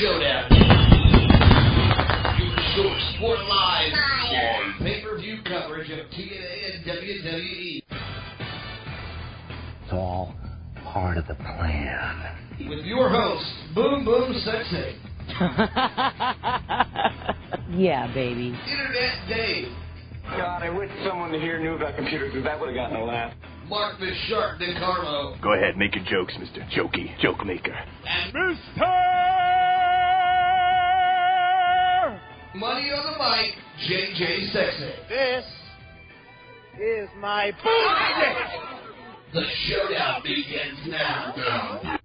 Showdown. Your source for live, pay-per-view coverage of TNA and WWE. It's all part of the plan. With your host, Boom Boom Sexy, yeah, baby. Internet Dave, God, I wish someone here knew about computers because that would have gotten a laugh. Mark the Shark DeCarlo, Go ahead, make your jokes, Mr. Jokey, joke maker. and Mister! Money on the Mic, JJ Sexy. This is my bullshit! The showdown begins now.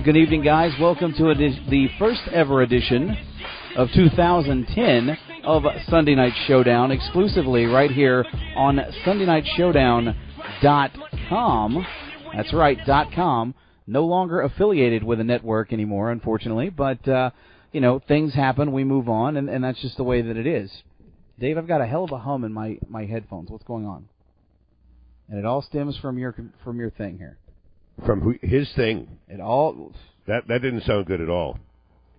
And good evening, guys. Welcome to edi- the first ever edition of 2010 of Sunday Night Showdown, exclusively right here on SundayNightShowdown.com. That's right, .com. No longer affiliated with a network anymore, unfortunately. But uh, you know, things happen. We move on, and, and that's just the way that it is. Dave, I've got a hell of a hum in my my headphones. What's going on? And it all stems from your from your thing here. From his thing. It all That that didn't sound good at all.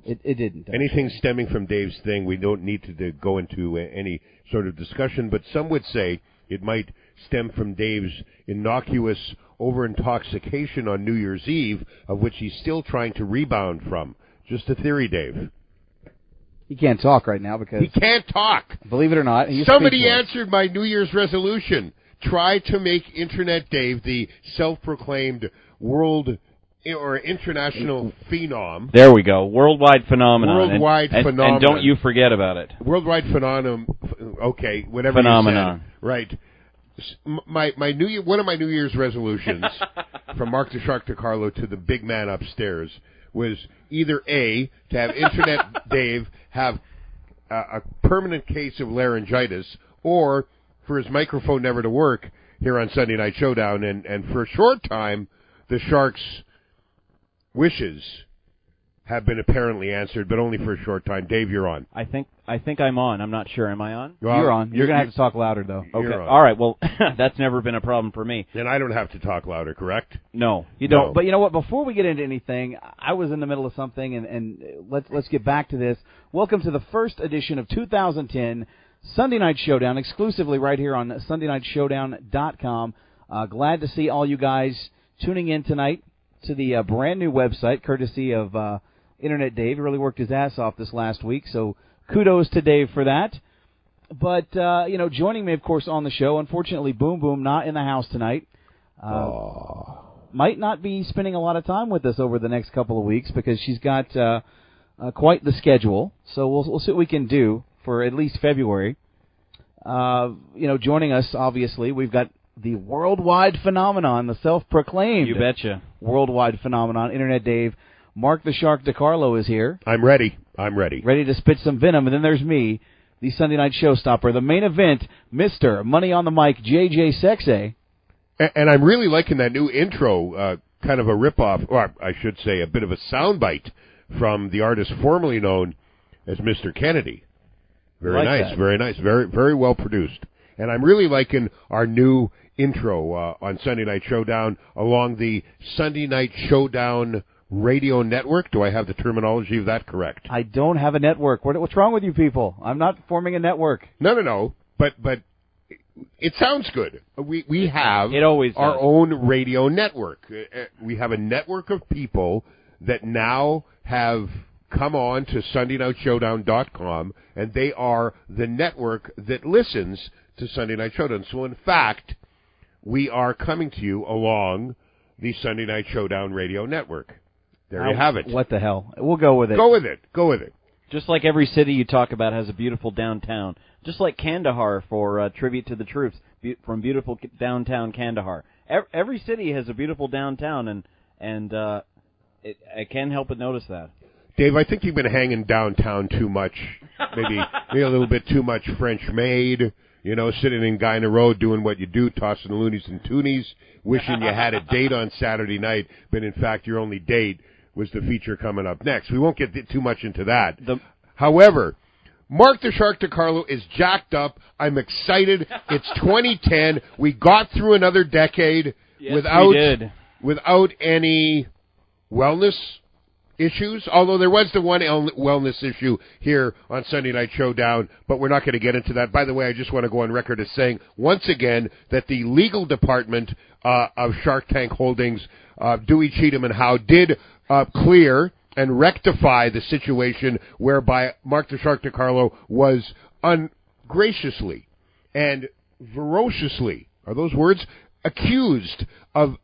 it, it didn't. Anything stemming from Dave's thing, we don't need to, to go into uh, any sort of discussion. But some would say it might stem from Dave's innocuous over intoxication on New Year's Eve, of which he's still trying to rebound from. Just a theory, Dave. He can't talk right now because, He can't talk. believe it or not, Somebody answered my New Year's resolution. Try to make Internet Dave the self-proclaimed world or international phenom. There we go. Worldwide phenomenon. And- Worldwide and, And don't you forget about it. Worldwide phenomenon. Okay, whatever. Phenomenon. Right. My my New Year one of my New Year's resolutions from Mark the Shark DeCarlo to the big man upstairs was either a to have Internet Dave have a, a permanent case of laryngitis or for his microphone never to work here on Sunday Night Showdown and and for a short time the Sharks wishes have been apparently answered but only for a short time. Dave, you're on. I think I think I'm on. I'm not sure. Am I on? Well, You're on. You're, you're- gonna have to talk louder though. Okay. You're on. All right. Well, that's never been a problem for me. And I don't have to talk louder, correct? No. You don't. No. But you know what? Before we get into anything, I was in the middle of something, and, and let's let's get back to this. Welcome to the first edition of 2010 Sunday Night Showdown, exclusively right here on SundayNightShowdown.com. Uh, glad to see all you guys tuning in tonight to the uh, brand new website, courtesy of uh, Internet Dave. He really worked his ass off this last week, so kudos to Dave for that. But uh, you know, joining me, of course, on the show. Unfortunately, Boom Boom not in the house tonight. Uh, might not be spending a lot of time with us over the next couple of weeks because she's got uh, uh, quite the schedule. So we'll we'll see what we can do for at least February. Uh, you know, joining us, obviously, we've got the worldwide phenomenon, the self-proclaimed You betcha. worldwide phenomenon, Internet Dave. Mark the Shark DeCarlo is here, I'm ready. I'm ready. ready to spit some venom. And then there's me, the Sunday night showstopper, the main event, Mister Money on the Mic, JJ Sexay. And, and I'm really liking that new intro, uh, kind of a ripoff, or I should say, a bit of a soundbite from the artist formerly known as Mr. Kennedy. Very Like nice, that. very nice, very very well produced. And I'm really liking our new intro uh, on Sunday Night Showdown along the Sunday Night Showdown radio network. Do I have the terminology of that correct? I don't have a network. What, what's wrong with you people? I'm not forming a network. No, no, no. But but it sounds good. We we have It always our does. own radio network. Uh, uh, We have a network of people that now have come on to SundayNightShowdown.com, and they are the network that listens to Sunday Night Showdown. So in fact, we are coming to you along the Sunday Night Showdown radio network. There you Uh, have it. What the hell? We'll go with it. Go with it. Go with it. Just like every city you talk about has a beautiful downtown. Just like Kandahar for uh, tribute to the troops be- from beautiful k- downtown Kandahar. Ev- every city has a beautiful downtown, and and uh, it, I can't help but notice that. Dave, I think you've been hanging downtown too much. Maybe maybe a little bit too much French maid. You know, sitting in Guyana Road doing what you do, tossing the loonies and toonies, wishing you had a date on Saturday night, but in fact your only date was the feature coming up next. We won't get too much into that. The- However, Mark the Shark DiCarlo is jacked up. I'm excited. It's 2010. We got through another decade Yes, without without any wellness issues. Although there was the one wellness issue here on Sunday Night Showdown, but we're not going to get into that. By the way, I just want to go on record as saying once again that the legal department uh, of Shark Tank Holdings, uh, Dewey Cheatham and Howe, did uh, clear and rectify the situation whereby Mark the Shark DiCarlo was ungraciously and ferociously, are those words, accused of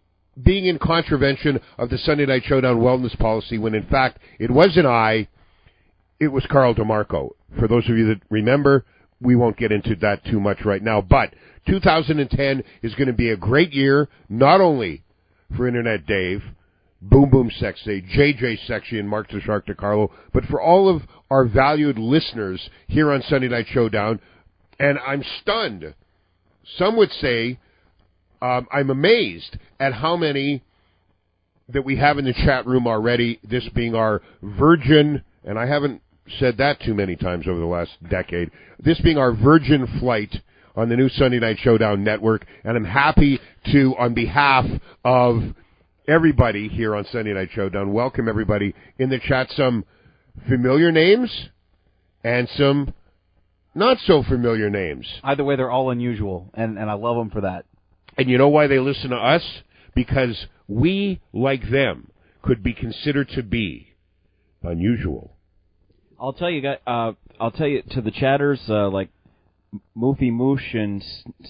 being in contravention of the Sunday Night Showdown wellness policy when in fact it wasn't I, it was Carl DeMarco. For those of you that remember, we won't get into that too much right now, but 2010 is going to be a great year, not only for Internet Dave, Boom Boom Sexy, JJ Sexy, and Mark the Shark DiCarlo, but for all of our valued listeners here on Sunday Night Showdown. And I'm stunned. Some would say um, I'm amazed at how many that we have in the chat room already. This being our virgin, and I haven't said that too many times over the last decade. This being our virgin flight on the new Sunday Night Showdown network, and I'm happy to, on behalf of everybody here on Sunday Night Showdown, welcome everybody in the chat. Some familiar names and some not so familiar names. Either way, they're all unusual, and and I love them for that. And you know why they listen to us? Because we, like them, could be considered to be unusual. I'll tell you, guys. Uh, I'll tell you to the chatters uh, like Moofy Moosh and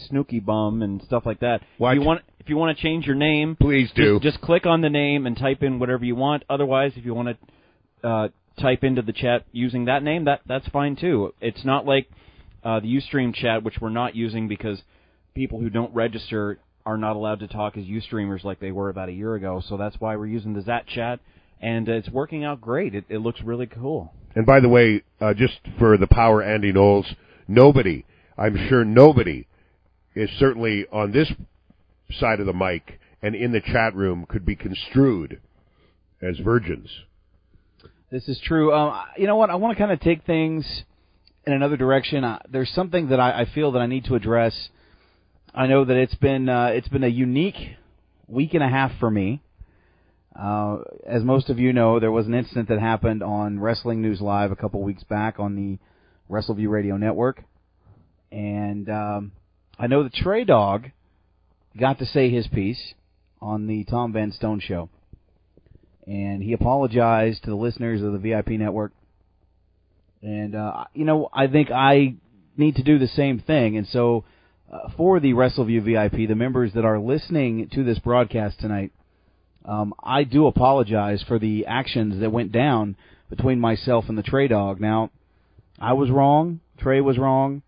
Snooky Bum and stuff like that. What? If you want, if you want to change your name, Please do. Just, just click on the name and type in whatever you want. Otherwise, if you want to uh, type into the chat using that name, that that's fine too. It's not like uh, the UStream chat, which we're not using because people who don't register are not allowed to talk as UStreamers like they were about a year ago. So that's why we're using the Xat chat, and uh, it's working out great. It, it looks really cool. And by the way, uh, just for the power Andy Knowles, nobody, I'm sure nobody, is certainly on this side of the mic and in the chat room could be construed as virgins. This is true. Um, you know what? I want to kind of take things in another direction. Uh, there's something that I, I feel that I need to address. I know that it's been uh, it's been a unique week and a half for me. Uh, as most of you know, there was an incident that happened on Wrestling News Live a couple weeks back on the WrestleView Radio Network, and um, I know that Trey Dog got to say his piece on the Tom Van Stone show and he apologized to the listeners of the VIP network. And uh, you know, I think I need to do the same thing. And so, uh, for the WrestleView VIP, the members that are listening to this broadcast tonight, um, I do apologize for the actions that went down between myself and the Trey Dog. Now, I was wrong. Trey was wrong.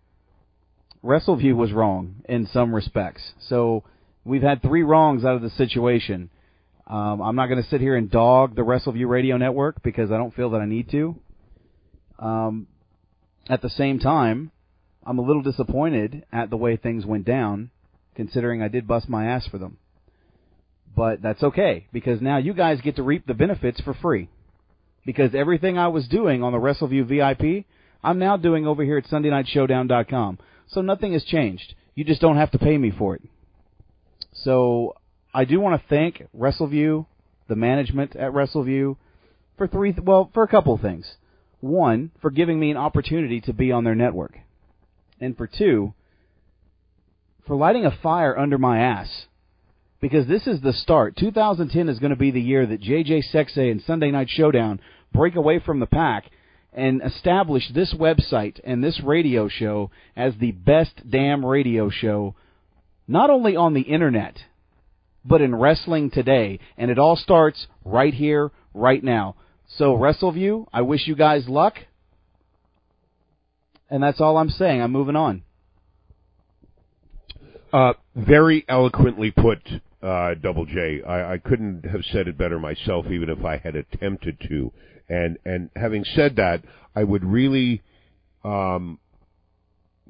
WrestleView was wrong in some respects. So we've had three wrongs out of the situation. Um, I'm not going to sit here and dog the WrestleView Radio Network because I don't feel that I need to. Um, at the same time, I'm a little disappointed at the way things went down, considering I did bust my ass for them. But that's okay because now you guys get to reap the benefits for free. Because everything I was doing on the WrestleView VIP, I'm now doing over here at SundayNightShowdown.com. So nothing has changed. You just don't have to pay me for it. So I do want to thank WrestleView, the management at WrestleView, for three. Well, for a couple things. One, for giving me an opportunity to be on their network, and for two, for lighting a fire under my ass. Because this is the start. 2010 is going to be the year that JJ Sexay and Sunday Night Showdown break away from the pack and establish this website and this radio show as the best damn radio show, not only on the internet, but in wrestling today. And it all starts right here, right now. So, WrestleView, I wish you guys luck. And that's all I'm saying. I'm moving on. Uh, very eloquently put, uh, Double J. I, I couldn't have said it better myself, even if I had attempted to. And and having said that, I would really um,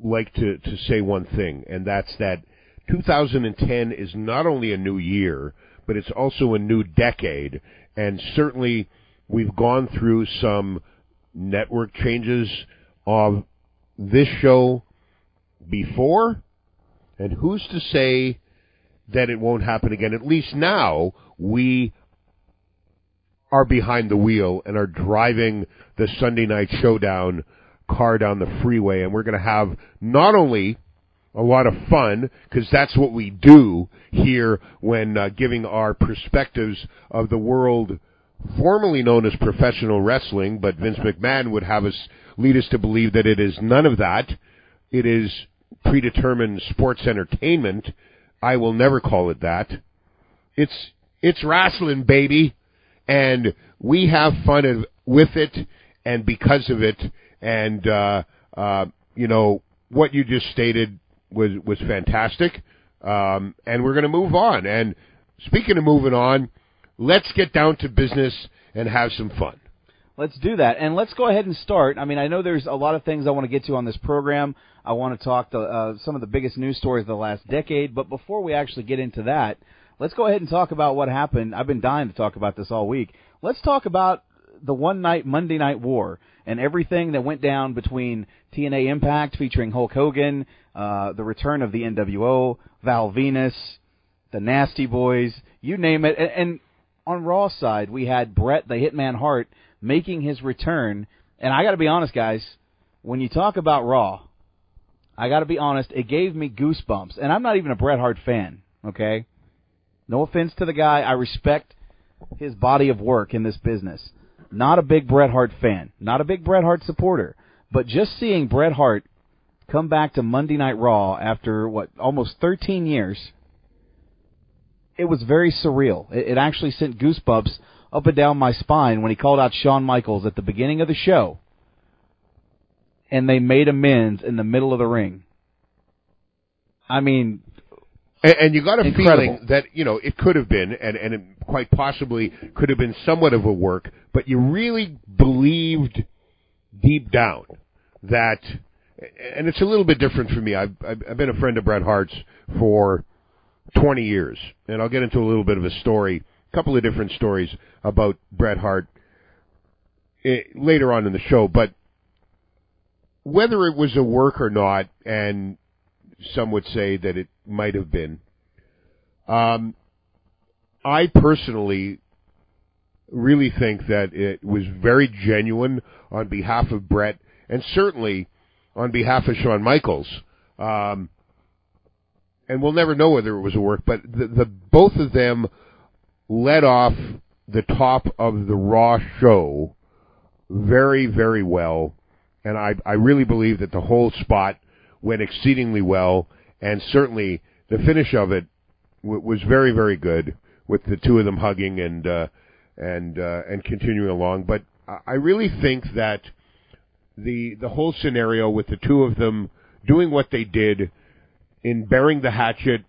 like to to say one thing, and that's that 2010 is not only a new year, but it's also a new decade, and certainly we've gone through some network changes of this show before, and who's to say that it won't happen again? At least now we are behind the wheel and are driving the Sunday night showdown car down the freeway, and we're going to have not only a lot of fun because that's what we do here when uh, giving our perspectives of the world formerly known as professional wrestling, but Vince McMahon would have us lead us to believe that it is none of that. It is predetermined sports entertainment. I will never call it that. It's it's wrestling, baby, and we have fun with it, and because of it, and uh, uh, you know what you just stated was was fantastic, um, and we're going to move on. And speaking of moving on, let's get down to business and have some fun. Let's do that. And let's go ahead and start. I mean, I know there's a lot of things I want to get to on this program. I want to talk to uh, some of the biggest news stories of the last decade. But before we actually get into that, let's go ahead and talk about what happened. I've been dying to talk about this all week. Let's talk about the one night Monday Night War and everything that went down between TNA Impact featuring Hulk Hogan, uh, the return of the NWO, Val Venis, the Nasty Boys, you name it. And, and on Raw side, we had Bret the Hitman Hart making his return. And I got to be honest, guys, when you talk about Raw, I got to be honest, it gave me goosebumps. And I'm not even a Bret Hart fan, okay? No offense to the guy. I respect his body of work in this business. Not a big Bret Hart fan. Not a big Bret Hart supporter. But just seeing Bret Hart come back to Monday Night Raw after, what, almost 13 years, it was very surreal. It, it actually sent goosebumps up and down my spine when he called out Shawn Michaels at the beginning of the show. And they made amends in the middle of the ring. I mean, and, and you got a Incredible. feeling that you know it could have been, and and it quite possibly could have been somewhat of a work, but you really believed deep down that, and it's a little bit different for me. I've I've I've been a friend of Bret Hart's for twenty years, and I'll get into a little bit of a story, a couple of different stories about Bret Hart eh, later on in the show, but whether it was a work or not, and some would say that it might have been. Um, I personally really think that it was very genuine on behalf of Brett, and certainly on behalf of Shawn Michaels. Um, and we'll never know whether it was a work, but the, the both of them led off the top of the Raw show very, very well, and I I really believe that the whole spot went exceedingly well, and certainly the finish of it w- was very, very good with the two of them hugging and uh, and uh, and continuing along. But I- I really think that the the whole scenario with the two of them doing what they did in bearing the hatchet,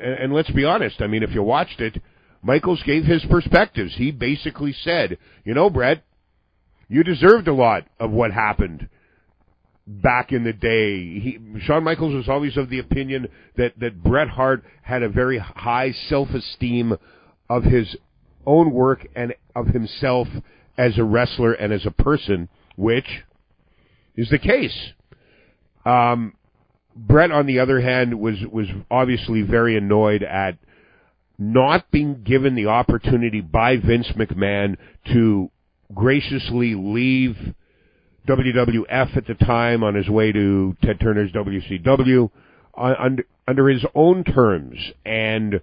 and, and let's be honest, I mean, if you watched it, Michaels gave his perspectives. He basically said, "You know, Brett, you deserved a lot of what happened." back in the day. He, Shawn Michaels was always of the opinion that, that Bret Hart had a very high self-esteem of his own work and of himself as a wrestler and as a person, which is the case. Um, Brett, on the other hand, was was obviously very annoyed at not being given the opportunity by Vince McMahon to graciously leave WWF at the time on his way to Ted Turner's WCW under, under his own terms. And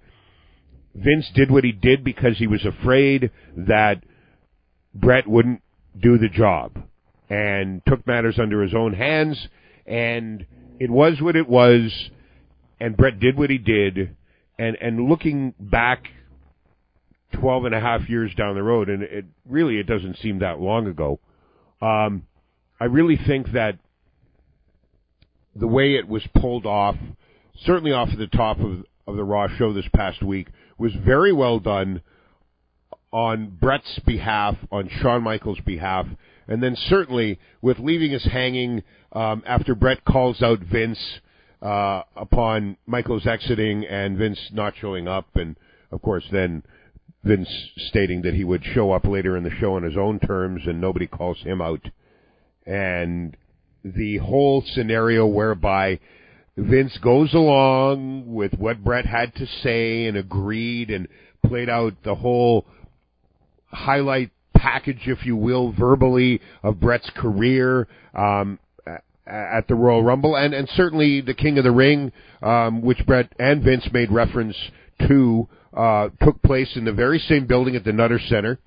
Vince did what he did because he was afraid that Brett wouldn't do the job and took matters under his own hands. And it was what it was. And Brett did what he did. And, and looking back 12 and a half years down the road, and it really, it doesn't seem that long ago, um, I really think that the way it was pulled off, certainly off of the top of, of the Raw show this past week, was very well done on Brett's behalf, on Shawn Michaels' behalf, and then certainly with leaving us hanging um, after Brett calls out Vince uh, upon Michaels exiting and Vince not showing up, and of course then Vince stating that he would show up later in the show on his own terms and nobody calls him out. And the whole scenario whereby Vince goes along with what Brett had to say and agreed and played out the whole highlight package, if you will, verbally of Brett's career um, at the Royal Rumble, and and certainly the King of the Ring, um, which Brett and Vince made reference to, uh, took place in the very same building at the Nutter Center.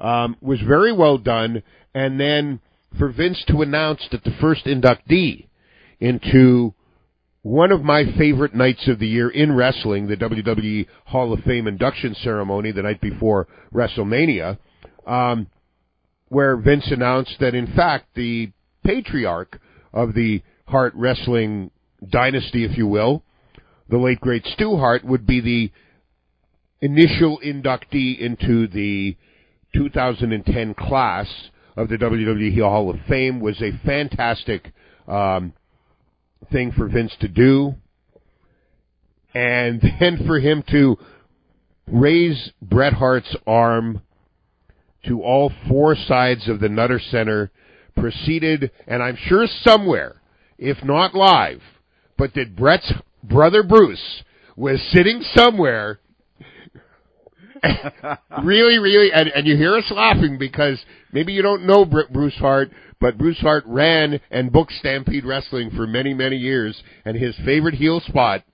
Um, was very well done, and then for Vince to announce that the first inductee into one of my favorite nights of the year in wrestling, the WWE Hall of Fame induction ceremony the night before WrestleMania, um, where Vince announced that in fact the patriarch of the Hart wrestling dynasty, if you will, the late great Stu Hart, would be the initial inductee into the 2010 class of the WWE Hall of Fame. Was a fantastic um, thing for Vince to do, and then for him to raise Bret Hart's arm to all four sides of the Nutter Center proceeded, and I'm sure somewhere, if not live, but that Brett's brother Bruce was sitting somewhere really, really, and, and you hear us laughing because maybe you don't know Br- Bruce Hart, but Bruce Hart ran and booked Stampede Wrestling for many, many years, and his favorite heel spot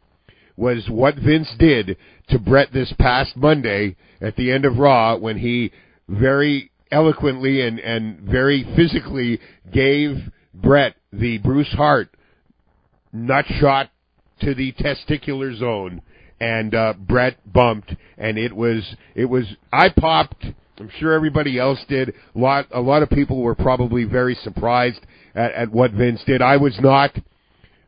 was what Vince did to Brett this past Monday at the end of Raw when he very eloquently and, and very physically gave Bret the Bruce Hart nut shot to the testicular zone and uh, Bret bumped, and it was it was I popped. I'm sure everybody else did. A lot a lot of people were probably very surprised at, at what Vince did. I was not,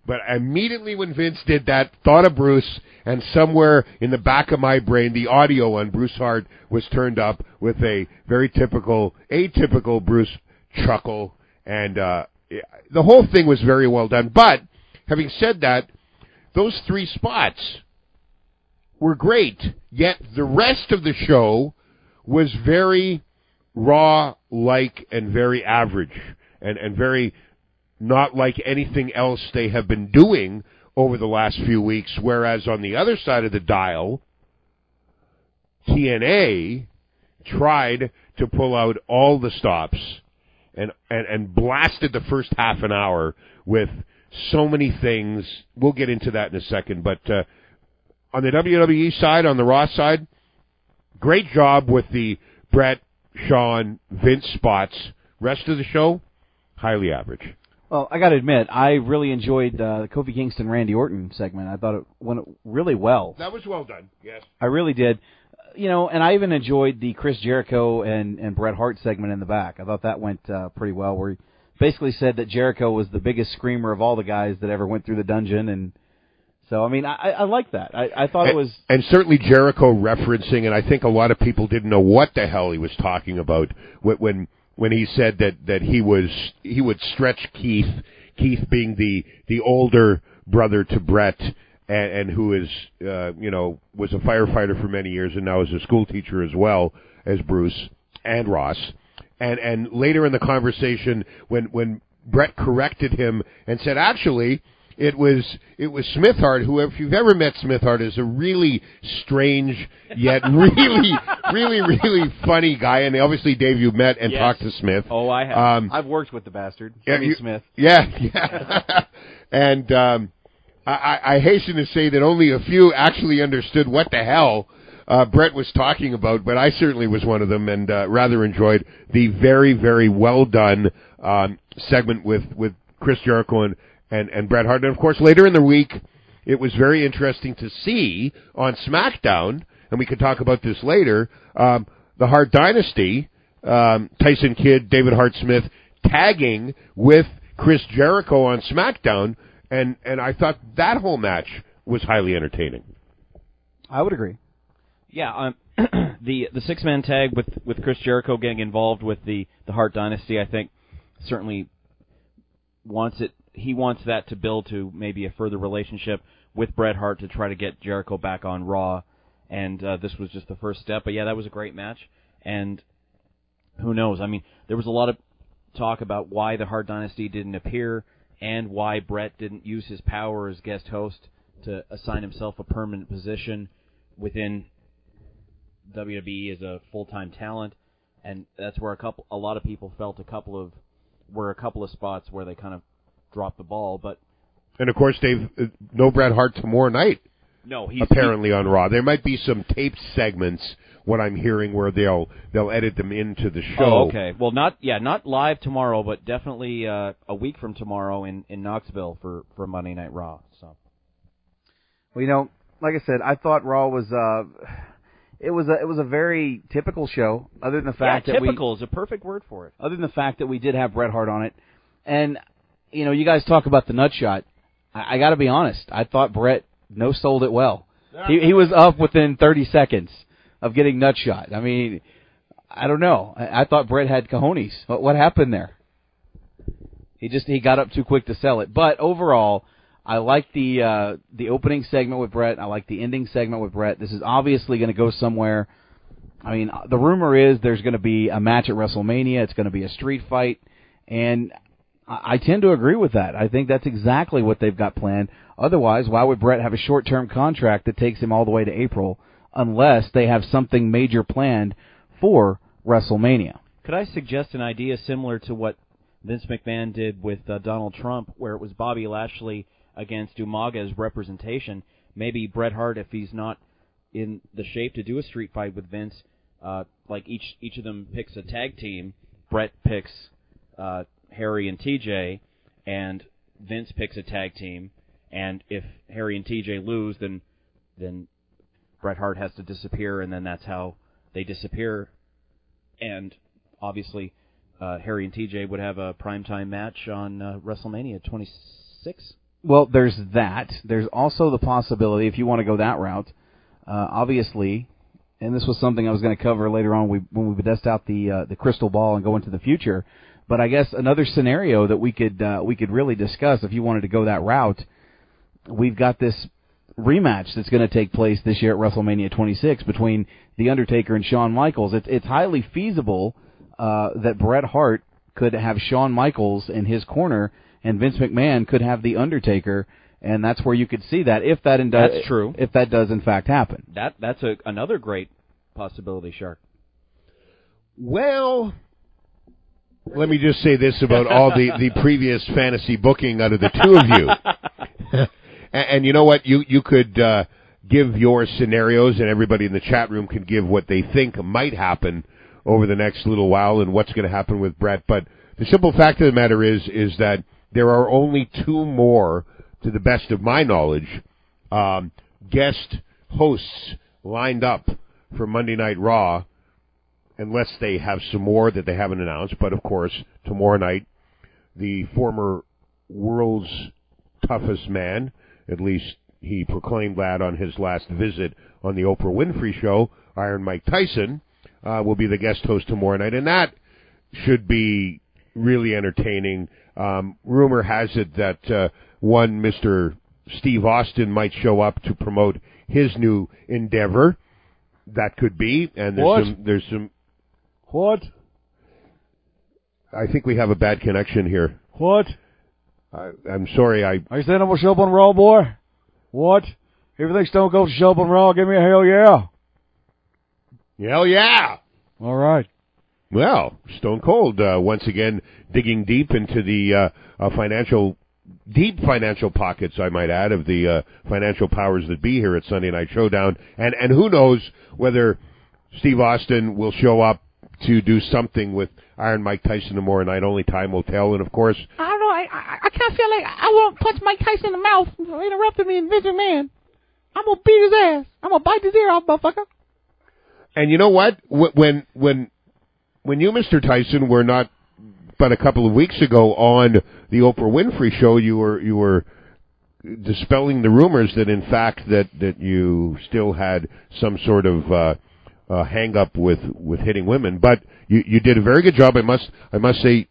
but immediately when Vince did that, thought of Bruce, and somewhere in the back of my brain, the audio on Bruce Hart was turned up with a very typical, atypical Bruce chuckle, and uh, the whole thing was very well done. But having said that, those three spots were great. Yet the rest of the show was very raw like and very average and, and very not like anything else they have been doing over the last few weeks. Whereas on the other side of the dial, TNA tried to pull out all the stops and, and, and blasted the first half an hour with so many things. We'll get into that in a second, but uh, on the WWE side, on the Raw side, great job with the Bret, Shawn, Vince spots. Rest of the show, highly average. Well, I got to admit, I really enjoyed uh, the Kofi Kingston Randy Orton segment. I thought it went really well. That was well done. Yes, I really did. You know, and I even enjoyed the Chris Jericho and and Bret Hart segment in the back. I thought that went uh, pretty well, where he basically said that Jericho was the biggest screamer of all the guys that ever went through the dungeon, and so I mean, I, I like that. I, I thought and, it was, and certainly Jericho referencing, and I think a lot of people didn't know what the hell he was talking about when when he said that that he was he would stretch Keith. Keith being the the older brother to Brett, and, and who is uh, you know was a firefighter for many years and now is a school teacher as well as Bruce and Ross. And and later in the conversation, when when Brett corrected him and said, actually, it was it was Smith Hart, who, if you've ever met Smith Hart, is a really strange yet really, really, really funny guy. And obviously, Dave, you've met and Yes. talked to Smith. Oh, I have. Um, I've worked with the bastard. yeah, you- Smith. Yeah, yeah. and um, I, I I hasten to say that only a few actually understood what the hell uh, Brett was talking about, but I certainly was one of them, and uh, rather enjoyed the very, very well done um, segment with with Chris Jericho and, and and Bret Hart. And of course, later in the week, it was very interesting to see on SmackDown, and we could talk about this later. Um, the Hart Dynasty, um, Tyson Kidd, David Hart Smith, tagging with Chris Jericho on SmackDown, and and I thought that whole match was highly entertaining. I would agree. Yeah, um, the the six man tag with with Chris Jericho getting involved with the the Hart Dynasty, I think certainly wants it. He wants that to build to maybe a further relationship with Bret Hart to try to get Jericho back on Raw, and uh, this was just the first step. But yeah, that was a great match, and who knows? I mean, there was a lot of talk about why the Hart Dynasty didn't appear and why Bret didn't use his power as guest host to assign himself a permanent position within WWE as a full-time talent, and that's where a couple, a lot of people felt a couple of, were a couple of spots where they kind of dropped the ball. But And of course, Dave, uh, no Bret Hart tomorrow night. no, he's apparently on Raw. There might be some taped segments. What I'm hearing, where they'll they'll edit them into the show. Oh, okay. Well, not yeah, not live tomorrow, but definitely uh, a week from tomorrow in in Knoxville for for Monday Night Raw. So Well, you know, like I said, I thought Raw was uh it was a it was a very typical show, other than the fact yeah, that we typical is a perfect word for it. other than the fact that we did have Bret Hart on it, and you know, you guys talk about the nut shot. I, I got to be honest. I thought Brett no sold it well. He he was up within 30 seconds of getting nut shot. I mean, I don't know. I, I thought Brett had cojones. What what happened there? He just he got up too quick to sell it. But overall, I like the uh, the opening segment with Brett. I like the ending segment with Brett. This is obviously going to go somewhere. I mean, the rumor is there's going to be a match at WrestleMania. It's going to be a street fight, and I tend to agree with that. I think that's exactly what they've got planned. Otherwise, why would Brett have a short-term contract that takes him all the way to April, unless they have something major planned for WrestleMania? Could I suggest an idea similar to what Vince McMahon did with uh, Donald Trump, where it was Bobby Lashley against Umaga as representation? Maybe Bret Hart, if he's not in the shape to do a street fight with Vince, uh, like each each of them picks a tag team. Bret picks uh, Harry and TJ, and Vince picks a tag team. And if Harry and TJ lose, then then Bret Hart has to disappear, and then that's how they disappear. And obviously, uh, Harry and TJ would have a primetime match on uh, WrestleMania 26. Well, there's that. There's also the possibility, if you want to go that route, uh, obviously, and this was something I was going to cover later on we, when we would test out the uh, the crystal ball and go into the future. But I guess another scenario that we could uh, we could really discuss if you wanted to go that route, we've got this rematch that's going to take place this year at WrestleMania 26 between The Undertaker and Shawn Michaels. It's it's highly feasible uh, that Bret Hart could have Shawn Michaels in his corner, and Vince McMahon could have The Undertaker, and that's where you could see that if that in That's true. If that does in fact happen. That that's a another great possibility, Shark. Well, let me just say this about all the, the previous fantasy booking out of the two of you. and, and you know what? You you could uh, give your scenarios, and everybody in the chat room can give what they think might happen over the next little while, and what's going to happen with Brett. But the simple fact of the matter is, is that there are only two more, to the best of my knowledge, um, guest hosts lined up for Monday Night Raw unless they have some more that they haven't announced. But of course, tomorrow night, the former world's toughest man, at least he proclaimed that on his last visit on the Oprah Winfrey Show, Iron Mike Tyson, uh, will be the guest host tomorrow night, and that should be really entertaining. Um, rumor has it that uh, one Mister Steve Austin might show up to promote his new endeavor. That could be, and there's What? some. There's some. What? I think we have a bad connection here. What? I, I'm sorry. I Are you saying I'm gonna show up on Raw, boy? What? Everything Stone Cold show up on Raw, give me a hell yeah. hell yeah. All right. Well, Stone Cold uh, once again digging deep into the uh, uh, financial, deep financial pockets, I might add, of the uh, financial powers that be here at Sunday Night Showdown, and and who knows whether Steve Austin will show up to do something with Iron Mike Tyson tomorrow night. Only time will tell, and of course, I don't know. I, I, I kind of feel like I won't punch Mike Tyson in the mouth for interrupting me in Vince Man. I'm gonna beat his ass. I'm gonna bite his ear off, motherfucker. and you know what? When when when you, Mr. Tyson, were not but a couple of weeks ago on the Oprah Winfrey show, you were you were dispelling the rumors that in fact that that you still had some sort of uh, uh, hang up with with hitting women, but you you did a very good job. I must I must say.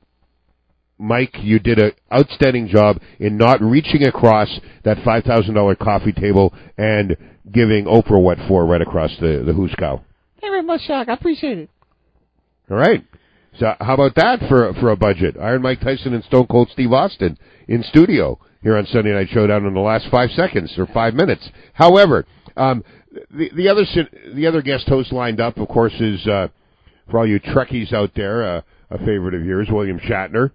Mike, you did an outstanding job in not reaching across that five thousand dollar coffee table and giving Oprah what for right across the the hooskow. Thank you very much, Shock. I appreciate it. All right. So how about that for for a budget? Iron Mike Tyson and Stone Cold Steve Austin in studio here on Sunday Night Showdown in the last five seconds or five minutes. However, um, the the other the other guest host lined up, of course, is uh, for all you Trekkies out there, uh, a favorite of yours, William Shatner,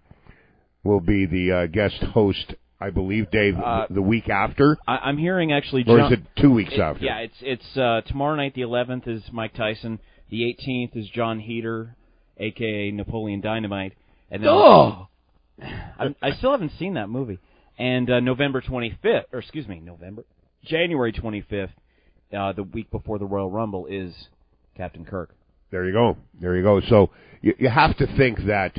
will be the uh, guest host. I believe, Dave, Uh, the week after, I, I'm hearing actually. or John, is it two weeks it- after? Yeah, it's it's uh, tomorrow night. The 11th is Mike Tyson. The 18th is Jon Heder, aka Napoleon Dynamite. And then Oh. I, I still haven't seen that movie. And uh, November 25th, or excuse me, November, January 25th, uh, the week before the Royal Rumble is Captain Kirk. There you go. There you go. So you, you have to think that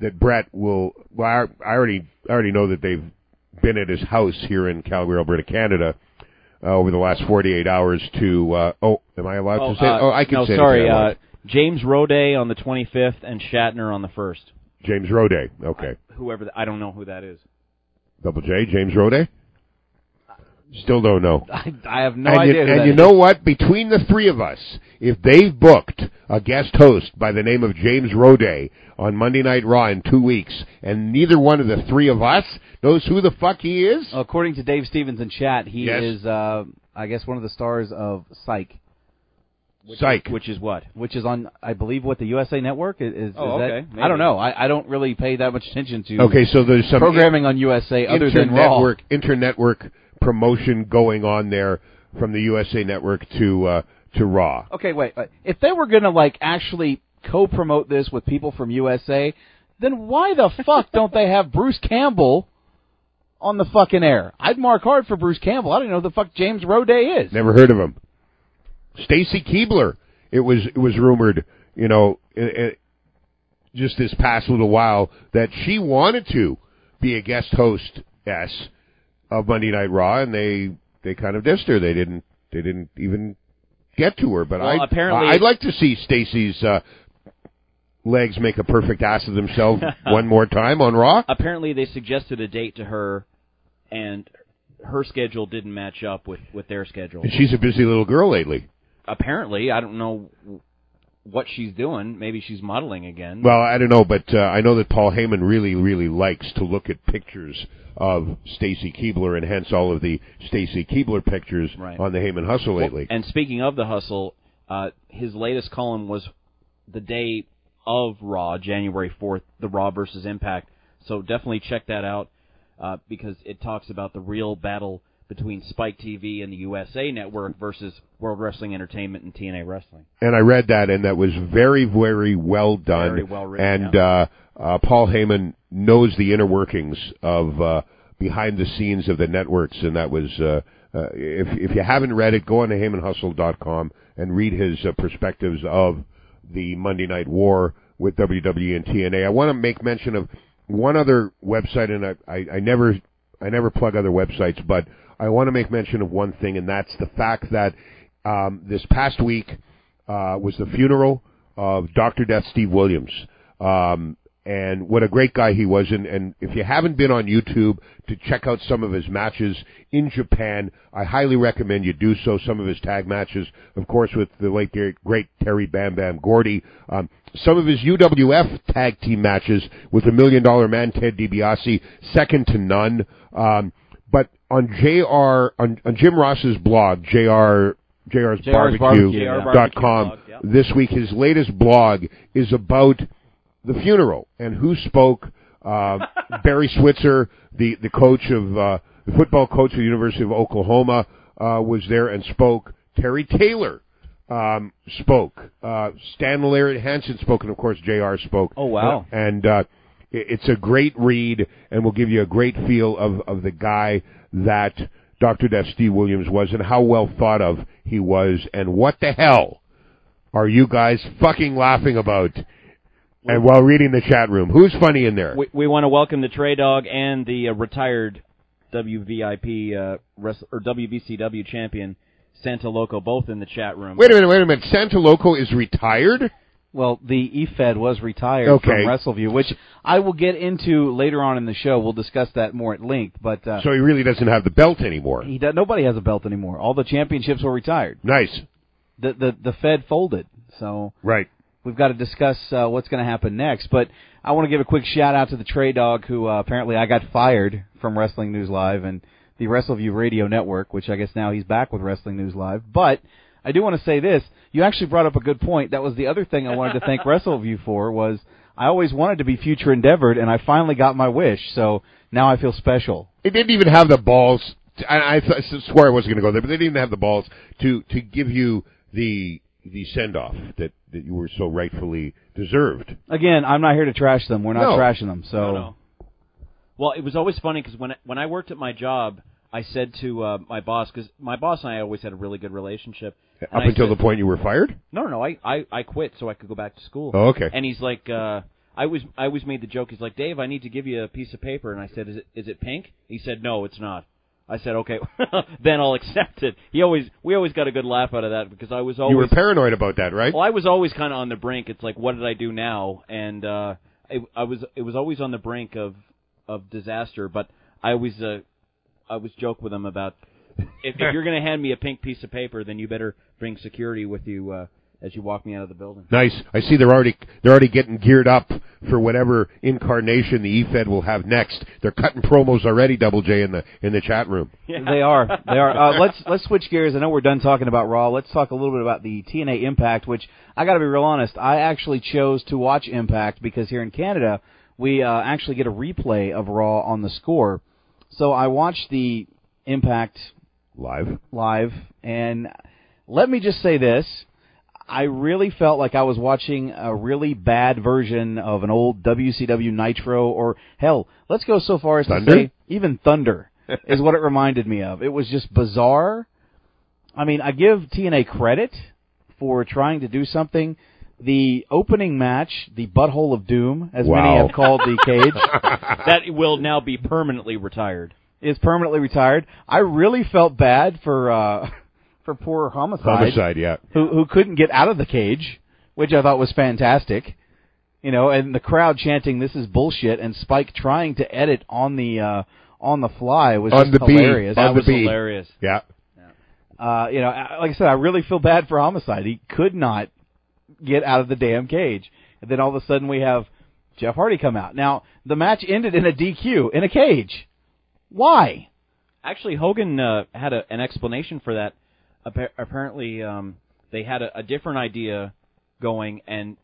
that Brett will. Well, I, I already I already know that they've been at his house here in Calgary, Alberta, Canada, uh, over the last 48 hours. To uh, oh, am I allowed Oh, to say? uh, oh, I can no, say. sorry. Uh. James Roday on the 25th and Shatner on the 1st. James Roday. Okay. Whoever, th- I don't know who that is. Double J. James Roday. Still don't know. I, I have no and idea. You, and you is. know what? Between the three of us, if they've booked a guest host by the name of James Roday on Monday Night Raw in two weeks, and neither one of the three of us knows who the fuck he is, According to Dave Stevens in chat, he Yes. is, uh, I guess, one of the stars of Psych, Psych. Which is what? which is on, I believe, what the USA Network is. is Oh, is that- okay, maybe. I don't know. I, I don't really pay that much attention to Okay, so there's some programming on USA other than Raw. internetwork internetwork promotion going on there from the USA Network to uh, to Raw. Okay, wait. wait. If they were gonna like actually co-promote this with people from USA, then why the fuck don't they have Bruce Campbell on the fucking air? I'd mark hard for Bruce Campbell. I don't know who the fuck James Roday is. Never heard of him. Stacy Keibler. It was it was rumored, you know, i i just this past little while that she wanted to be a guest host s of Monday Night Raw, and they they kind of dissed her. They didn't they didn't even get to her. But Well, I apparently- I'd like to see Stacy's uh, legs make a perfect ass of themselves one more time on Raw. Apparently, they suggested a date to her, and her schedule didn't match up with with their schedule. And she's a busy little girl lately. Apparently, I don't know what she's doing. Maybe she's modeling again. Well, I don't know, but uh, I know that Paul Heyman really, really likes to look at pictures of Stacy Keibler, and hence all of the Stacy Keibler pictures Right. on the Heyman Hustle lately. And speaking of the hustle, uh, his latest column was the day of Raw, January 4th, the Raw versus Impact. So definitely check that out uh, because it talks about the real battle between Spike TV and the USA Network versus World Wrestling Entertainment and TNA Wrestling. and I read that, and that was very, very well done. Very well written, And yeah. uh, uh, Paul Heyman knows the inner workings of uh, behind the scenes of the networks, and that was. Uh, uh, if if you haven't read it, go on to HeymanHustle.com and read his uh, perspectives of the Monday Night War with WWE and TNA. I want to make mention of one other website, and I, I, I never I never plug other websites, but I want to make mention of one thing, and that's the fact that um, this past week uh, was the funeral of Dr. Death Steve Williams. Um, and what a great guy he was. And, and if you haven't been on YouTube to check out some of his matches in Japan, I highly recommend you do so. Some of his tag matches, of course, with the late great, Terry Bam Bam Gordy. Um, some of his UWF tag team matches with the Million Dollar Man Ted DiBiase, second to none. Um, but on JR on, on Jim Ross's blog, JR JR's, JR's barbecue, Barbecue, yeah. dot com blog, yeah. this week his latest blog is about the funeral and who spoke. Uh, Barry Switzer, the the coach of uh, the football coach of the University of Oklahoma, uh, was there and spoke. Terry Taylor um, spoke. Uh, Stan Larry Hansen spoke, and of course Jr. spoke. Oh, wow. And uh, it's a great read, and will give you a great feel of of the guy that Dr. Death Steve Williams was, and how well thought of he was, and what the hell are you guys fucking laughing about? And while reading the chat room, who's funny in there? We, we want to welcome the Trey Dog and the uh, retired WVIP uh, wrest- or WVCW champion Santa Loco, both in the chat room. Wait a minute, wait a minute. Santa Loco is retired. Well, the EFED was retired Okay. from WrestleView, which I will get into later on in the show. We'll discuss that more at length. But uh, So he really doesn't have the belt anymore. he does, nobody has a belt anymore. All the championships were retired. Nice. The the the Fed folded. So Right. we've got to discuss uh, what's going to happen next. But I want to give a quick shout out to the Trey Dog, who uh, apparently I got fired from Wrestling News Live and the WrestleView Radio Network, which I guess now he's back with Wrestling News Live. But I do want to say this: you actually brought up a good point. That was the other thing I wanted to thank WrestleView for was I always wanted to be future endeavored, and I finally got my wish. So now I feel special. They didn't even have the balls. To, I, I th- I swore I wasn't going to go there, but they didn't even have the balls to to give you the the send off that that you were so rightfully deserved. Again, I'm not here to trash them. We're not No. trashing them. So No, no. Well, it was always funny because when I- when I worked at my job, I said to uh, my boss because my boss and I always had a really good relationship. Up I until said- the point you were fired. No, no, no. I, I I quit so I could go back to school. Oh, okay. And he's like, uh, I was I always made the joke. He's like, Dave, I need to give you a piece of paper, and I said, is it is it pink? He said, no, it's not. I said, okay, then I'll accept it. He always we always got a good laugh out of that because I was always You were paranoid about that, right? well, I was always kind of on the brink. It's like, what did I do now? And uh, I, I was it was always on the brink of of disaster. But I always uh, I was joke with him about if, if you're going to hand me a pink piece of paper, then you better bring security with you uh, as you walk me out of the building. Nice. I see they're already they're already getting geared up for whatever incarnation the EFED will have next. They're cutting promos already. Double J in the in the chat room. They are. They are. Uh, let's let's switch gears. I know we're done talking about Raw. Let's talk a little bit about the TNA Impact, which I got to be real honest. I actually chose to watch Impact because here in Canada we uh, actually get a replay of Raw on the score. So I watched the Impact live live, and let me just say this. I really felt like I was watching a really bad version of an old WCW Nitro, or hell, let's go so far as Thunder? to say even Thunder is what it reminded me of. It was just bizarre. I mean, I give TNA credit for trying to do something. The opening match, the Butthole of Doom, as many have called the cage, that will now be permanently retired. Is permanently retired. I really felt bad for uh for poor homicide. Homicide, yeah. who who couldn't get out of the cage, which I thought was fantastic. You know, and the crowd chanting "This is bullshit" and Spike trying to edit on the uh, on the fly was On just the B. hilarious. On That the was B. hilarious. Yeah. Uh, you know, like I said, I really feel bad for homicide. He could not get out of the damn cage, and then all of a sudden we have Jeff Hardy come out. Now the match ended in a DQ in a cage. Why? Actually, Hogan uh, had a, an explanation for that. Appa- apparently, um, they had a, a different idea going, and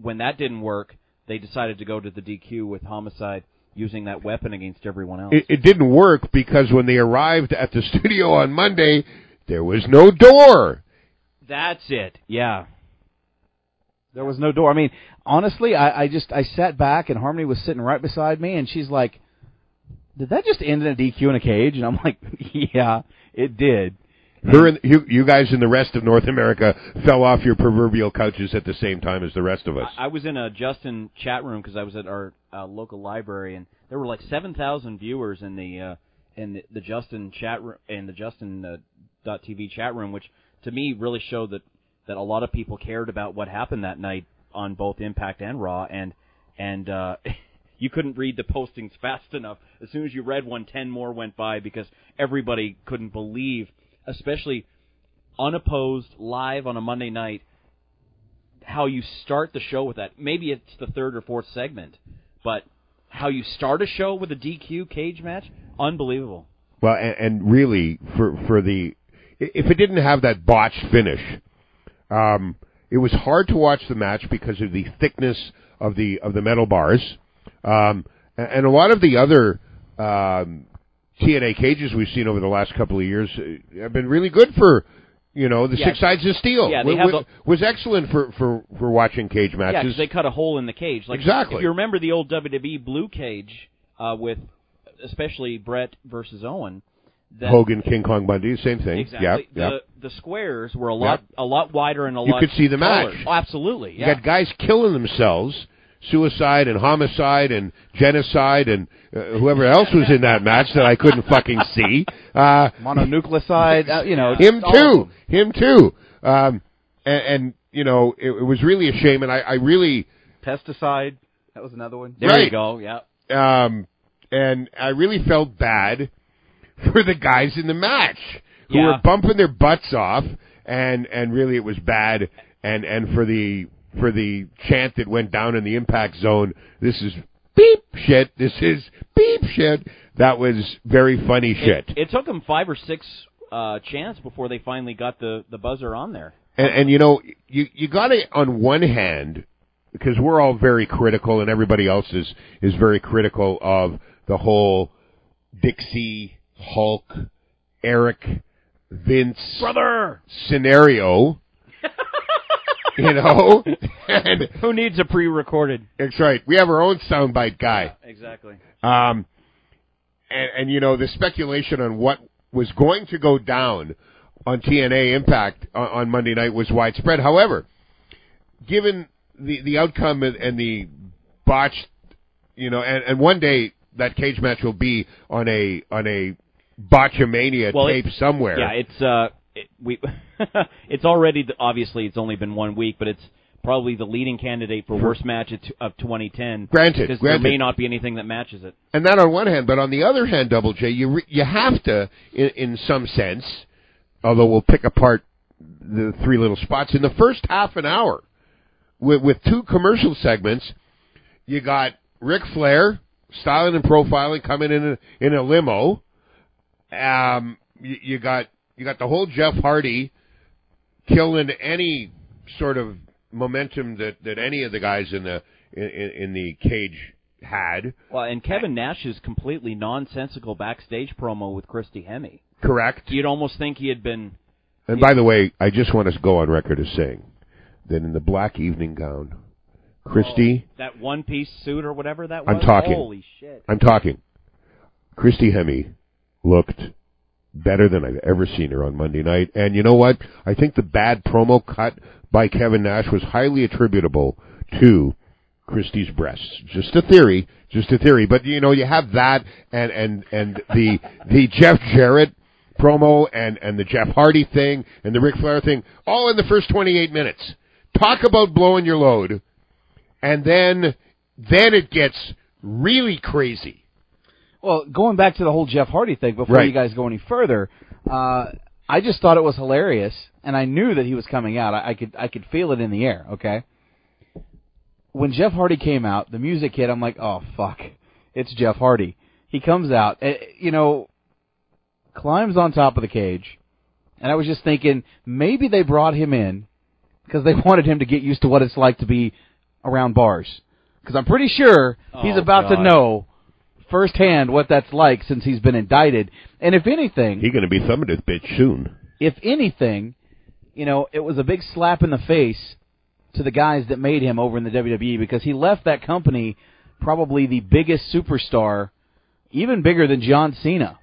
when that didn't work, they decided to go to the DQ with Homicide using that weapon against everyone else. It, it didn't work because when they arrived at the studio on Monday, there was no door. That's it. Yeah. There was no door. I mean, honestly, I, I just I sat back and Harmony was sitting right beside me, and she's like, "Did that just end in a DQ in a cage?" And I'm like, "Yeah, it did." Her and you, you guys in the rest of North America fell off your proverbial couches at the same time as the rest of us. I, I was in a Justin chat room because I was at our uh, local library, and there were like seven thousand viewers in the uh, in the, the Justin chat room in the Justin uh, dot TV chat room, which to me really showed that that a lot of people cared about what happened that night on both Impact and Raw, and and uh, you couldn't read the postings fast enough. As soon as you read one, ten more went by because everybody couldn't believe, especially unopposed live on a Monday night, how you start the show with that. Maybe it's the third or fourth segment, but how you start a show with a DQ cage match, unbelievable. Well, and, and really, for for the if it didn't have that botched finish, um, it was hard to watch the match because of the thickness of the of the metal bars, um, and, a lot of the other um, TNA cages we've seen over the last couple of years uh, have been really good for. You know, the Yeah. six sides of steel Yeah, they Wa- have wa- was excellent for, for, for watching cage Yeah, matches. because they cut a hole in the cage. Like, Exactly. If you remember the old WWE blue cage uh, with, especially Bret versus Owen, that Hogan, King Kong Bundy, same thing. exactly Yep, yep. the the squares were a lot Yep. a lot wider and a You lot. You could see the taller. match. Oh, absolutely. You Yeah. got guys killing themselves, suicide and homicide and genocide and uh, whoever else was in that match that I couldn't fucking see. Uh, Mononucleoside, uh, you know, him too, him too. Um, and, and you know, it, it was really a shame, and I, I really, pesticide. That was another one. there right. you go. Yeah. um, and I really felt bad for the guys in the match who Yeah. were bumping their butts off, and and really it was bad, and and for the for the chant that went down in the impact zone, this is beep shit, this is beep shit. That was very funny shit. It, it took them five or six uh, chants before they finally got the the buzzer on there. And, and you know, you you got to on one hand because we're all very critical, and everybody else is is very critical of the whole Dixie Hulk Eric Vince Brother, scenario. you know, and who needs a pre-recorded? that's right. We have our own soundbite guy. Exactly. Um, and, and you know the speculation on what was going to go down on TNA Impact on, on Monday night was widespread. However, given the the outcome and, and the botched, you know, and, and one day that cage match will be on a on a botchamania Well, tape it- somewhere. Yeah, it's uh, it, we, it's already the, obviously it's only been one week, but it's probably the leading candidate for worst match of, 2010. Granted, because there may not be anything that matches it. And that on one hand, but on the other hand, Double J, you re- you have to, in, in some sense, although we'll pick apart the three little spots in the first half an hour with with two commercial segments. You got Ric Flair styling and profiling coming in a, in a limo. Um, you, you got you got the whole Jeff Hardy killing any sort of momentum that that any of the guys in the in, in, the cage had. Well, and Kevin Nash's completely nonsensical backstage promo with Christy Hemme. Correct. You'd almost think he had been. And by the way, I just want to go on record as saying that in the black evening gown, Christy, oh, That one piece suit or whatever that was. I'm talking. Holy shit. I'm talking, Christy Hemme looked better than I've ever seen her on Monday night. And you know what? I think the bad promo cut by Kevin Nash was highly attributable to Christie's breasts. Just a theory, just a theory. But you know, you have that and and and the the Jeff Jarrett promo and and the Jeff Hardy thing and the Ric Flair thing all in the first 28 minutes. Talk about blowing your load. And then then it gets really crazy. Well, going back to the whole Jeff Hardy thing before Right. you guys go any further, uh, I just thought it was hilarious, and I knew that he was coming out. I, I could I could feel it in the air. Okay. When Jeff Hardy came out, the music hit. I'm like, oh fuck, it's Jeff Hardy. He comes out, eh, you know, climbs on top of the cage, and I was just thinking maybe they brought him in because they wanted him to get used to what it's like to be around bars. Because I'm pretty sure he's Oh, about to know firsthand what that's like since he's been indicted. And if anything, He's going to be thumbing this bitch soon. if anything, you know, it was a big slap in the face to the guys that made him over in the WWE because he left that company probably the biggest superstar, even bigger than John Cena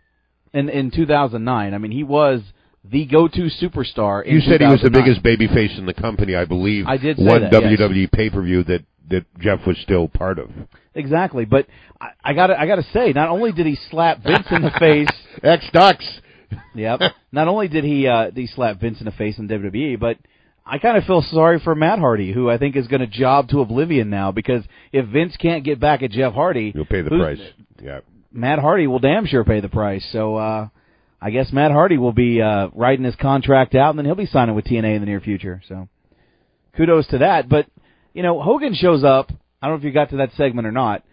in in 2009. I mean, he was the go-to superstar. In You said he was the 2009. biggest babyface in the company, I believe. I did say one that, yes. WWE pay per view that that Jeff was still part of. Exactly, but I, I got to I got to say, not only did he slap Vince in the face, X Ducks. Yep. Not only did he uh, did he slap Vince in the face in WWE, but I kind of feel sorry for Matt Hardy, who I think is going to job to oblivion now because if Vince can't get back at Jeff Hardy, You'll pay the price. Yeah. Matt Hardy will damn sure pay the price. So uh I guess Matt Hardy will be uh riding his contract out and then he'll be signing with TNA in the near future. So kudos to that. But you know, Hogan shows up. I don't know if you got to that segment or not,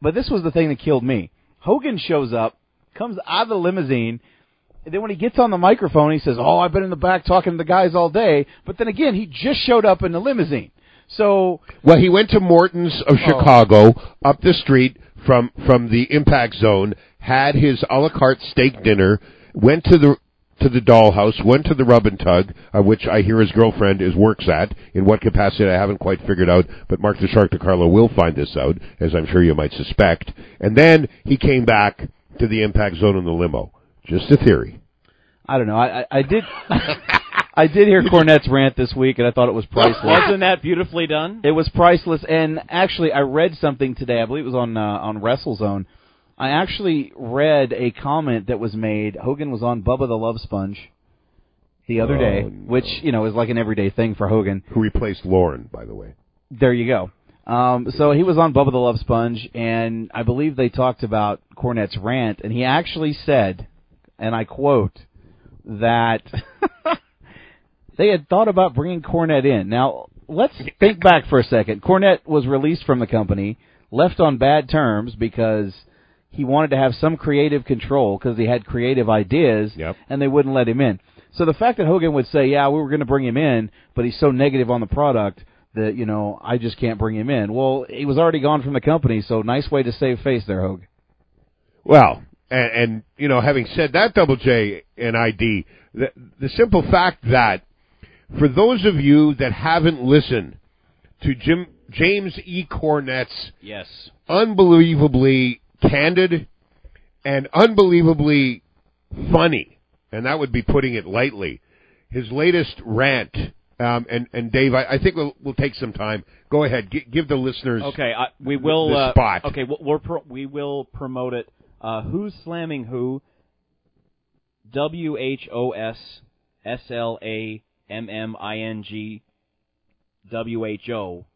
but this was the thing that killed me. Hogan shows up, comes out of the limousine, and then when he gets on the microphone, he says, "Oh, I've been in the back talking to the guys all day." But then again, he just showed up in the limousine. So Well, he went to Morton's of Oh. Chicago, up the street from from the Impact Zone, had his a la carte steak dinner, went to the to the dollhouse, went to the rub and tug, uh, which I hear his girlfriend is works at. In what capacity, I haven't quite figured out, but Mark the Shark DeCarlo will find this out, as I'm sure you might suspect. And then he came back to the Impact Zone in the limo. Just a theory. I don't know. I I, I did I did hear Cornette's rant this week, and I thought it was priceless. Wasn't that beautifully done? It was priceless, and actually, I read something today. I believe it was on uh, on WrestleZone. I actually read a comment that was made. Hogan was on Bubba the Love Sponge the other Oh, day, no. which you know is like an everyday thing for Hogan. Who replaced Lauren, by the way. There you go. Um, so he was on Bubba the Love Sponge, and I believe they talked about Cornette's rant, and he actually said, and I quote, that they had thought about bringing Cornette in. Now, let's think back for a second. Cornette was released from the company, left on bad terms because he wanted to have some creative control because he had creative ideas, Yep. and they wouldn't let him in. So the fact that Hogan would say, "Yeah, we were going to bring him in, but he's so negative on the product that you know I just can't bring him in." Well, he was already gone from the company, so nice way to save face there, Hogan. Well, and, and you know, having said that, Double J and ID, the, the simple fact that for those of you that haven't listened to Jim James E. Cornette's Yes. unbelievably candid and unbelievably funny, and that would be putting it lightly. His latest rant, um, and and Dave, I, I think we'll we'll take some time. Go ahead, G- give the listeners. Okay, I, we will the uh, spot. Okay, we'll, we're pro- we will promote it. Uh, who's slamming who? W H O S S L A M M I N G W H O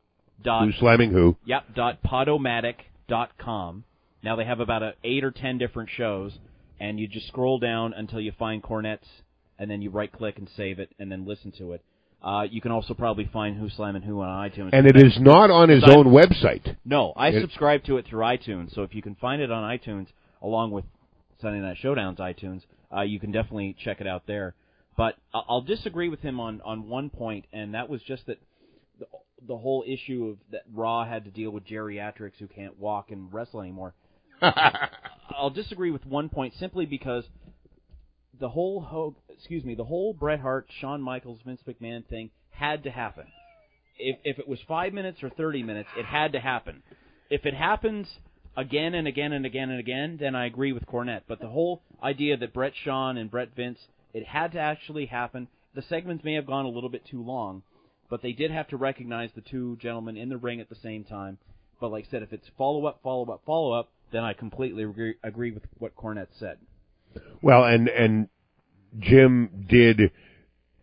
dot Who's slamming who? Yep. Dot podomatic dot com. Now they have about a, eight or ten different shows, and you just scroll down until you find Cornette's, and then you right click and save it, and then listen to it. Uh, you can also probably find Who Slamming Who on iTunes. And it is not on his own website. No, I It- subscribe to it through iTunes. So if you can find it on iTunes, along with Sunday Night Showdown's iTunes, uh, you can definitely check it out there. But I'll disagree with him on on one point, and that was just that the, the whole issue of that Raw had to deal with geriatrics who can't walk and wrestle anymore. I'll disagree with one point simply because the whole Ho- excuse me, the whole Bret Hart, Shawn Michaels, Vince McMahon thing had to happen. If if it was five minutes or thirty minutes, it had to happen. If it happens again and again and again and again, then I agree with Cornette. But the whole idea that Bret Shawn and Bret Vince, it had to actually happen. The segments may have gone a little bit too long, but they did have to recognize the two gentlemen in the ring at the same time. But like I said, if it's follow up, follow up, follow up, then I completely agree, agree with what Cornette said. Well, and and Jim did,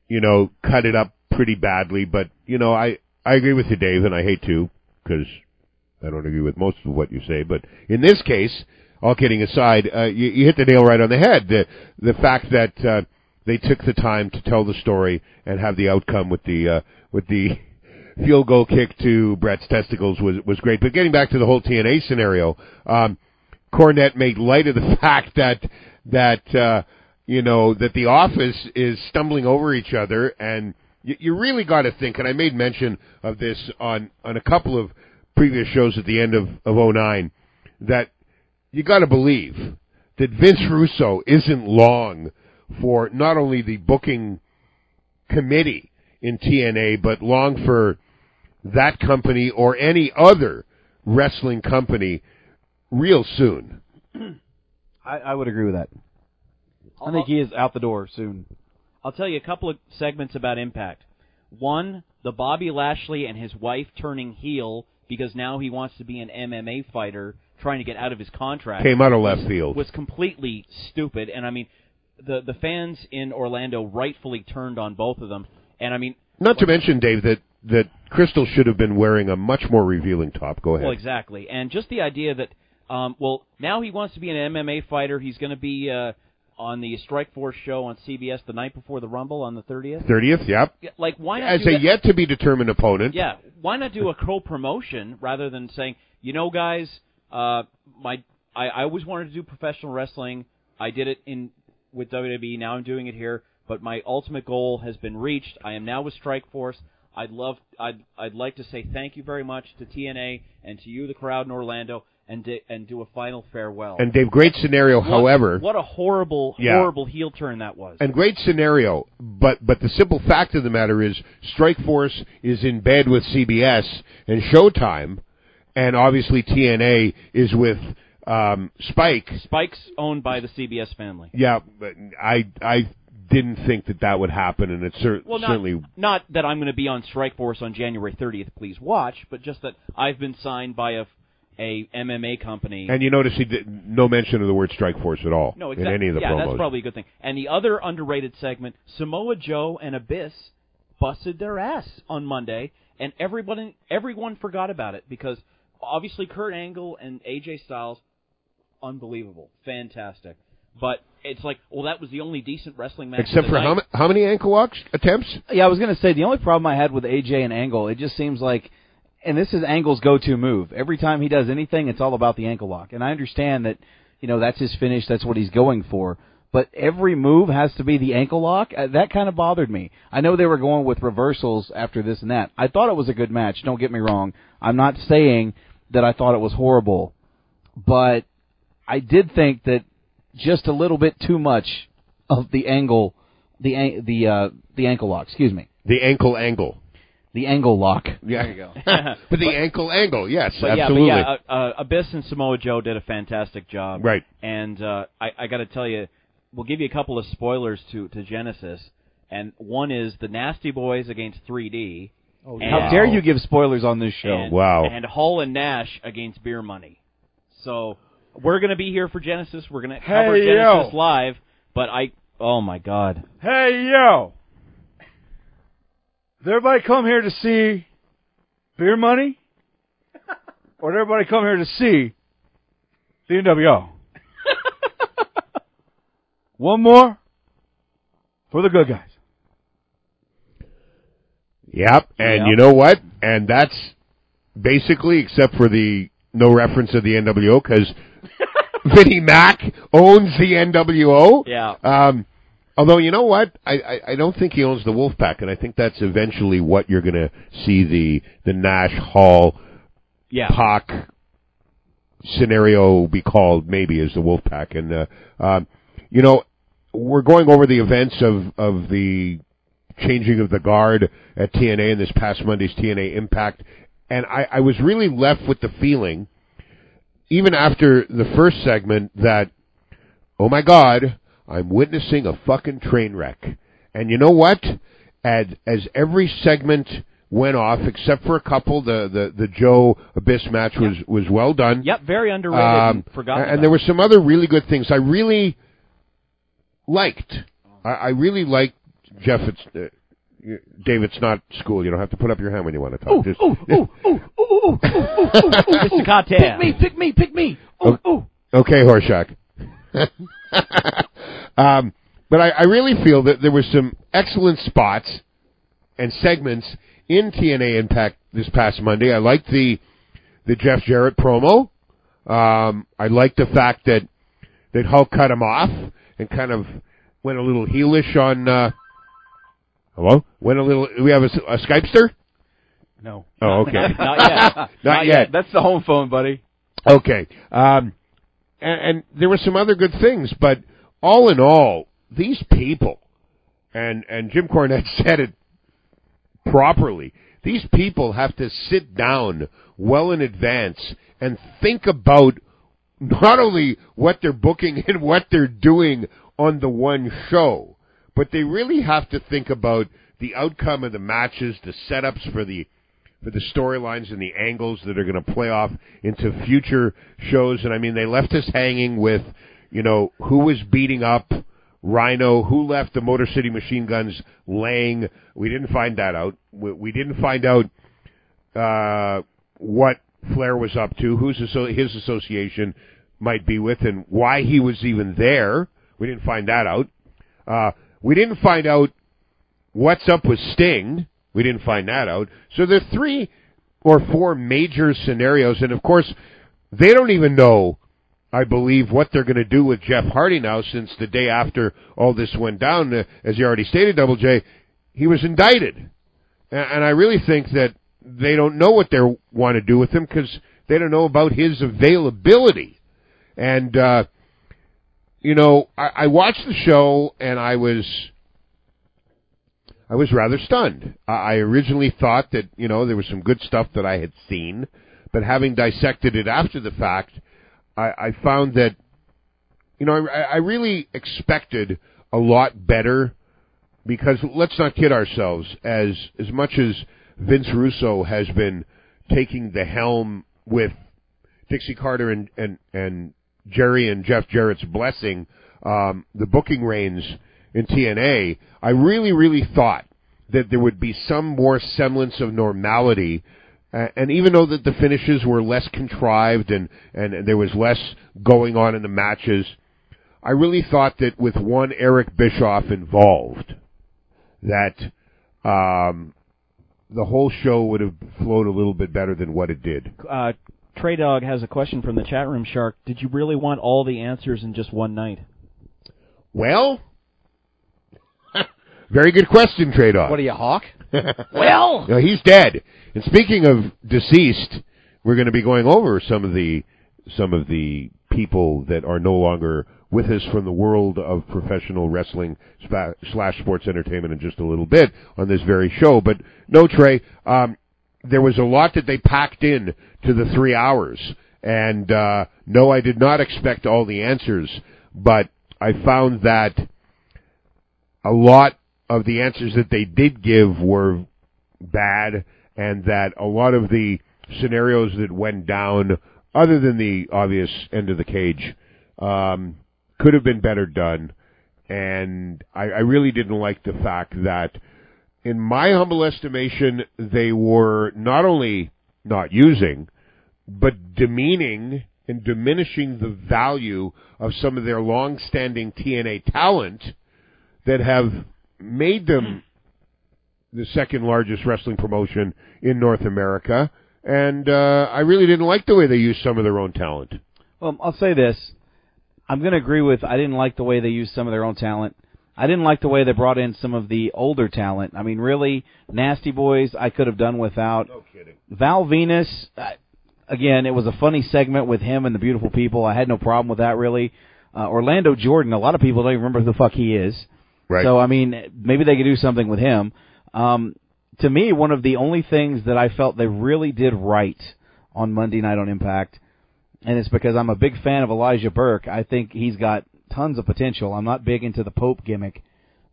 you know, cut it up pretty badly. But you know, I I agree with you, Dave, and I hate to because I don't agree with most of what you say. But in this case, all kidding aside, uh, you, you hit the nail right on the head. The the fact that uh, they took the time to tell the story and have the outcome with the uh, with the field goal kick to Bret's testicles was was great. But getting back to the whole TNA scenario, um, Cornette made light of the fact that that uh, you know that the office is stumbling over each other, and you, you really got to think. And I made mention of this on on a couple of previous shows at the end of of '09 that you got to believe that Vince Russo isn't long for not only the booking committee in TNA, but long for that company or any other wrestling company real soon. I, I would agree with that. I think he is out the door soon. I'll tell you a couple of segments about Impact. One, the Bobby Lashley and his wife turning heel because now he wants to be an MMA fighter, trying to get out of his contract. Came out of left field. Was completely stupid, and I mean, the the fans in Orlando rightfully turned on both of them. And I mean, Not to mention, Dave, that that Crystal should have been wearing a much more revealing top. Go ahead. Well, exactly, and just the idea that, um, well, now he wants to be an MMA fighter. He's going to be uh, on the Strike Force show on CBS the night before the Rumble on the thirtieth. Thirtieth, yep. Like, why not As a that- yet to be determined opponent. Yeah, why not do a co-promotion rather than saying, you know, guys, uh, my I, I always wanted to do professional wrestling. I did it in with WWE. Now I'm doing it here, but my ultimate goal has been reached. I am now with Strike Force. I'd love, I'd, I'd like to say thank you very much to TNA and to you, the crowd in Orlando, and di- and do a final farewell. And Dave, great scenario. What- however, what a horrible, Yeah. horrible heel turn that was. And great scenario, but but the simple fact of the matter is, Strike Force is in bed with CBS and Showtime, and obviously TNA is with um, Spike. Spike's owned by the CBS family. Yeah, but I I didn't think that that would happen, and it cer- Well, not, certainly not that I'm going to be on Strike Force on January 30th. Please watch, but just that I've been signed by a a MMA company. And you notice he did no mention of the word Strike Force at all no, in exactly. any of the yeah, promos. that's probably a good thing. And the other underrated segment, Samoa Joe and Abyss busted their ass on Monday, and everyone everyone forgot about it because obviously Kurt Angle and AJ Styles, unbelievable, fantastic. But it's like, well, that was the only decent wrestling match. Except for how, ma- how many ankle locks attempts? Yeah, I was going to say the only problem I had with AJ and Angle, it just seems like, and this is Angle's go-to move. Every time he does anything, it's all about the ankle lock. And I understand that, you know, that's his finish, that's what he's going for. But every move has to be the ankle lock. Uh, that kind of bothered me. I know they were going with reversals after this and that. I thought it was a good match. Don't get me wrong. I'm not saying that I thought it was horrible, but I did think that just a little bit too much of the angle, the the uh, the ankle lock. Excuse me. The ankle angle. The angle lock. Yeah. There you go. but the ankle angle, yes, But absolutely. yeah, but yeah, uh, uh, Abyss and Samoa Joe did a fantastic job. Right. And uh, I, I got to tell you, we'll give you a couple of spoilers to to Genesis, and one is the Nasty Boys against 3D. Oh, and, How dare you give spoilers on this show? and, And Hall and Nash against Beer Money. So we're going to be here for Genesis. We're going to cover Hey, Genesis yo. live. But I, oh my God. Hey, yo! Does everybody come here to see beer money? or did everybody come here to see the NWO? One more for the good guys. Yep, and Yep. you know what? And that's basically, except for the no reference of the NWO, because Vinnie Mac owns the NWO. Yeah. Um, although you know what, I, I I don't think he owns the Wolfpack, and I think that's eventually what you're going to see the the Nash Hall Yeah. Pac scenario be called maybe as the Wolfpack, and uh, um, you know we're going over the events of of the changing of the guard at TNA in this past Monday's TNA Impact, and I, I was really left with the feeling, even after the first segment, that oh my God, I'm witnessing a fucking train wreck. And you know what? As as every segment went off, except for a couple, the the, the Joe Abyss match was was well done. Yep, very underrated Um, and forgotten. and about. there were some other really good things I really liked. I, I really liked Jeff. It's uh, you- Dave. It's not school. You don't have to put up your hand when you want to talk. Just, Mr. Carter. Pick me, pick me, pick me. Ooh, ooh. Okay, Horshack. um, but I, I really feel that there were some excellent spots and segments in TNA Impact this past Monday. I liked the the Jeff Jarrett promo. Um, I liked the fact that that Hulk cut him off and kind of went a little heelish on. Uh, hello, went a little. We have a, a Skypester. No. Oh, okay. Not yet. Not, Not yet. That's the home phone, buddy. Okay. Um, and, and there were some other good things, but all in all, these people, and, and Jim Cornette said it properly, these people have to sit down well in advance and think about not only what they're booking and what they're doing on the one show, but they really have to think about the outcome of the matches, the setups for the for the storylines and the angles that are going to play off into future shows. And I mean, they left us hanging with, you know, who was beating up Rhino, who left the Motor City Machine Guns laying. We didn't find that out. We, we didn't find out uh, what Flair was up to, who's asso- his association might be with, and why he was even there. We didn't find that out. Uh, we didn't find out what's up with Sting. We didn't find that out. So there are three or four major scenarios, and of course, they don't even know, I believe, what they're going to do with Jeff Hardy now since the day after all this went down, uh, as you already stated, Double J, he was indicted. And, and I really think that they don't know what they want to do with him because they don't know about his availability. And, uh, you know, I, I watched the show and I was, I was rather stunned. I, I originally thought that, you know, there was some good stuff that I had seen, but having dissected it after the fact, I, I found that, you know, I, I really expected a lot better because let's not kid ourselves. As as much as Vince Russo has been taking the helm with Dixie Carter and and and Jerry and Jeff Jarrett's blessing, um, the booking reins in TNA, I really really thought that there would be some more semblance of normality. Uh, and even though that the finishes were less contrived and, and there was less going on in the matches, I really thought that with one Eric Bischoff involved, that um, the whole show would have flowed a little bit better than what it did. Uh, Trey Dog has a question from the chat room. Shark, did you really want all the answers in just one night? Well, very good question, Trey Dog. What are you, Hawk? well, no, he's dead. And speaking of deceased, we're going to be going over some of the some of the people that are no longer with us from the world of professional wrestling slash sports entertainment in just a little bit on this very show. But no, Trey, um, there was a lot that they packed in to the three hours, and uh, no, I did not expect all the answers, but I found that a lot of the answers that they did give were bad, and that a lot of the scenarios that went down, other than the obvious end of the cage, um, could have been better done. And I, I really didn't like the fact that, in my humble estimation, they were not only not using, but demeaning and diminishing the value of some of their long-standing TNA talent that have made them the second largest wrestling promotion in North America. And uh, I really didn't like the way they used some of their own talent. Well, I'll say this. I'm going to agree with. I didn't like the way they used some of their own talent. I didn't like the way they brought in some of the older talent. I mean, really, Nasty Boys, I could have done without. No kidding. Val Venis, again, it was a funny segment with him and the beautiful people. I had no problem with that, really. Uh, Orlando Jordan, a lot of people don't even remember who the fuck he is. Right. So, I mean, maybe they could do something with him. Um, to me, one of the only things that I felt they really did right on Monday Night on Impact and it's because I'm a big fan of Elijah Burke. I think he's got tons of potential. I'm not big into the Pope gimmick,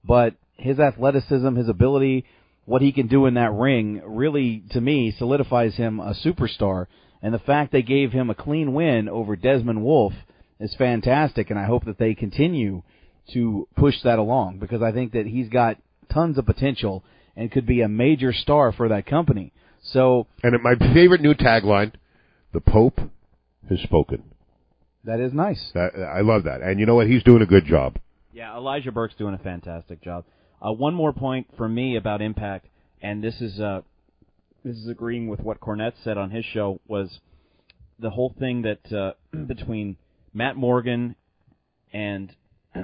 but his athleticism, his ability, what he can do in that ring really, to me, solidifies him a superstar. And the fact they gave him a clean win over Desmond Wolf is fantastic, and I hope that they continue to push that along because I think that he's got tons of potential and could be a major star for that company. So, And my favorite new tagline, the Pope has spoken. that is nice. That, I love that. And you know what? He's doing a good job. Yeah, Elijah Burke's doing a fantastic job. Uh, one more point for me about Impact, and this is uh, this is agreeing with what Cornette said on his show was the whole thing that uh, between Matt Morgan and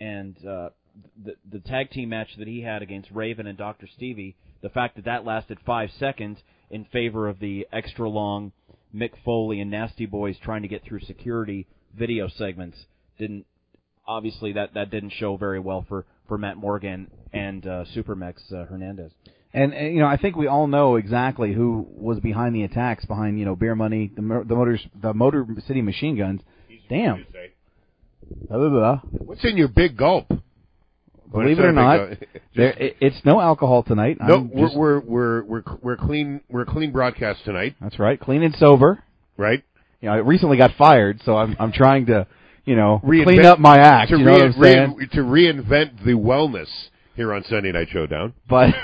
and uh, the the tag team match that he had against Raven and Dr. Stevie, the fact that that lasted five seconds in favor of the extra long Mick Foley and Nasty Boys trying to get through security video segments didn't obviously that that didn't show very well for for Matt Morgan and uh, Supermex uh, Hernandez. And, and you know, I think we all know exactly who was behind the attacks, behind you know Beer Money, the the motors, the Motor City Machine Guns. Damn. Blah, blah, blah. What's in your big gulp? Believe it or not, uh, there, it, it's no alcohol tonight. No, I'm we're, just- we're we're we're we're clean. We're a clean broadcast tonight, that's right, clean and sober. right? You know, I recently got fired, so I'm I'm trying to you know, Reinvent- clean up my act. to, you know rein- rein- to reinvent the wellness here on Sunday Night Showdown. but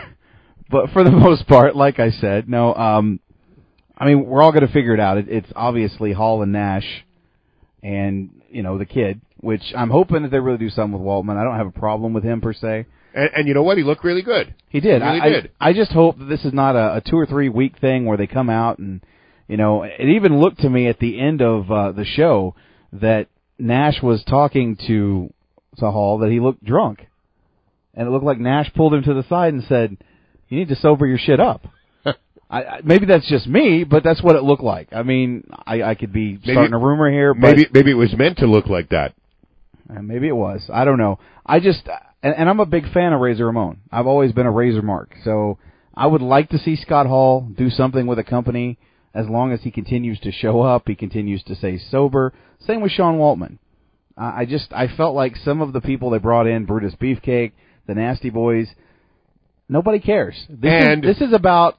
but for the most part, like I said, no. Um, I mean, we're all going to figure it out. It, it's obviously Hall and Nash, and you know the kid, which I'm hoping that they really do something with Waltman. I don't have a problem with him per se. And, and you know what? He looked really good. He did. He really I, I- did. I, just hope that this is not a, a two or three week thing where they come out and, you know, it even looked to me at the end of uh, the show that Nash was talking to to Hall that he looked drunk, and it looked like Nash pulled him to the side and said, "You need to sober your shit up." I, I, maybe that's just me, but that's what it looked like. I mean, I, I could be Maybe- starting a rumor here, but Maybe maybe it was meant to look like that. uh, maybe it was. I don't know. I just and, and I'm a big fan of Razor Ramon. I've always been a Razor Mark. So I would like to see Scott Hall do something with a company as long as he continues to show up, he continues to stay sober. Same with Sean Waltman. I I just I felt like some of the people they brought in, Brutus Beefcake, the Nasty Boys, nobody cares. This And- is, this is about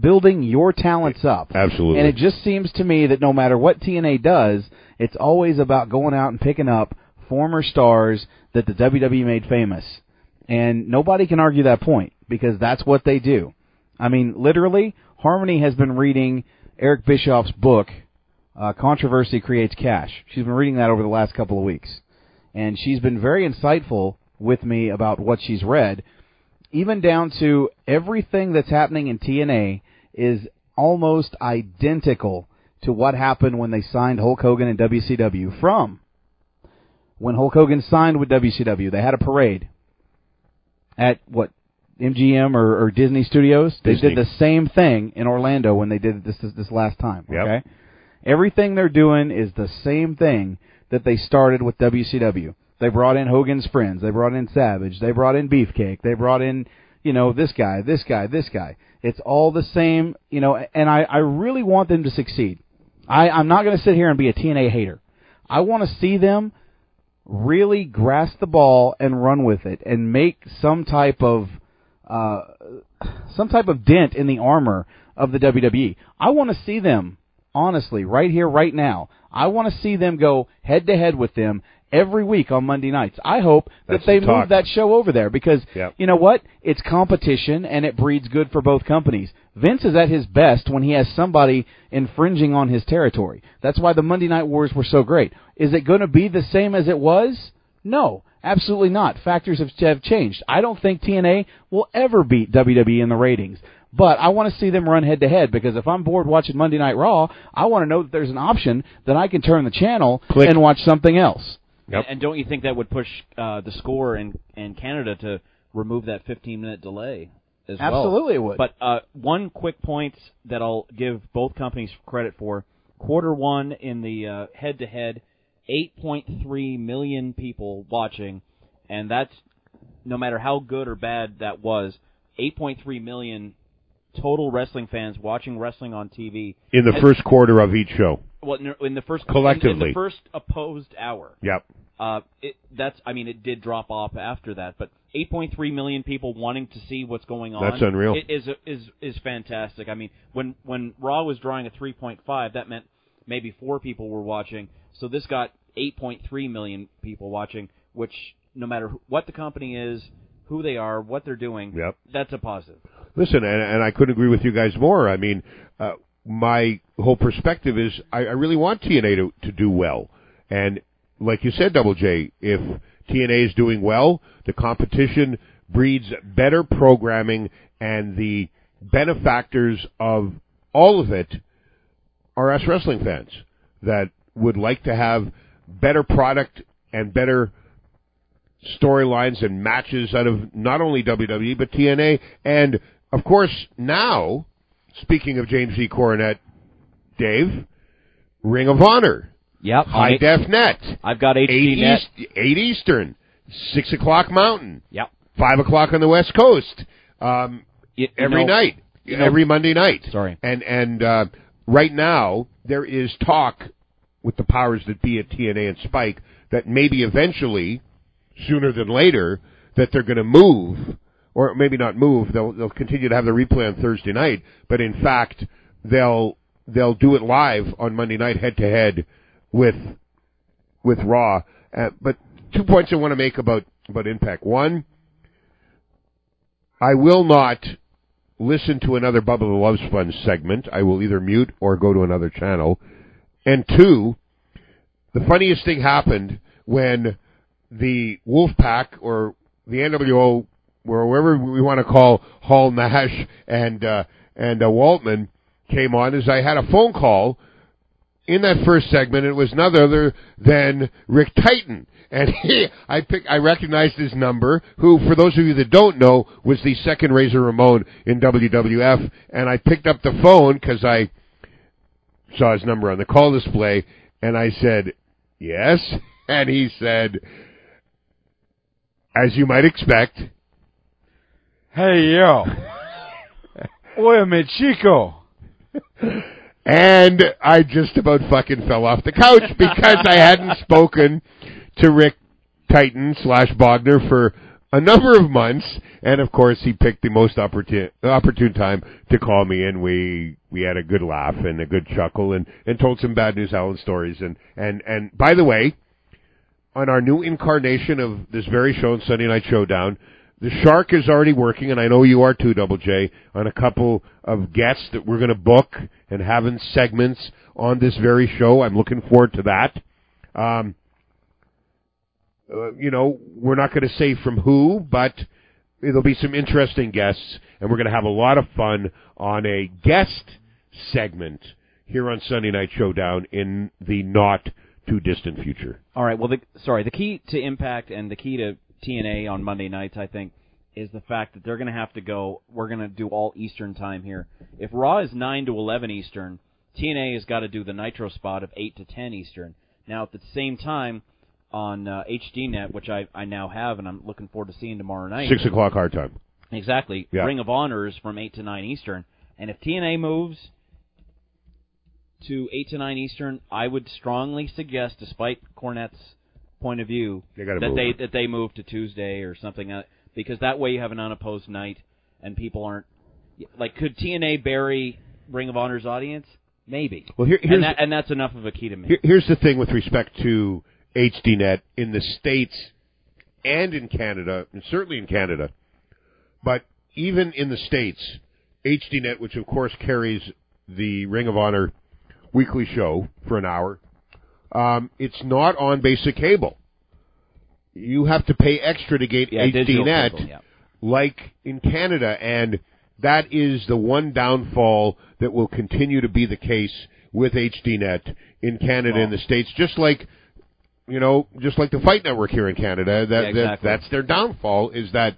building your talents up. Absolutely. And it just seems to me that no matter what TNA does, it's always about going out and picking up former stars that the WWE made famous. And nobody can argue that point because that's what they do. I mean, literally, Harmony has been reading Eric Bischoff's book, uh, Controversy Creates Cash. She's been reading that over the last couple of weeks. And she's been very insightful with me about what she's read even down to everything that's happening in TNA is almost identical to what happened when they signed Hulk Hogan and WCW. From when Hulk Hogan signed with WCW, they had a parade at what MGM or, or Disney Studios. They Disney. did the same thing in Orlando when they did it this this, this last time. Yep. Okay, everything they're doing is the same thing that they started with WCW. They brought in Hogan's friends. They brought in Savage. They brought in Beefcake. They brought in, you know, this guy, this guy, this guy. It's all the same, you know, and I, I really want them to succeed. I, I'm not going to sit here and be a TNA hater. I want to see them really grasp the ball and run with it and make some type of uh, some type of dent in the armor of the WWE. I want to see them honestly right here right now. I want to see them go head to head with them every week on Monday nights. I hope that they move that show over there because Yep. you know what? It's competition and it breeds good for both companies. Vince is at his best when he has somebody infringing on his territory. That's why the Monday Night Wars were so great. Is it going to be the same as it was? No, absolutely not. Factors have, have changed. I don't think TNA will ever beat WWE in the ratings. But I want to see them run head to head because if I'm bored watching Monday Night Raw, I want to know that there's an option that I can turn the channel Click. and watch something else. Yep. And don't you think that would push uh, the score in in Canada to remove that 15 minute delay as well? Absolutely it would. But uh, one quick point that I'll give both companies credit for: quarter one in the uh, head-to-head, 8.3 million people watching, and that's no matter how good or bad that was, 8.3 million total wrestling fans watching wrestling on TV In the And- first quarter of each show. Well, in, in the first in, Collectively. the first opposed hour. Yep. Uh, it, that's, I mean, it did drop off after that, but 8.3 million people wanting to see what's going on. That's unreal. It is is is fantastic. I mean, when when Raw was drawing a 3.5, that meant maybe four people were watching. So this got 8.3 million people watching, which no matter who- what the company is, who they are, what they're doing, Yep. that's a positive. Listen, and, and I couldn't agree with you guys more. I mean, uh, my whole perspective is I, I really want TNA to, to do well. And like you said, Double J, if TNA is doing well, the competition breeds better programming, and the benefactors of all of it are us wrestling fans that would like to have better product and better storylines and matches out of not only WWE but TNA, and of course now, speaking of James E. Cornette, Dave, Ring of Honor, Yep. High Def Net, I've got eight, net. East, eight Eastern, six o'clock Mountain, Yep. five o'clock on the West Coast, um, every know- night, you know- every Monday night. Sorry. and and uh, right now there is talk with the powers that be at TNA and Spike that maybe eventually, sooner than later, that they're going to move, or maybe not move. They'll they'll continue to have the replay on Thursday night, but in fact they'll they'll do it live on Monday night, head to head with with Raw. Uh, but two points I want to make about about Impact. One, I will not listen to another Bubba the Love Sponge segment. I will either mute or go to another channel. And two, the funniest thing happened when the Wolfpack or the NWO, wherever we want to call Hall Nash and uh, and uh, Waltman came on, is I had a phone call in that first segment. It was none other than Rick Titan. And he, I pick, I recognized his number, who, for those of you that don't know, was the second Razor Ramon in WWF. And I picked up the phone because I saw his number on the call display, and I said, yes. And he said, as you might expect, Hey yo, oye me chico. and I just about fucking fell off the couch because I hadn't spoken to Rick Titan slash Bognar for a number of months, and of course he picked the most opportune opportune time to call me, and we we had a good laugh and a good chuckle, and and told some Bad News Allen stories, and and and by the way, on our new incarnation of this very show, Sunday Night Showdown. The Shark is already working, and I know you are too, Double J, on a couple of guests that we're going to book and having segments on this very show. I'm looking forward to that. Um, uh, you know, we're not going to say from who, but there'll be some interesting guests, and we're going to have a lot of fun on a guest segment here on Sunday Night Showdown in the not too distant future. All right. Well, the, sorry. The key to Impact and the key to TNA on Monday nights, I think, is the fact that they're going to have to go. We're going to do all Eastern time here. If Raw is nine to eleven Eastern, TNA has got to do the Nitro spot of eight to ten Eastern. Now, at the same time, on uh, HDNet, which I I now have, and I'm looking forward to seeing tomorrow night. Six o'clock hard time. Exactly. Yeah. Ring of Honor is from eight to nine Eastern, and if TNA moves to eight to nine Eastern, I would strongly suggest, despite Cornette's point of view, They that move they that they move to Tuesday or something, uh, because that way you have an unopposed night, and people aren't like. Could TNA bury Ring of Honor's audience? Maybe. Well, here- here's and, that, and that's enough of a key to me. Here, here's the thing with respect to HDNet in the States and in Canada, and certainly in Canada, but even in the States, HDNet, which of course carries the Ring of Honor weekly show for an hour, um, it's not on basic cable. You have to pay extra to get Yeah, HDNet, cable, yeah. like in Canada, and that is the one downfall that will continue to be the case with HDNet in Canada and the States, just like you know, just like the Fight Network here in Canada. That, Yeah, exactly. that that's their downfall is that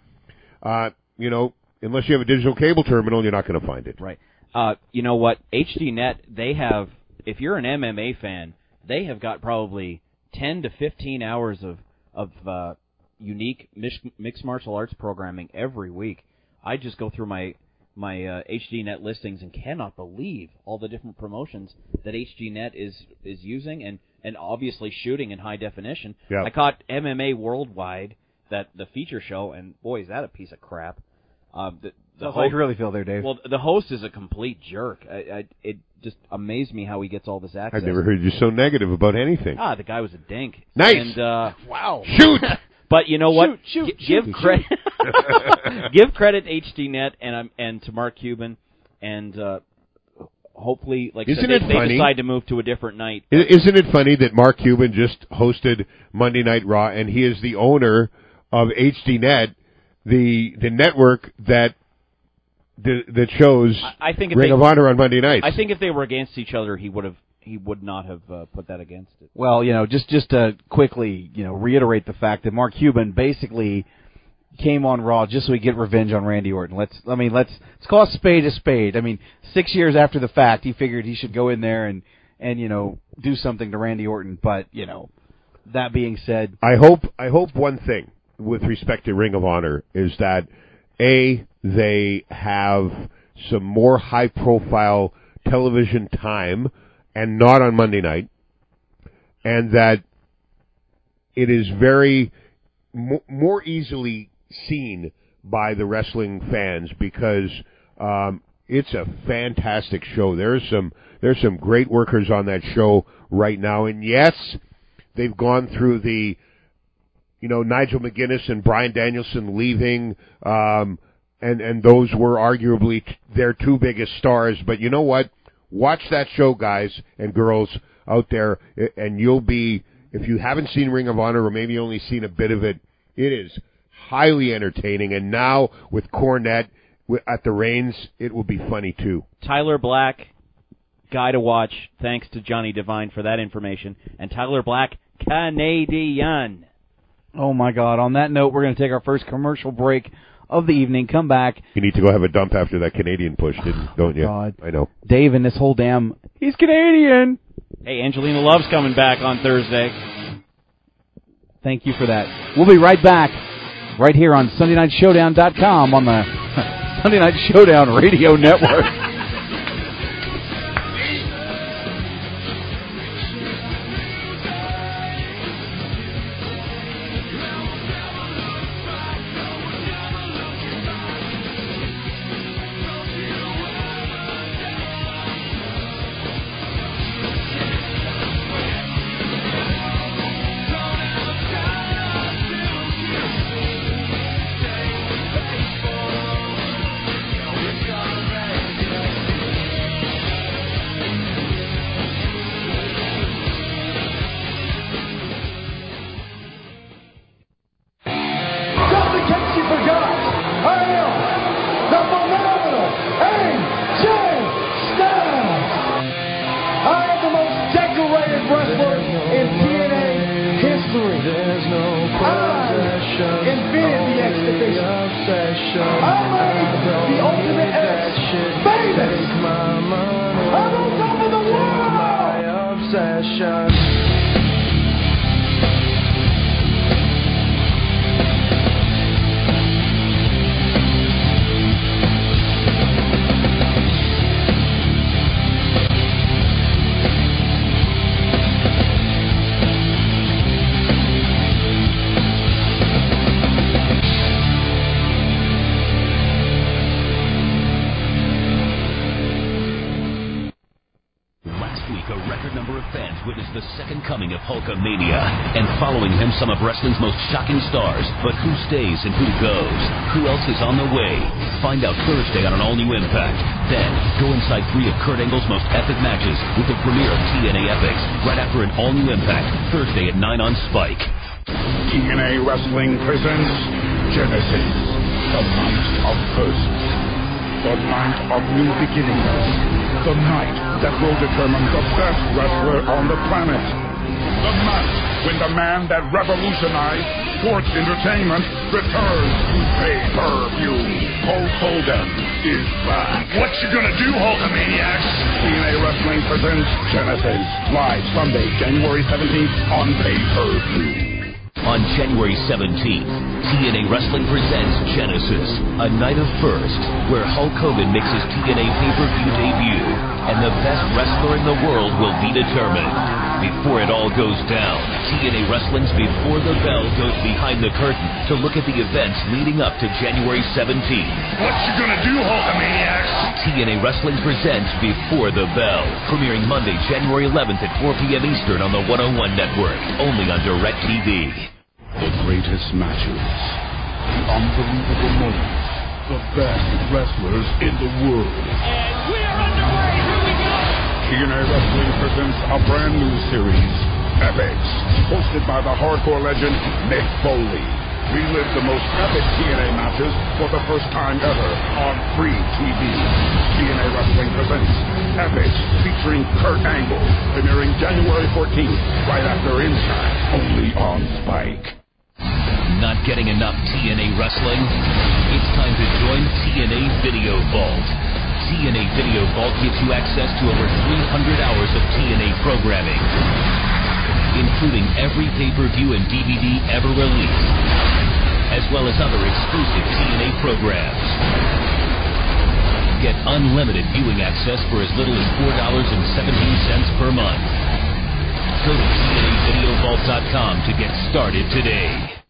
uh, you know, unless you have a digital cable terminal, you're not going to find it. Right. Uh, you know what? HDNet, they have, if you're an MMA fan, they have got probably 10 to 15 hours of, of, uh, unique mix, mixed martial arts programming every week. I just go through my, my, uh, HDNet listings and cannot believe all the different promotions that HDNet is, is using and, and obviously shooting in high definition. Yeah. I caught MMA Worldwide, that, the feature show, and boy, is that a piece of crap. Um, the, the Sounds like you really feel there, Dave. well, the host is a complete jerk. I, I, it just amazed me how he gets all this access. I've never heard you so negative about anything. Ah, the guy was a dink. Nice. And, uh, wow. Shoot. but you know what? Shoot, shoot, Gi- shoot. give credit. give credit to HDNet and um, and to Mark Cuban, and uh, hopefully, like I Isn't said, it they, they decide to move to a different night. Isn't it funny that Mark Cuban just hosted Monday Night Raw, and he is the owner of HDNet, the the network that the, that shows I, I think if Ring they, of Honor on Monday nights. I think if they were against each other, he would have he would not have uh, put that against it. Well, you know, just just to quickly, you know, reiterate the fact that Mark Cuban basically came on Raw just so he get revenge on Randy Orton. Let's, I mean, let's let's call a spade a spade. I mean, six years after the fact, he figured he should go in there and and you know do something to Randy Orton. But you know, that being said, I hope I hope one thing with respect to Ring of Honor is that a they have some more high profile television time and not on Monday night, and that it is very mo- more easily seen by the wrestling fans because um, it's a fantastic show. There's some there's some great workers on that show right now, and yes, they've gone through the, you know, Nigel McGuinness and Brian Danielson leaving, um, and and those were arguably t- their two biggest stars. But you know what? Watch that show, guys and girls out there, and you'll be if you haven't seen Ring of Honor or maybe only seen a bit of it, it is highly entertaining. And now with Cornette at the reins, it will be funny too. Tyler Black, guy to watch. Thanks to Johnny Devine for that information. And Tyler Black, Canadian. Oh my God! On that note, we're going to take our first commercial break of the evening. Come back, You need to go have a dump after that Canadian push, didn't, don't you? God. I know. Dave, and this whole damn he's Canadian. Hey, Angelina Love's coming back on Thursday. Thank you for that. We'll be right back, right here on SundayNightShowdown.com on the Sunday Night Showdown Radio Network. some of wrestling's most shocking stars. But who stays and who goes? Who else is on the way? Find out Thursday on an all-new Impact. Then, go inside three of Kurt Angle's most epic matches with the premiere of TNA Epics, right after an all-new Impact, Thursday at 9 on Spike. TNA Wrestling presents Genesis, the night of first, the night of new beginnings, the night that will determine the best wrestler on the planet, the night when the man that revolutionized sports entertainment returns to pay-per-view. Hulk Hogan is back. What you gonna do, Hulkamaniacs? TNA Wrestling presents Genesis, live Sunday, January 17th on pay-per-view. On January 17th, TNA Wrestling presents Genesis, a night of first, where Hulk Hogan makes his TNA pay-per-view debut, and the best wrestler in the world will be determined. Before it all goes down, TNA Wrestling's Before the Bell goes behind the curtain to look at the events leading up to January 17th. What you gonna do, Hulkamaniacs? TNA Wrestling presents Before the Bell, premiering Monday, January 11th at 4 p.m. Eastern on the 101 Network, only on DirecTV. The greatest matches, the unbelievable moments, the best wrestlers in the world. And we are underway. TNA Wrestling presents a brand new series, Epics, hosted by the hardcore legend Mick Foley. Relive the most epic TNA matches for the first time ever on free TV. TNA Wrestling presents Epics featuring Kurt Angle, premiering January 14th, right after Impact, only on Spike. Not getting enough TNA wrestling? It's time to join TNA Video Vault. TNA Video Vault gives you access to over 300 hours of TNA programming, including every pay-per-view and DVD ever released, as well as other exclusive TNA programs. Get unlimited viewing access for as little as $4.17 per month. Go to TNAVideoVault.com to get started today.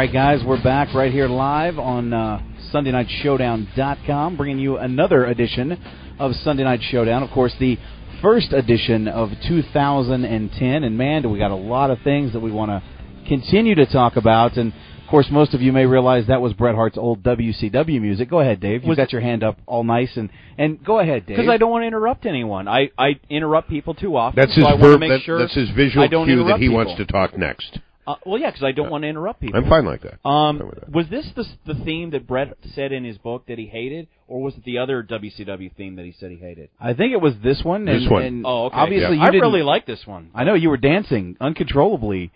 Right, guys, we're back right here live on uh, SundayNightShowdown.com, bringing you another edition of Sunday Night Showdown. Of course, the first edition of 2010, and man, do we got a lot of things that we want to continue to talk about. And of course, most of you may realize that was Bret Hart's old WCW music. Go ahead, Dave. You've Was- got your hand up all nice, and and go ahead, Dave. Because I don't want to interrupt anyone. I, I interrupt people too often. That's so his I want verb. make That, sure that's his visual I don't cue that he people. wants to talk next. Uh, well, yeah, because I don't want to interrupt people. I'm fine like that. Um, was this the the theme that Bret said in his book that he hated, or was it the other WCW theme that he said he hated? I think it was this one. This and, one. and Oh, okay. Obviously, Yeah. you I didn't- really like this one. I know you were dancing uncontrollably.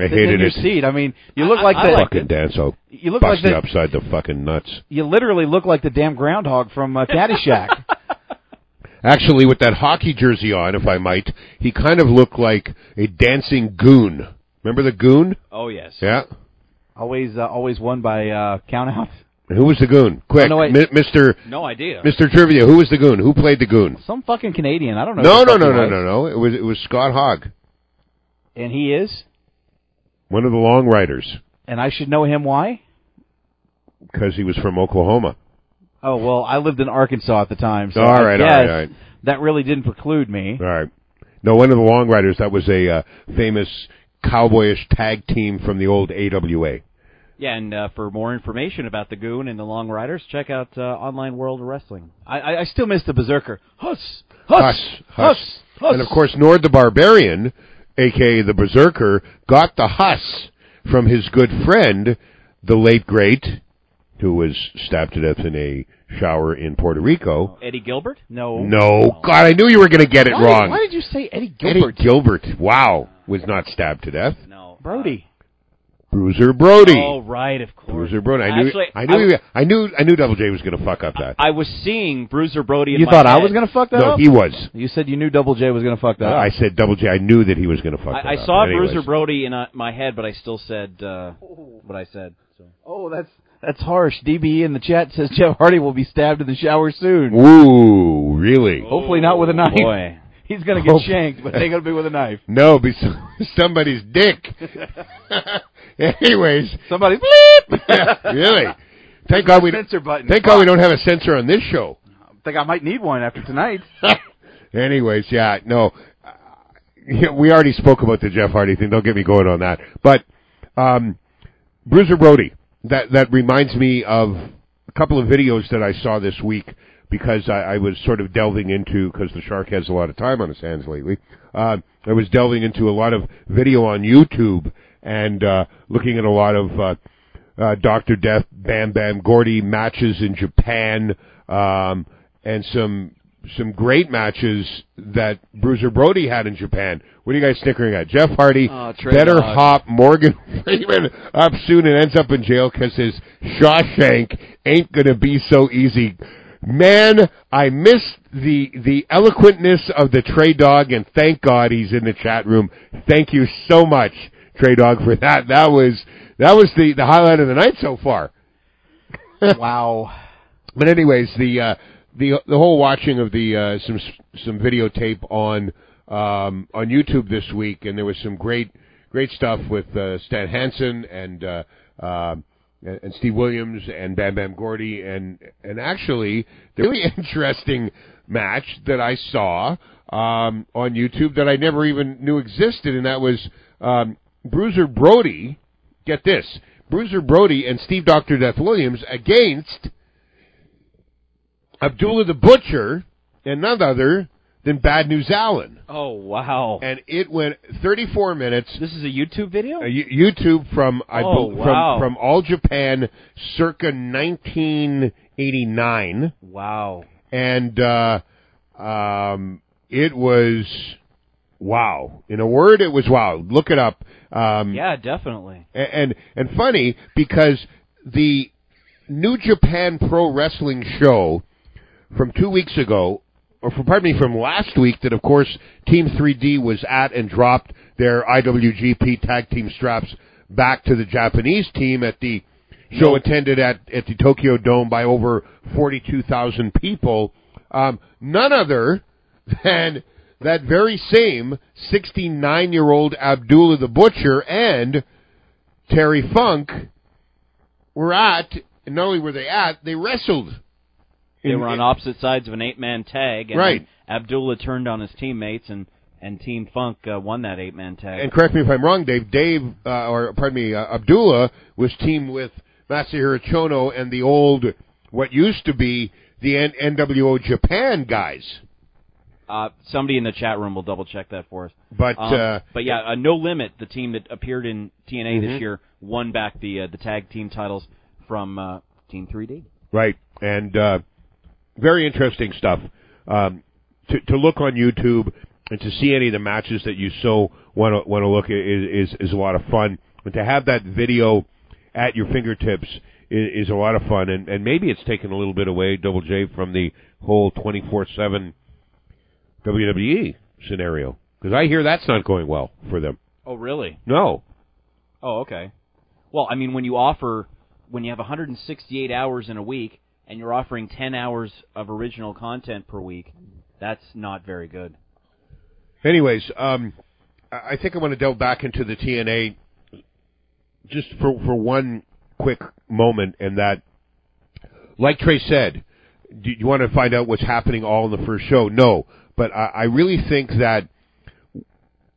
I in hated your it. seat. I mean, you look I- like I the liked Fucking dance. I'll You look bust like the- upside the fucking nuts. you literally look like the damn groundhog from uh, Caddyshack. Actually, with that hockey jersey on, if I might, he kind of looked like a dancing goon. Remember the goon? Oh yes. Yeah. always, uh, always won by uh, count out. Who was the goon? Quick, Oh, no, wait. Mi- Mister No idea. Mister Trivia. Who was the goon? Who played the goon? Some fucking Canadian. I don't know. No, who no, no, no, was. no, no. It was it was Scott Hogg, And he is. one of the long riders, And I should know him. Why? because he was from Oklahoma. Oh well, I lived in Arkansas at the time, so All I right, all guess right, all right. that really didn't preclude me. All right. No, one of the long riders. That was a uh, famous cowboyish tag team from the old AWA. Yeah, and uh, for more information about the Goon and the Long Riders, check out uh, Online World Wrestling. I, I, I still miss the Berserker. Huss, Huss, Huss, Huss. Huss. And of course, Nord the Barbarian, aka the Berserker, got the Huss from his good friend, the late great, who was stabbed to death in a shower in Puerto Rico. Eddie Gilbert? No. No, God, I knew you were going to get it why, wrong. Why did you say Eddie Gilbert? Eddie Gilbert? Gilbert, wow, was not stabbed to death. No. Brody. Bruiser Brody. Oh, right, of course. Bruiser Brody. I knew. Actually, I knew. I- he- I knew. I knew Double J was going to fuck up that. I was seeing Bruiser Brody in You my thought I was going to fuck that up? no, up? he was. You said you knew Double J was going to fuck that I up. said Double J. I knew that he was going to fuck that I, I up. saw Anyways. Bruiser Brody in uh, my head, but I still said uh, what I said. So. Oh, that's that's harsh. DBE in the chat says Jeff Hardy will be stabbed in the shower soon. Ooh, really? Hopefully not with a knife. Boy. He's going to get shanked, but ain't going to be with a knife. No, be some- somebody's dick. Anyways, Somebody bleep. yeah, really. Thank God we censor button. thank God we don't have a censor on this show. I think I might need one after tonight. Anyways, yeah, no, uh, yeah, we already spoke about the Jeff Hardy thing. Don't get me going on that. But um, Bruiser Brody, that that reminds me of a couple of videos that I saw this week because I, I was sort of delving into because the shark has a lot of time on his hands lately. Uh, I was delving into a lot of video on YouTube and uh, looking at a lot of uh, uh, Doctor Death, Bam Bam Gordy matches in Japan, um, and some some great matches that Bruiser Brody had in Japan. What are you guys snickering at? Jeff Hardy, Oh, better hop Morgan Freeman up soon and ends up in jail because his Shawshank ain't gonna be so easy. Man, I miss the the eloquentness of the Trey Dog, and thank God he's in the chat room. Thank you so much, Trey Dog, for that. That was that was the the highlight of the night so far. wow. But anyways, the uh, the the whole watching of the uh, some some videotape on um, on YouTube this week, and there was some great great stuff with uh, Stan Hansen and uh, um and, Steve Williams and Bam Bam Gordy, and and actually the really interesting match that I saw um, on YouTube that I never even knew existed, and that was um, Bruiser Brody. Get this. Bruiser Brody and Steve Dr. Death Williams against Abdullah the Butcher and none other than Bad News Allen. Oh wow! And it went 34 minutes. This is a YouTube video. Uh, Yo- YouTube from I Oh, bel- wow. from from All Japan, circa 1989, wow. and uh, um, it was wow. In a word, it was wow. Look it up. Um, Yeah, definitely. a- and and funny because the New Japan Pro Wrestling show from two weeks ago, or from, pardon me, from last week, that of course Team 3D was at and dropped their IWGP Tag Team straps back to the Japanese team at the show attended at at the Tokyo Dome by over 42,000 people. Um, none other than that very same 69 year old Abdullah the Butcher and Terry Funk were at, and not only were they at, they wrestled. They were on opposite sides of an eight-man tag, and Right. Abdullah turned on his teammates, and and Team Funk uh, won that eight-man tag. And correct me if I'm wrong, Dave. Dave, uh, or pardon me, uh, Abdullah was teamed with Masahiro Chono and the old, what used to be the N- NWO Japan guys. Uh, somebody in the chat room will double check that for us. But, Um, uh, but yeah, uh, No Limit, the team that appeared in TNA Mhm. this year, won back the uh, the tag team titles from uh, Team 3D. Right, and uh, very interesting stuff. Um, to, to look on YouTube and to see any of the matches that you so want to want to look at is, is is a lot of fun. And to have that video at your fingertips is, is a lot of fun. And, and maybe it's taken a little bit away, Double J, from the whole twenty four seven WWE scenario because I hear that's not going well for them. Oh, really? No, Oh, okay. Well, I mean, when you offer, when you have 168 hours in a week, and you're offering 10 hours of original content per week, that's not very good. Anyways, um, I think I want to delve back into the TNA just for for one quick moment, and that, like Trey said, do you want to find out what's happening all in the first show? No, but I, I really think that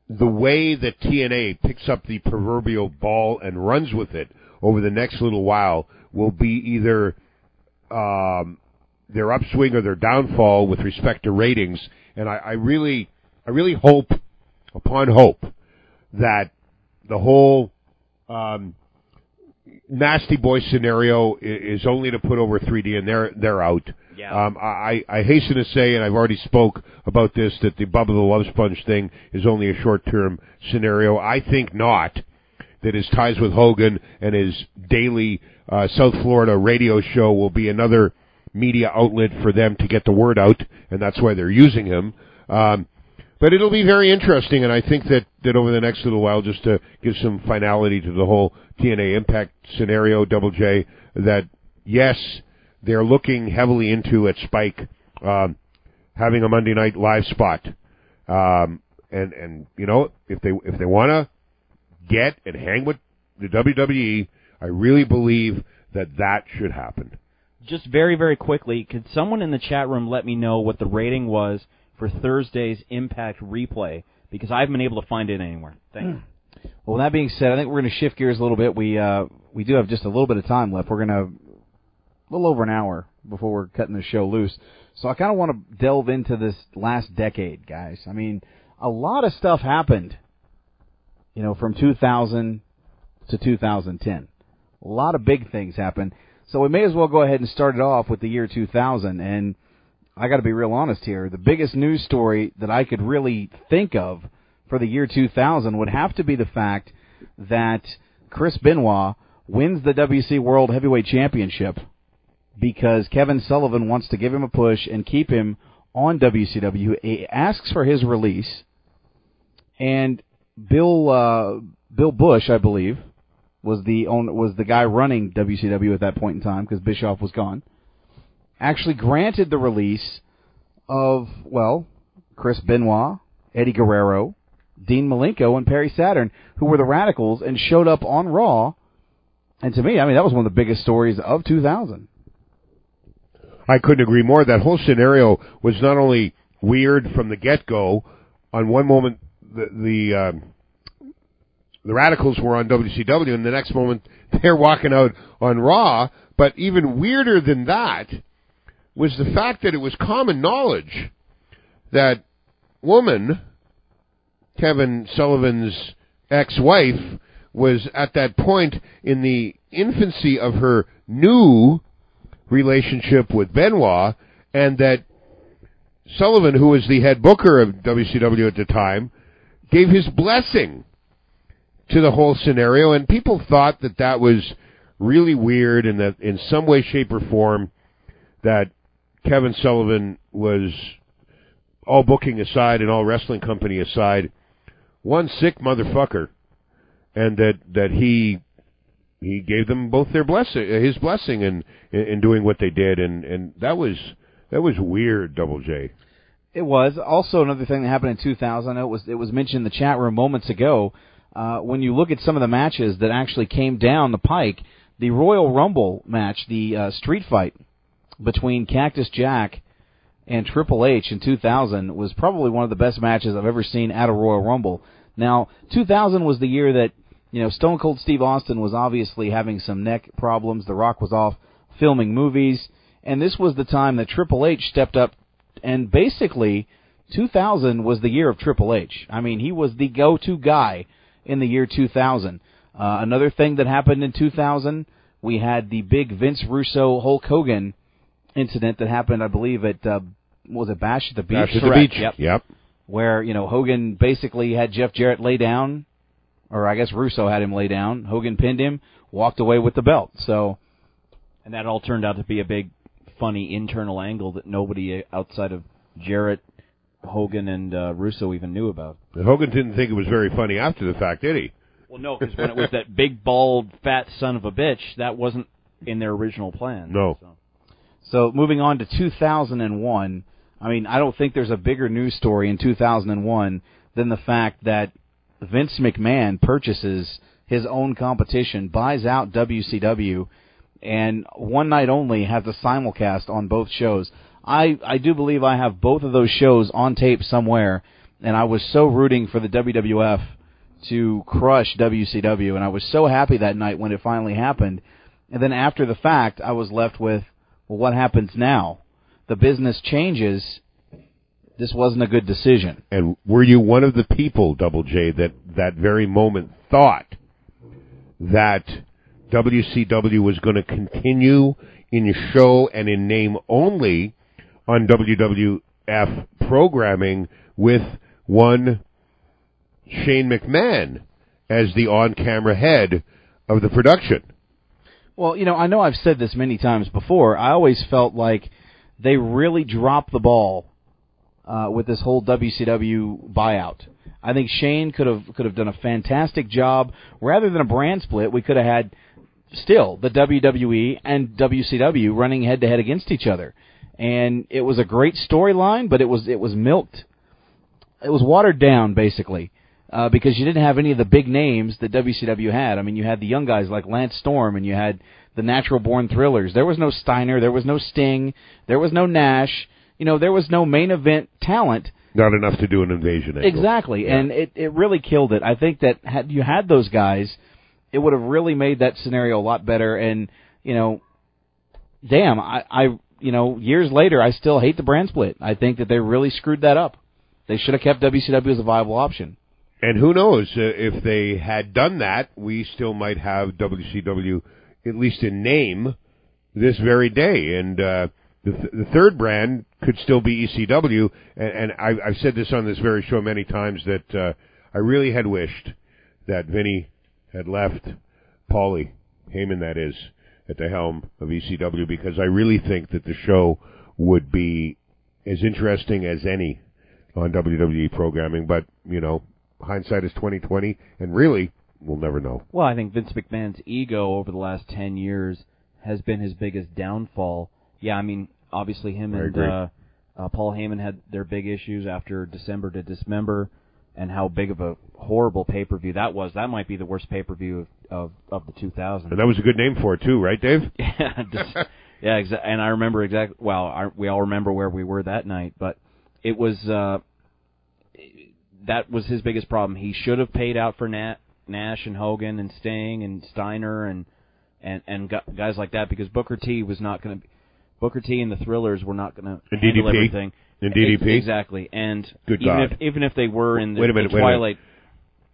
the way that TNA picks up the proverbial ball and runs with it over the next little while will be either um, their upswing or their downfall with respect to ratings. And I, I really, I really hope, upon hope, that the whole um, nasty boy scenario is only to put over 3D, and they're they're out. Yeah. Um, I, I hasten to say, and I've already spoke about this, that the Bubba the Love Sponge thing is only a short term scenario. I think not. That his ties with Hogan and his daily uh, South Florida radio show will be another media outlet for them to get the word out, and that's why they're using him. Um, but it'll be very interesting, and I think that, that over the next little while, just to give some finality to the whole TNA Impact scenario, Double J, that yes, they're looking heavily into at Spike um, having a Monday night live spot, um, and and you know if they if they want to get and hang with the WWE, I really believe that that should happen. Just very, very quickly, could someone in the chat room let me know what the rating was for Thursday's Impact replay? Because I haven't been able to find it anywhere. Thank you. Well, that being said, I think we're going to shift gears a little bit. We uh, we do have just a little bit of time left. We're going to a little over an hour before we're cutting the show loose. So I kind of want to delve into this last decade, guys. I mean, a lot of stuff happened. You know, from 2000 to 2010, a lot of big things happened. So we may as well go ahead and start it off with the year 2000. And I got to be real honest here. The biggest news story that I could really think of for the year 2000 would have to be the fact that Chris Benoit wins the WC World Heavyweight Championship because Kevin Sullivan wants to give him a push and keep him on WCW. He asks for his release, and Bill uh, Bill Busch, I believe, was the own, was the guy running WCW at that point in time because Bischoff was gone. Actually, granted the release of well, Chris Benoit, Eddie Guerrero, Dean Malenko, and Perry Saturn, who were the Radicals and showed up on Raw. And to me, I mean, that was one of the biggest stories of 2000. I couldn't agree more. That whole scenario was not only weird from the get go. On one moment, the the, um, the Radicals were on WCW, and the next moment they're walking out on Raw. But even weirder than that was the fact that it was common knowledge that woman, Kevin Sullivan's ex-wife, was at that point in the infancy of her new relationship with Benoit, and that Sullivan, who was the head booker of WCW at the time, gave his blessing to the whole scenario, and people thought that that was really weird, and that in some way, shape, or form, that Kevin Sullivan was all booking aside and all wrestling company aside, one sick motherfucker, and that that he he gave them both their blessing, his blessing, in, in in doing what they did, and and that was that was weird, Double J. It was also another thing that happened in 2000. It was it was mentioned in the chat room moments ago. uh, when you look at some of the matches that actually came down the pike, the Royal Rumble match, the uh, street fight between Cactus Jack and Triple H in 2000 was probably one of the best matches I've ever seen at a Royal Rumble. Now, 2000 was the year that you know Stone Cold Steve Austin was obviously having some neck problems. The Rock was off filming movies, and this was the time that Triple H stepped up and basically 2000 was the year of Triple H. I mean, he was the go-to guy in the year 2000. Uh, another thing that happened in 2000, we had the big Vince Russo Hulk Hogan incident that happened, I believe, at uh, was it Bash at the Beach? Bash at the Beach. Yep. Yep. Where you know Hogan basically had Jeff Jarrett lay down, or I guess Russo had him lay down. Hogan pinned him, walked away with the belt. So, and that all turned out to be a big, funny internal angle that nobody outside of Jarrett, Hogan, and uh, Russo even knew about. And Hogan didn't think it was very funny after the fact, did he? Well, no, because when it was that big, bald, fat son of a bitch, that wasn't in their original plan. No. So moving on to 2001, I mean, I don't think there's a bigger news story in 2001 than the fact that Vince McMahon purchases his own competition, buys out WCW, and one night only has a simulcast on both shows. I I do believe I have both of those shows on tape somewhere, and I was so rooting for the WWF to crush WCW, and I was so happy that night when it finally happened. And then after the fact, I was left with, well, what happens now? The business changes. This wasn't a good decision. And were you one of the people, Double J, that that very moment thought that WCW was going to continue in show and in name only on WWF programming with one Shane McMahon as the on-camera head of the production? Well, you know, I know I've said this many times before. I always felt like they really dropped the ball uh, with this whole WCW buyout. I think Shane could have could have done a fantastic job. Rather than a brand split, we could have had still the WWE and WCW running head to head against each other, and it was a great storyline. But it was it was milked. It was watered down basically uh, because you didn't have any of the big names that WCW had. I mean, you had the young guys like Lance Storm, and you had the Natural Born Thrillers. There was no Steiner, there was no Sting, there was no Nash. You know, there was no main event talent. Not enough to do an invasion. angle. Exactly, Yeah. and it it really killed it. I think that had you had those guys, it would have really made that scenario a lot better. And you know, damn, I I you know years later I still hate the brand split. I think that they really screwed that up. They should have kept WCW as a viable option. And who knows uh, if they had done that, we still might have WCW at least in name this very day. And uh, the, th- the third brand could still be ECW. And, and I, I've said this on this very show many times that uh, I really had wished that Vinny had left Paulie Heyman, that is, at the helm of ECW because I really think that the show would be as interesting as any on WWE programming. But you know, hindsight is twenty twenty, and really, we'll never know. Well, I think Vince McMahon's ego over the last ten years has been his biggest downfall. Yeah, I mean, obviously him I and uh, uh, Paul Heyman had their big issues after December to Dismember, and how big of a horrible pay per view that was. That might be the worst pay per view of, of of the 2000s. And that was a good name for it too, right, Dave? yeah, dis- yeah, exa- and I remember exactly. Well, I, we all remember where we were that night, but it was uh, that was his biggest problem. He should have paid out for Nat, Nash and Hogan and Sting and Steiner and and and gu- guys like that because Booker T was not going to. Booker T and the Thrillers were not going to And handle DDP? everything. And DDP? Ex- exactly. And Good even God. if even if they were in the, Wait a minute, the wait a minute. Twilight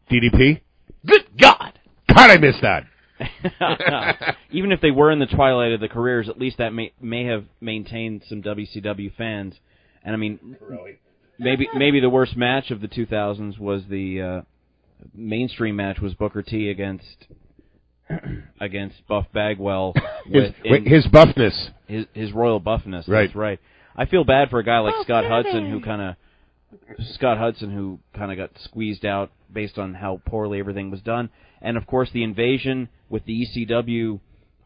DDP. Good God! God, I missed that. Even if they were in the twilight of the careers, at least that may may have maintained some WCW fans. And I mean, maybe maybe the worst match of the 2000s was the uh, mainstream match was Booker T against against Buff Bagwell. His, with, wait, in- his buffness. his his royal buffness. Right. That's right. I feel bad for a guy like Scott Hudson who kind of Scott Hudson who kind of got squeezed out based on how poorly everything was done, and of course the invasion with the ECW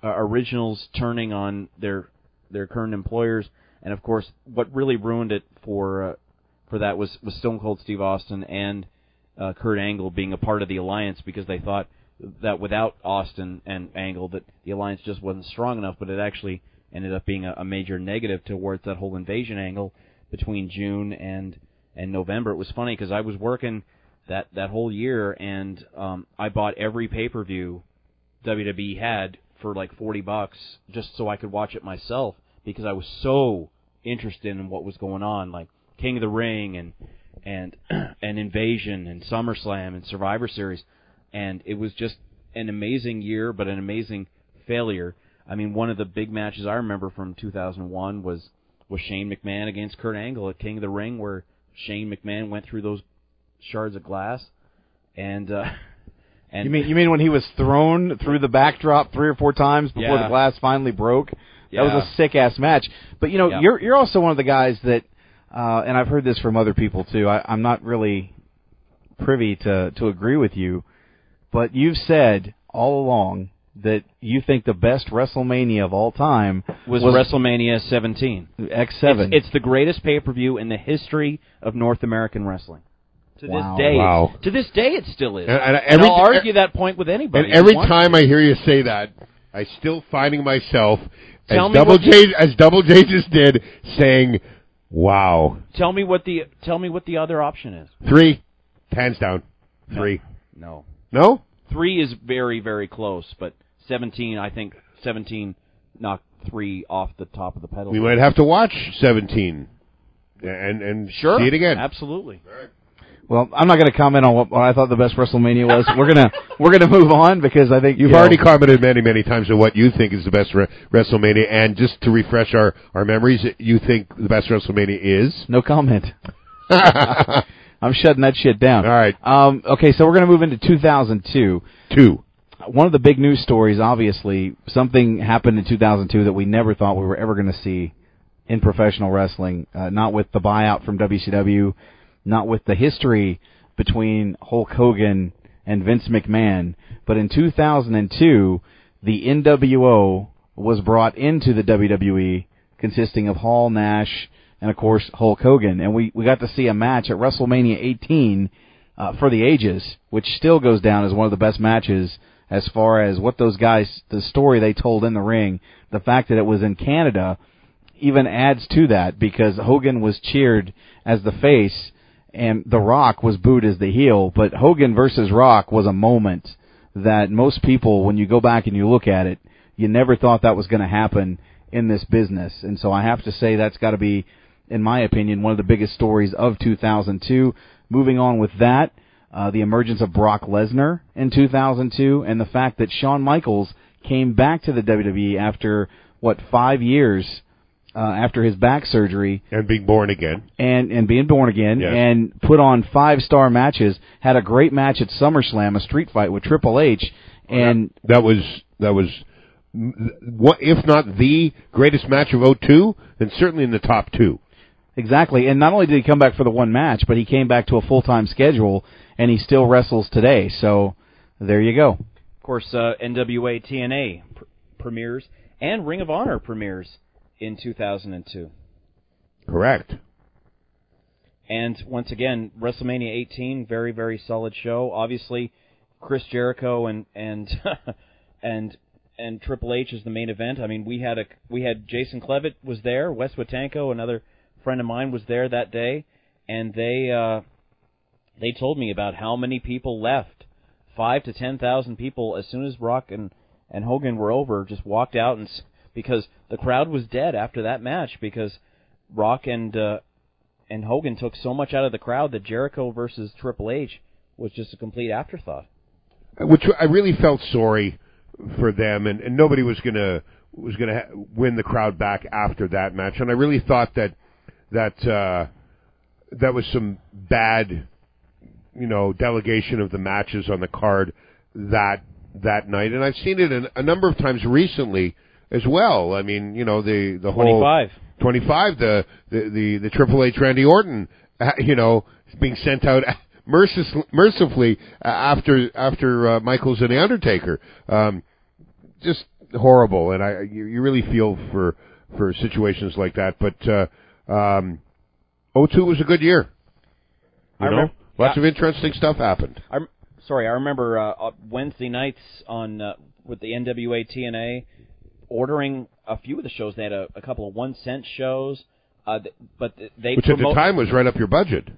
uh, originals turning on their their current employers, and of course what really ruined it for uh, for that was was Stone Cold Steve Austin and uh, Kurt Angle being a part of the alliance because they thought that without Austin and Angle that the alliance just wasn't strong enough, but it actually ended up being a, a major negative towards that whole invasion angle between June and and November. It was funny because I was working that that whole year and um, I bought every pay per view WWE had for like forty bucks just so I could watch it myself because I was so interested in what was going on, like King of the Ring and and and Invasion and SummerSlam and Survivor Series, and it was just an amazing year, but an amazing failure. I mean, one of the big matches I remember from 2001 was was Shane McMahon against Kurt Angle at King of the Ring, where Shane McMahon went through those shards of glass, and uh, and you mean you mean when he was thrown through the backdrop three or four times before Yeah. the glass finally broke? That was a sick ass match. But you know, Yeah. you're you're also one of the guys that, uh, and I've heard this from other people too. I, I'm not really privy to to agree with you, but you've said all along that you think the best WrestleMania of all time was, WrestleMania 17. X7. It's, it's the greatest pay per view in the history of North American wrestling. To Wow. this day, Wow. to this day, it still is. And- and And every- I'll argue that point with anybody. And every if you want time to. I hear you say that, I still finding myself Tell as Double what J as Double J just did, saying, "Wow, tell me what the tell me what the other option is. three, hands down, three, No, no." three is very very close, but 17, I think 17 knocked three off the top of the pedal. We might have to watch 17 and and sure see it again. Absolutely. Well, I'm not going to comment on what, what I thought the best WrestleMania was. we're gonna we're gonna move on because I think You've you know, already commented many, many times on what you think is the best re- WrestleMania, and just to refresh our, our memories, you think the best WrestleMania is? No comment. I'm shutting that shit down. All right. Um, okay, so we're going to move into 2002. Two. One of the big news stories, obviously, something happened in 2002 that we never thought we were ever going to see in professional wrestling. Uh, not with the buyout from WCW, not with the history between Hulk Hogan and Vince McMahon, but in 2002, the NWO was brought into the WWE, consisting of Hall, Nash, and of course Hulk Hogan, and we we got to see a match at WrestleMania 18 uh, for the ages, which still goes down as one of the best matches as far as what those guys, the story they told in the ring, the fact that it was in Canada, even adds to that because Hogan was cheered as the face and The Rock was booed as the heel, but Hogan versus Rock was a moment that most people, when you go back and you look at it, you never thought that was going to happen in this business. And so I have to say that's got to be, in my opinion, one of the biggest stories of 2002. Moving on with that, uh, the emergence of Brock Lesnar in 2002, and the fact that Shawn Michaels came back to the WWE after what five years uh, after his back surgery and being born again, and and being born again, Yes. and put on five star matches. Had a great match at SummerSlam, a street fight with Triple H, and that was that was what if not the greatest match of 02, then certainly in the top two. Exactly. And not only did he come back for the one match, but he came back to a full time schedule and he still wrestles today. So there you go. Of course, uh, NWA TNA pr- premieres and Ring of Honor premieres in 2002. Correct. And once again, WrestleMania 18, very very solid show. Obviously, Chris Jericho and and and and Triple H is the main event. I mean, we had a we had Jason Clevitt was there, Wes Watanko, another friend of mine was there that day, and they uh, they told me about how many people left, five to ten thousand people, as soon as Rock and and Hogan were over, just walked out and because the crowd was dead after that match because Rock and uh, and Hogan took so much out of the crowd that Jericho versus Triple H was just a complete afterthought. which I really felt sorry for them, and, and nobody was gonna was gonna ha- win the crowd back after that match, and I really thought that that uh, that was some bad, you know, delegation of the matches on the card that that night, and I've seen it a, a number of times recently as well. I mean, you know, the the whole 25. 25, the the the, the Triple H Randy Orton, uh, you know, being sent out mercil- mercifully uh, after after uh, Michaels and the Undertaker. Um, just horrible, and I you, you really feel for for situations like that. But uh, um, 02 was a good year. I You know? remember, Lots of interesting stuff happened. I'm sorry. I remember uh, uh, Wednesday nights on uh, with the NWA TNA ordering a few of the shows. They had a, a couple of one cent shows, uh, th- but th- they Which at the time was right up your budget.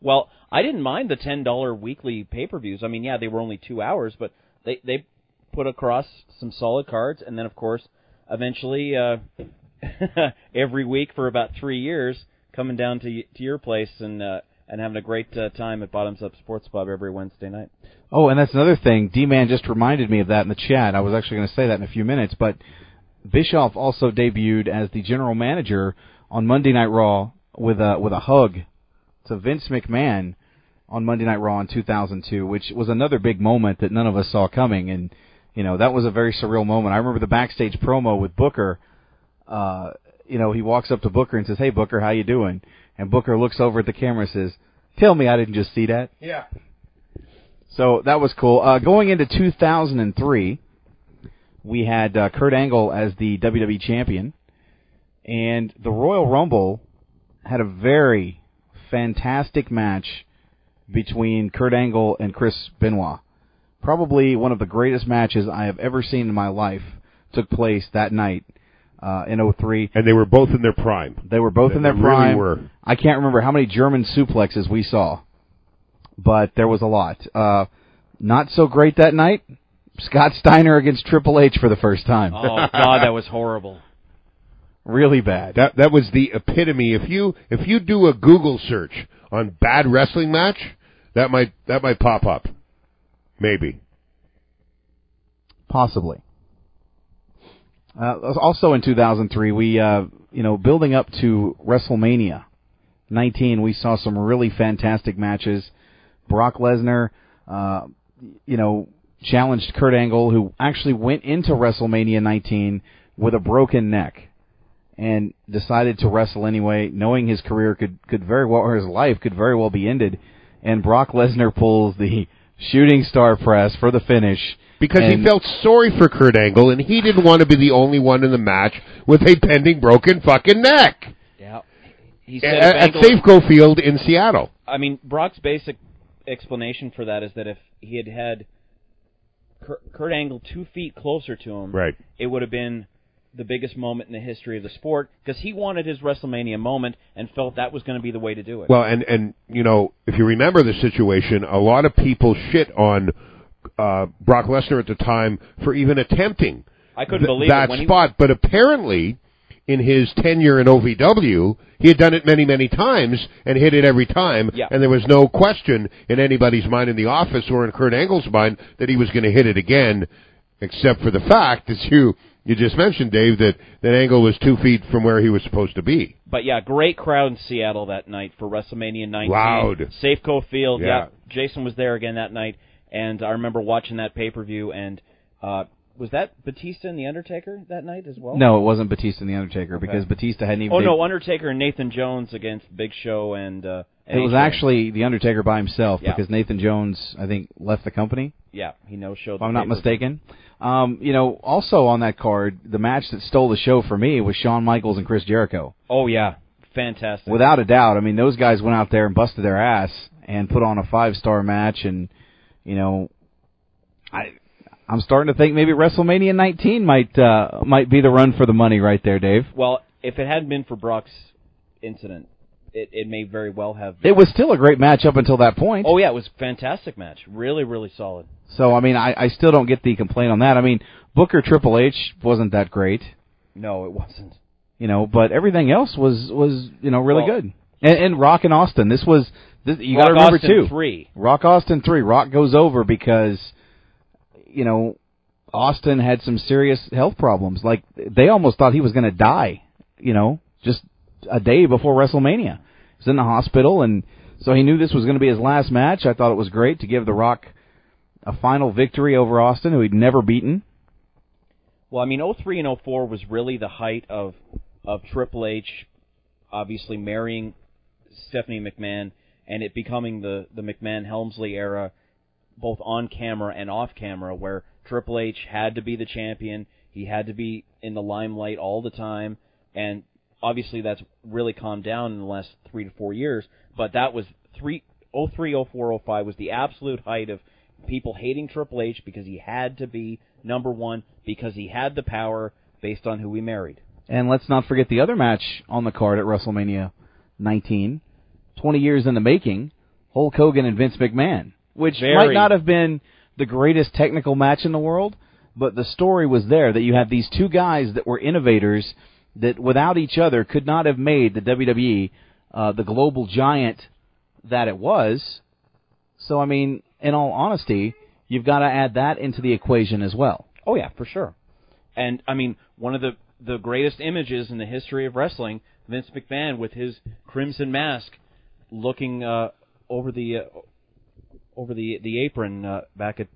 Well, I didn't mind the ten dollar weekly pay per views. I mean, yeah, they were only two hours, but they they put across some solid cards, and then of course, eventually, uh, every week for about three years, coming down to y- to your place and uh, and having a great uh, time at Bottoms Up Sports Pub every Wednesday night. Oh, and that's another thing. D-Man just reminded me of that in the chat. I was actually going to say that in a few minutes, but Bischoff also debuted as the general manager on Monday Night Raw with a with a hug to Vince McMahon on Monday Night Raw in 2002, which was another big moment that none of us saw coming, and you know that was a very surreal moment. I remember the backstage promo with Booker. Uh, you know, he walks up to Booker and says, "Hey, Booker, how you doing?" And Booker looks over at the camera and says, "Tell me I didn't just see that." Yeah. So that was cool. Uh, going into 2003, we had uh, Kurt Angle as the WWE champion, and the Royal Rumble had a very fantastic match between Kurt Angle and Chris Benoit. Probably one of the greatest matches I have ever seen in my life took place that night uh, in 03. And they were both in their prime. They were both They- in their they really prime. were. I can't remember how many German suplexes we saw, but there was a lot. Uh, not so great that night. Scott Steiner against Triple H for the first time. Oh God, that was horrible. really bad. That that was the epitome. If you if you do a Google search on bad wrestling match, that might that might pop up. Maybe. Possibly. Uh, also in 2003, we, uh, you know, building up to WrestleMania 19, we saw some really fantastic matches. Brock Lesnar, uh, you know, challenged Kurt Angle, who actually went into WrestleMania 19 with a broken neck and decided to wrestle anyway, knowing his career could could very well or his life could very well be ended. And Brock Lesnar pulls the shooting star press for the finish Because and- he felt sorry for Kurt Angle and he didn't want to be the only one in the match with a pending broken fucking neck. Yeah. He said At, at Safeco Field in Seattle. I mean, Brock's basic explanation for that is that if he had had Kurt, Kurt Angle two feet closer to him, Right. it would have been the biggest moment in the history of the sport because he wanted his WrestleMania moment and felt that was going to be the way to do it. Well, and and you know, if you remember the situation, a lot of people shit on uh, Brock Lesnar at the time for even attempting I couldn't th- believe that he- spot. But apparently, in his tenure in OVW, he had done it many, many times and hit it every time. Yeah. And there was no question in anybody's mind in the office or in Kurt Angle's mind that he was going to hit it again, except for the fact that you you just mentioned, Dave, that that Angle was two feet from where he was supposed to be. But yeah, great crowd in Seattle that night for WrestleMania 19. Loud. Safeco Field. Yeah. Jason was there again that night, and I remember watching that pay per view. And uh, was that Batista and the Undertaker that night as well? No, it wasn't Batista and the Undertaker Okay. because Batista hadn't even. Oh no, Undertaker and Nathan Jones against Big Show and. Uh, It was actually the Undertaker by himself Yeah. because Nathan Jones, I think, left the company. Yeah, he no showed. If I'm not mistaken. Um, you know, also on that card, the match that stole the show for me was Shawn Michaels and Chris Jericho. Oh yeah, fantastic. Without a doubt. I mean, those guys went out there and busted their ass and put on a five star match, and you know, I I'm starting to think maybe WrestleMania 19 might uh, might be the run for the money right there, Dave. Well, if it hadn't been for Brock's incident, it, it may very well have. Been. It was still a great match up until that point. Oh yeah, it was a fantastic match. Really, really solid. So I mean, I, I still don't get the complaint on that. I mean, Booker Triple H wasn't that great, No, it wasn't. you know, but everything else was was you know really Well- good. And, and Rock and Austin, this was this, you got to Rock remember Austin too. three. Rock Austin three. Rock goes over because you know Austin had some serious health problems. Like they almost thought he was going to die. You know, just a day before WrestleMania, he was in the hospital, and so he knew this was going to be his last match. I thought it was great to give The Rock a final victory over Austin, who he'd never beaten. Well, I mean, 03 and 04 was really the height of of Triple H, obviously marrying Stephanie McMahon, and it becoming the the McMahon Helmsley era, both on camera and off camera, where Triple H had to be the champion. He had to be in the limelight all the time, and obviously that's really calmed down in the last three to four years. But that was three 03, 04, 05 was the absolute height of people hating Triple H because he had to be number one because he had the power based on who he married. And let's not forget the other match on the card at WrestleMania 19, 20 years in the making, Hulk Hogan and Vince McMahon, which Very. might not have been the greatest technical match in the world, but the story was there that you had these two guys that were innovators that without each other could not have made the WWE uh, the global giant that it was. So I mean, in all honesty, you've got to add that into the equation as well. Oh yeah, for sure. And I mean, one of the the greatest images in the history of wrestling, Vince McMahon with his crimson mask, looking uh, over the uh, over the the apron uh, back at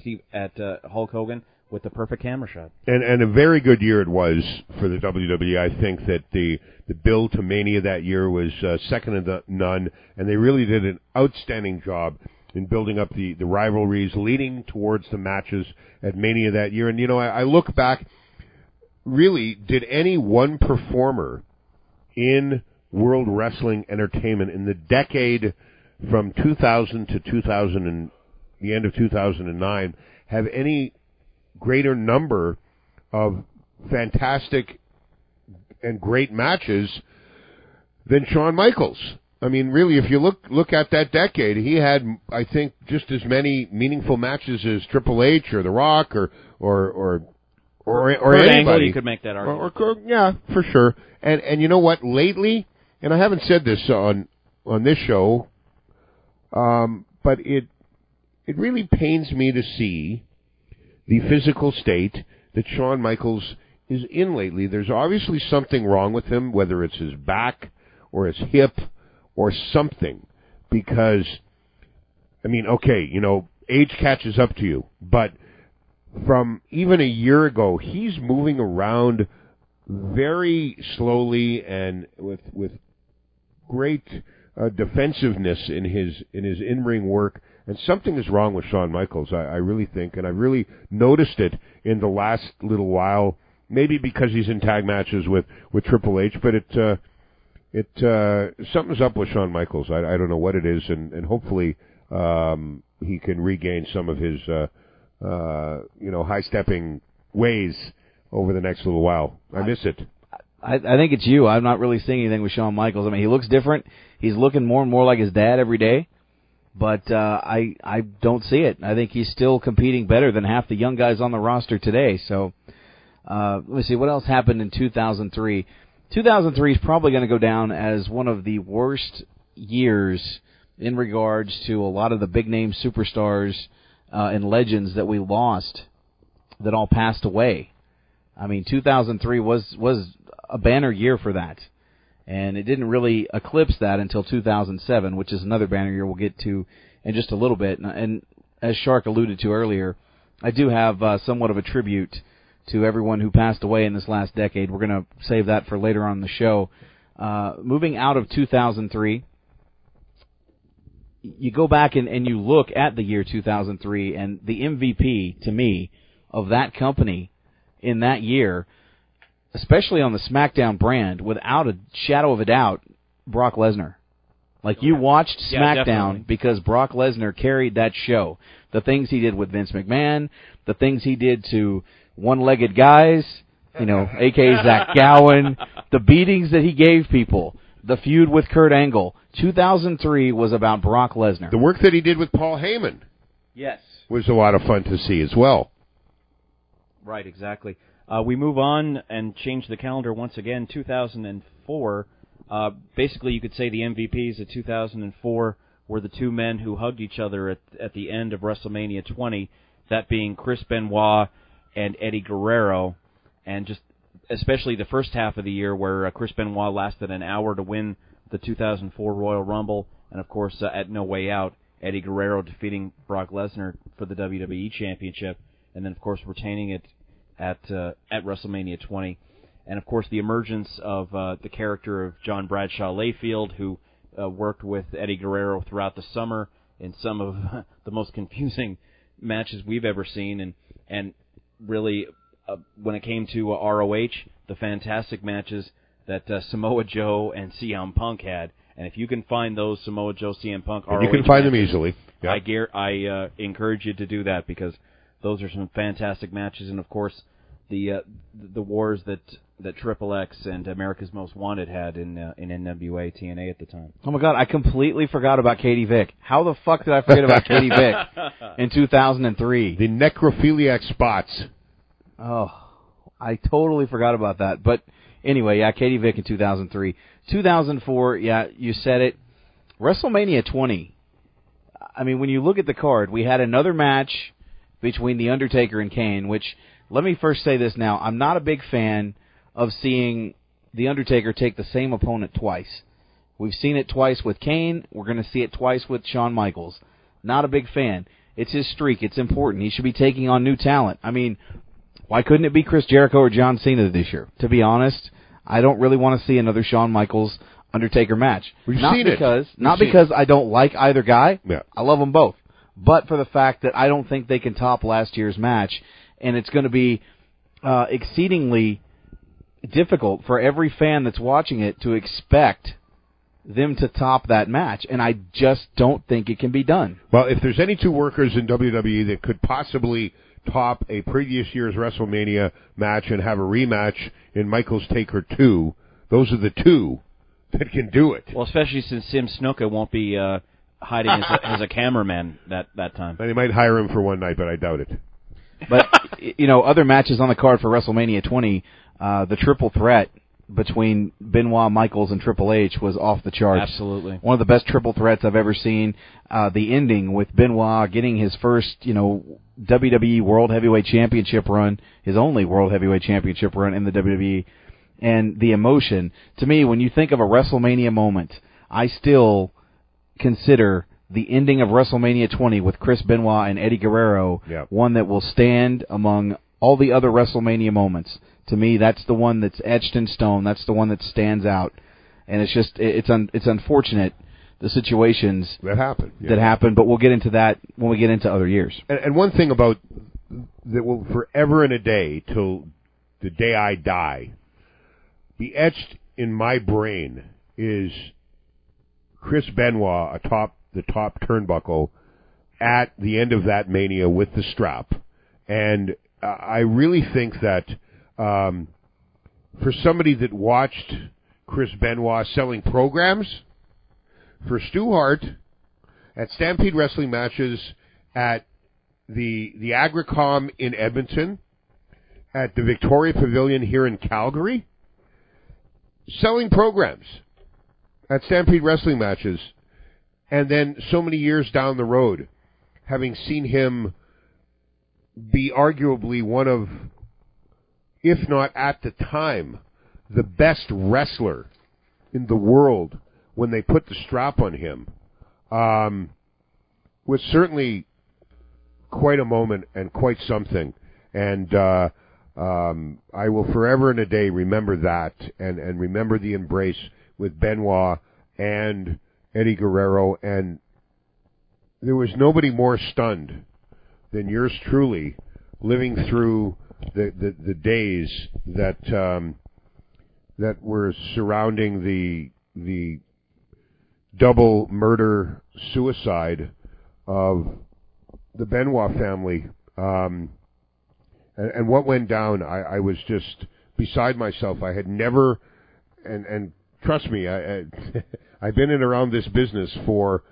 Steve, at uh, Hulk Hogan with the perfect camera shot. And and a very good year it was for the WWE. I think that the the build to Mania that year was uh, second to none, and they really did an outstanding job in building up the the rivalries, leading towards the matches at Mania that year. And you know, I, I look back. Really, did any one performer in World Wrestling Entertainment in the decade from 2000 to 2000 and the end of 2009 have any greater number of fantastic and great matches than Shawn Michaels. I mean, really, if you look look at that decade, he had, I think, just as many meaningful matches as Triple H or The Rock or or or or, or Kurt anybody. Angle, you could make that argument. or Kurt- yeah, for sure. And and you know what? Lately, and I haven't said this on on this show, um, but it it really pains me to see the physical state that Shawn Michaels is in lately. There's obviously something wrong with him, whether it's his back or his hip or something. Because, I mean, okay, you know, age catches up to you, but from even a year ago, he's moving around very slowly and with with great uh, defensiveness in his in his in ring work. And something is wrong with Shawn Michaels, I, I really think, and I really noticed it in the last little while. Maybe because he's in tag matches with with Triple H, but it uh, it uh, something's up with Shawn Michaels. I, I don't know what it is, and and hopefully um, he can regain some of his uh, uh, you know high stepping ways over the next little while. I miss it. I, I think it's you. I'm not really seeing anything with Shawn Michaels. I mean, he looks different. He's looking more and more like his dad every day. But uh, I I don't see it. I think he's still competing better than half the young guys on the roster today. So uh, let me see what else happened in 2003. 2003 is probably going to go down as one of the worst years in regards to a lot of the big name superstars uh, and legends that we lost that all passed away. I mean, 2003 was was a banner year for that, and it didn't really eclipse that until 2007, which is another banner year we'll get to in just a little bit. And, as Shark alluded to earlier, I do have uh, somewhat of a tribute to everyone who passed away in this last decade. We're going to save that for later on the show. Uh, moving out of 2003, you go back and, and you look at the year 2003, and the MVP to me of that company in that year, especially on the SmackDown brand, without a shadow of a doubt, Brock Lesnar. Like you watched SmackDown definitely. because Brock Lesnar carried that show. The things he did with Vince McMahon, the things he did to one-legged guys, you know, aka Zach Gowen, the beatings that he gave people, the feud with Kurt Angle. 2003 was about Brock Lesnar. The work that he did with Paul Heyman Yes. was a lot of fun to see as well. Right, exactly. Uh, we move on and change the calendar once again. 2004. Uh, basically, you could say the MVPs of 2004 were the two men who hugged each other at at the end of WrestleMania 20. That being Chris Benoit and Eddie Guerrero, and just especially the first half of the year where uh, Chris Benoit lasted an hour to win the 2004 Royal Rumble, and of course uh, at No Way Out, Eddie Guerrero defeating Brock Lesnar for the WWE Championship, and then of course retaining it at uh, at WrestleMania 20, and of course the emergence of uh, the character of John Bradshaw Layfield, who uh, worked with Eddie Guerrero throughout the summer in some of the most confusing matches we've ever seen, and and really uh, when it came to uh, ROH, the fantastic matches that uh, Samoa Joe and CM Punk had, And if you can find those Samoa Joe CM Punk, And you can find them easily. Yeah. I gear, I uh, encourage you to do that because those are some fantastic matches, and of course the uh, the wars that that Triple X and America's Most Wanted had in uh, in NWA TNA at the time. Oh my god, I completely forgot about Katie Vick. How the fuck did I forget about Katie Vick in 2003? The necrophiliac spots. Oh, I totally forgot about that. But anyway, yeah, Katie Vick in 2003. 2004, yeah, you said it. WrestleMania 20. I mean, when you look at the card, we had another match between The Undertaker and Kane, which, let me first say this now, I'm not a big fan of seeing The Undertaker take the same opponent twice. We've seen it twice with Kane. We're going to see it twice with Shawn Michaels. Not a big fan. It's his streak. It's important. He should be taking on new talent. I mean, why couldn't it be Chris Jericho or John Cena this year? To be honest, I don't really want to see another Shawn Michaels Undertaker match. We've not seen it. because We've not because I don't like either guy. Yeah. I love them both, but for the fact that I don't think they can top last year's match, and it's going to be uh, exceedingly difficult for every fan that's watching it to expect them to top that match, and I just don't think it can be done. Well, if there's any two workers in WWE that could possibly top a previous year's WrestleMania match and have a rematch in Michaels Taker 2, those are the two that can do it. Well, especially since Sim Snuka won't be uh, hiding as a, as a cameraman that that time. And they might hire him for one night, but I doubt it. But you know, other matches on the card for WrestleMania 20, uh, the triple threat between Benoit, Michaels, and Triple H was off the charts. Absolutely. one of the best triple threats I've ever seen. Uh, the ending with Benoit getting his first, you know, WWE World Heavyweight Championship run, his only World Heavyweight Championship run in the WWE, and the emotion. To me, when you think of a WrestleMania moment, I still consider the ending of WrestleMania 20 with Chris Benoit and Eddie Guerrero Yep. one that will stand among all the other WrestleMania moments. To me, that's the one that's etched in stone. That's the one that stands out. And it's just it's un, it's unfortunate the situations that happen that happen, but we'll get into that when we get into other years. And, and one thing about that will forever and a day till the day I die be etched in my brain is Chris Benoit atop the top turnbuckle at the end of that mania with the strap, and uh, I really think that um, for somebody that watched Chris Benoit selling programs for Stu Hart at Stampede Wrestling matches at the the Agricom in Edmonton, at the Victoria Pavilion here in Calgary, selling programs at Stampede Wrestling matches, and then so many years down the road, having seen him be arguably one of, if not at the time, the best wrestler in the world when they put the strap on him, um, was certainly quite a moment and quite something. And uh, um, I will forever and a day remember that and, and remember the embrace with Benoit and Eddie Guerrero. And there was nobody more stunned than yours truly living through the, the, the days that um, that were surrounding the the double murder suicide of the Benoit family. Um, and, and what went down, I, I was just beside myself. I had never, and and trust me, I, I I've been in around this business for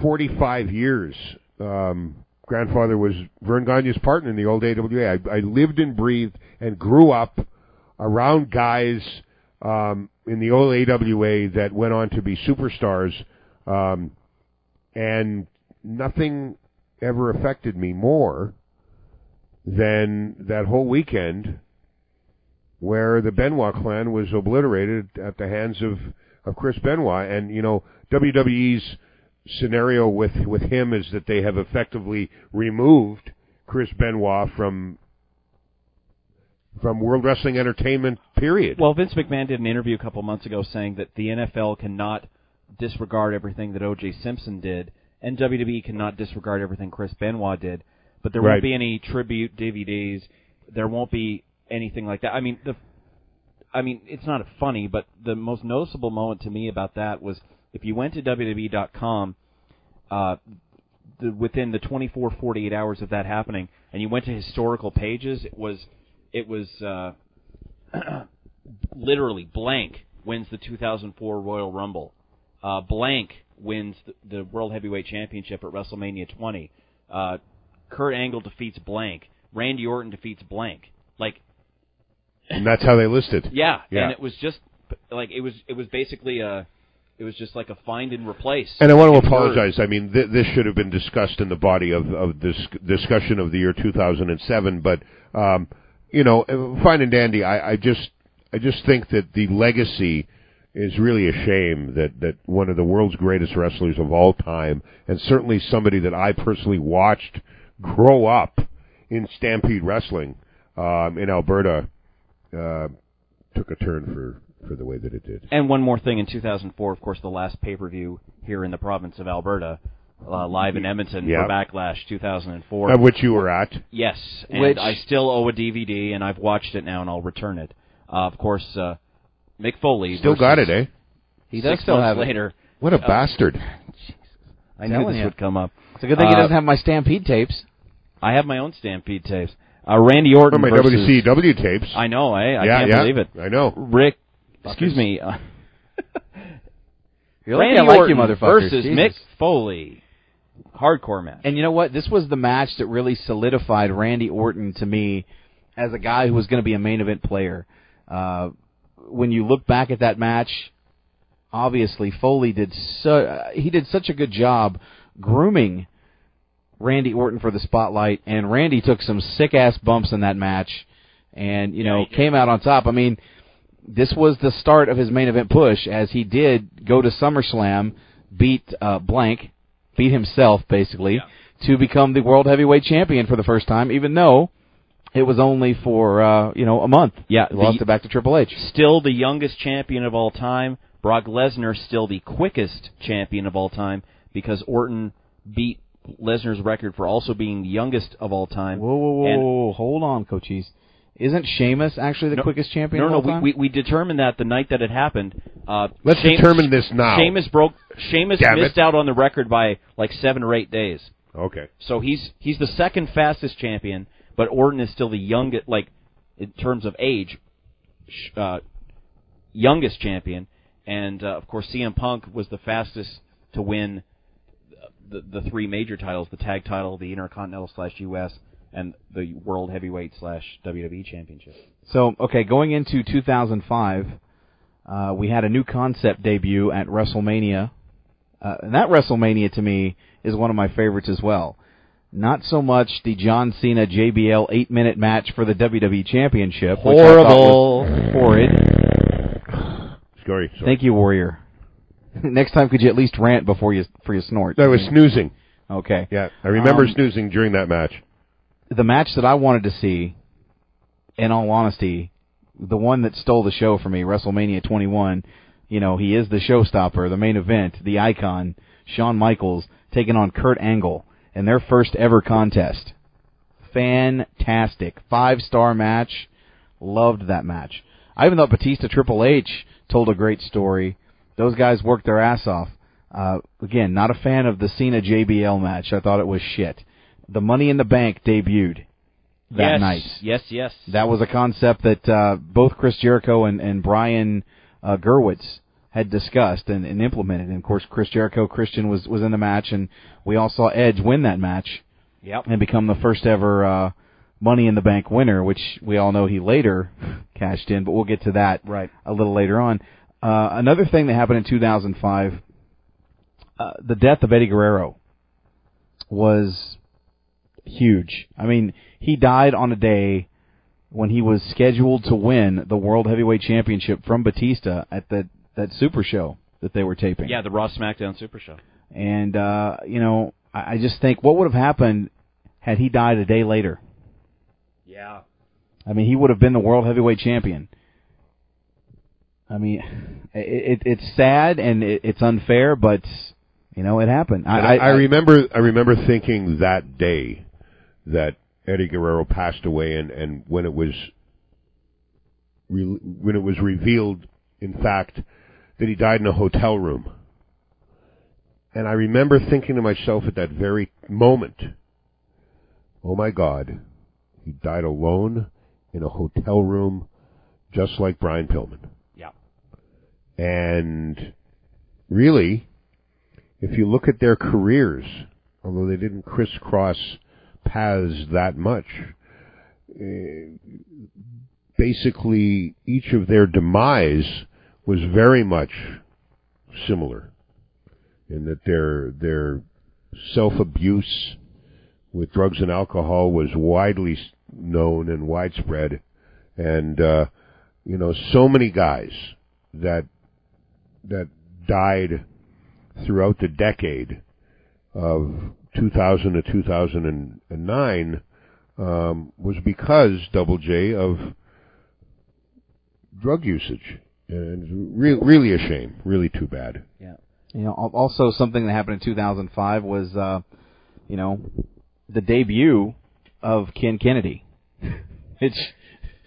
45 years. Um, grandfather was Verne Gagne's partner in the old AWA. I, I lived and breathed and grew up around guys um, in the old AWA that went on to be superstars, um, and nothing ever affected me more than that whole weekend where the Benoit clan was obliterated at the hands of, of Chris Benoit. And, you know, WWE's scenario with, with him is that they have effectively removed Chris Benoit from from World Wrestling Entertainment, period. Well, Vince McMahon did an interview a couple months ago saying that the NFL cannot disregard everything that O.J. Simpson did, and WWE cannot disregard everything Chris Benoit did. But there Right. won't be any tribute DVDs. There won't be anything like that. I mean, the, I mean, it's not funny, but the most noticeable moment to me about that was if you went to WWE.com, uh, the, within the 24, 48 hours of that happening, and you went to historical pages, it was it was uh, literally blank wins the 2004 Royal Rumble. Uh, blank wins the, the World Heavyweight Championship at WrestleMania 20. Uh, Kurt Angle defeats blank. Randy Orton defeats blank. Like, And that's how they listed. yeah, Yeah. and it was just like it was it was basically a it was just like a find and replace. And I want to apologize. I mean, th- this should have been discussed in the body of, of this discussion of the year 2007. But um, you know, uh, fine and dandy. I, I just, I just think that the legacy is really a shame that that one of the world's greatest wrestlers of all time, and certainly somebody that I personally watched grow up in Stampede Wrestling um, in Alberta, uh, took a turn for for the way that it did. And one more thing, in 2004, of course, the last pay-per-view here in the province of Alberta, uh, live in Edmonton Yeah. for Backlash 2004. Of which you were at. Yes, and Which- I still owe a DVD, and I've watched it now, and I'll return it. Uh, of course, uh, Mick Foley Still got it, eh? He does six still months have it. later. What a uh, bastard! I knew this ya. would come up. It's a good thing he Uh, doesn't have my Stampede tapes. I have my own Stampede tapes. Uh, Randy Orton Or my versus WCW tapes. I know, eh? I Yeah, can't yeah, believe it. I know. Rick, excuse me. Uh, You're Randy like Orton you, versus Jesus. Mick Foley. Hardcore match. And you know what? This was the match that really solidified Randy Orton to me as a guy who was going to be a main event player. Uh, when you look back at that match, obviously Foley did so uh, he did such a good job grooming Randy Orton for the spotlight, and Randy took some sick ass bumps in that match, and you know came out on top. I mean, this was the start of his main event push as he did go to SummerSlam, beat uh, blank, beat himself basically to become the world heavyweight champion for the first time, even though it was only for uh, you know a month. Yeah, He lost the- it back to Triple H. Still the youngest champion of all time. Brock Lesnar still the quickest champion of all time because Orton beat Lesnar's record for also being the youngest of all time. Whoa, whoa, whoa, And- whoa, hold on, Cochise. Isn't Sheamus actually the No, quickest champion No, of no, all we, time? we we determined that the night that it happened. Uh, Let's Sheamus- determine this now. Sheamus broke. Sheamus Damn it. missed out on the record by like seven or eight days. Okay. So he's he's the second fastest champion, but Orton is still the youngest, like in terms of age, uh, youngest champion. And uh, of course, CM Punk was the fastest to win the the three major titles: the tag title, the Intercontinental slash U.S. and the World Heavyweight slash WWE Championship. So, okay, going into 2005, uh, we had a new concept debut at WrestleMania. Uh, and that WrestleMania to me is one of my favorites as well. Not so much the John Cena JBL eight minute match for the WWE Championship. which I thought Horrible. was horrid. Sorry. sorry. Thank you, Warrior. Next time, could you at least rant before you for you snort? I was snoozing. Okay. Yeah, I remember Um, snoozing during that match. the match that I wanted to see, in all honesty, the one that stole the show for me, WrestleMania 21. You know, he is the showstopper, the main event, the icon, Shawn Michaels taking on Kurt Angle in their first ever contest. Fantastic, five star match. Loved that match. I even thought Batista Triple H told a great story. Those guys worked their ass off. Uh, again, not a fan of the Cena JBL match. I thought it was shit. The Money in the Bank debuted that yes, night. Yes, yes. That was a concept that uh, both Chris Jericho and, and Brian uh, Gewirtz had discussed and, and implemented. And of course, Chris Jericho Christian was was in the match, and we all saw Edge win that match Yep. and become the first ever uh, Money in the Bank winner, which we all know he later cashed in. But we'll get to that Right. a little later on. Uh, another thing that happened in 2005, uh, the death of Eddie Guerrero was huge. I mean, he died on a day when he was scheduled to win the World Heavyweight Championship from Batista at that that Super Show that they were taping. Yeah, the Raw SmackDown Super Show. And uh, you know, I, I just think what would have happened had he died a day later. Yeah. I mean, he would have been the world heavyweight champion. I mean, it, it, it's sad and it, it's unfair, but you know, it happened. I, I, I remember I remember thinking that day that Eddie Guerrero passed away, and and when it was re- when it was revealed, in fact, that he died in a hotel room. And I remember thinking to myself at that very moment, oh my God, he died alone in a hotel room just like Brian Pillman. And really, if you look at their careers, although they didn't crisscross paths that much, eh, basically each of their demise was very much similar in that their their self abuse with drugs and alcohol was widely known and widespread, and uh, you know so many guys that that died throughout the decade of 2000 to 2009 um, was because Double J of drug usage, and re- really a shame, really too bad. Yeah. You know, also something that happened in 2005 was, uh, you know, the debut of Ken Kennedy. It's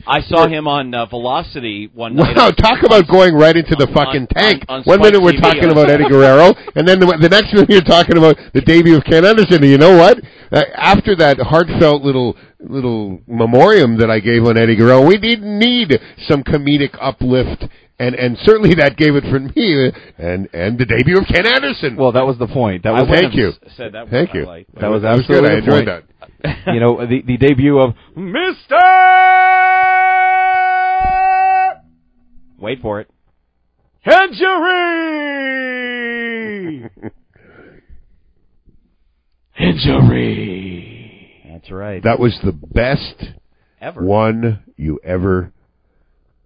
I saw him on uh, Velocity one night. Wow, talk about going right into the fucking tank. on One minute we're TV. talking about Eddie Guerrero, and then the, the next minute you're talking about the debut of Ken Anderson. And you know what? Uh, after that heartfelt little little memoriam that I gave on Eddie Guerrero, we didn't need some comedic uplift, and and certainly that gave it for me. And and the debut of Ken Anderson. well, that was the point. That was wouldn't thank you. said that Thank you. highlight. That was that was good. absolutely I enjoyed point. that. you know, the the debut of Mister. Wait for it. Injury. Injury. That's right. That was the best Ever. one you ever,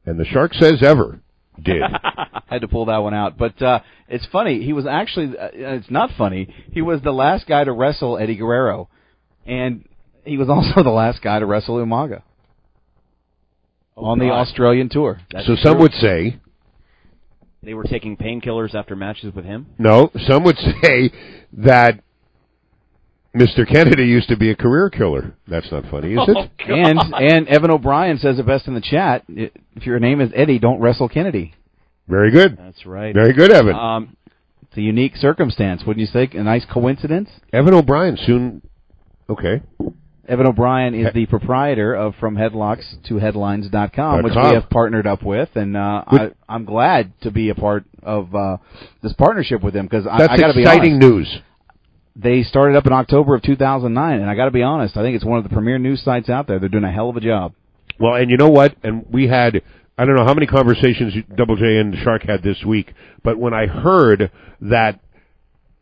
and the shark says ever did. had to pull that one out. But uh, it's funny. He was actually. Uh, it's not funny. He was the last guy to wrestle Eddie Guerrero, and he was also the last guy to wrestle Umaga on the Australian tour. That's so some would say they were taking painkillers after matches with him. No, some would say that Mr. Kennedy used to be a career killer. That's not funny, is Oh, it? and and Evan O'Brien says it best in the chat. If your name is Eddie, don't wrestle Kennedy. Very good. That's right. Very good, Evan. Um, It's a unique circumstance, wouldn't you say? A nice coincidence. Evan O'Brien soon. Okay. Evan O'Brien is the proprietor of From Headlocks to Headlines.com, which Dot com. we have partnered up with, and uh, I, I'm glad to be a part of uh, this partnership with them because I, I got to be exciting honest. news. They started up in October of 2009, and I got to be honest. I think it's one of the premier news sites out there. They're doing a hell of a job. Well, and you know what? And we had I don't know how many conversations Double J and Shark had this week, but when I heard that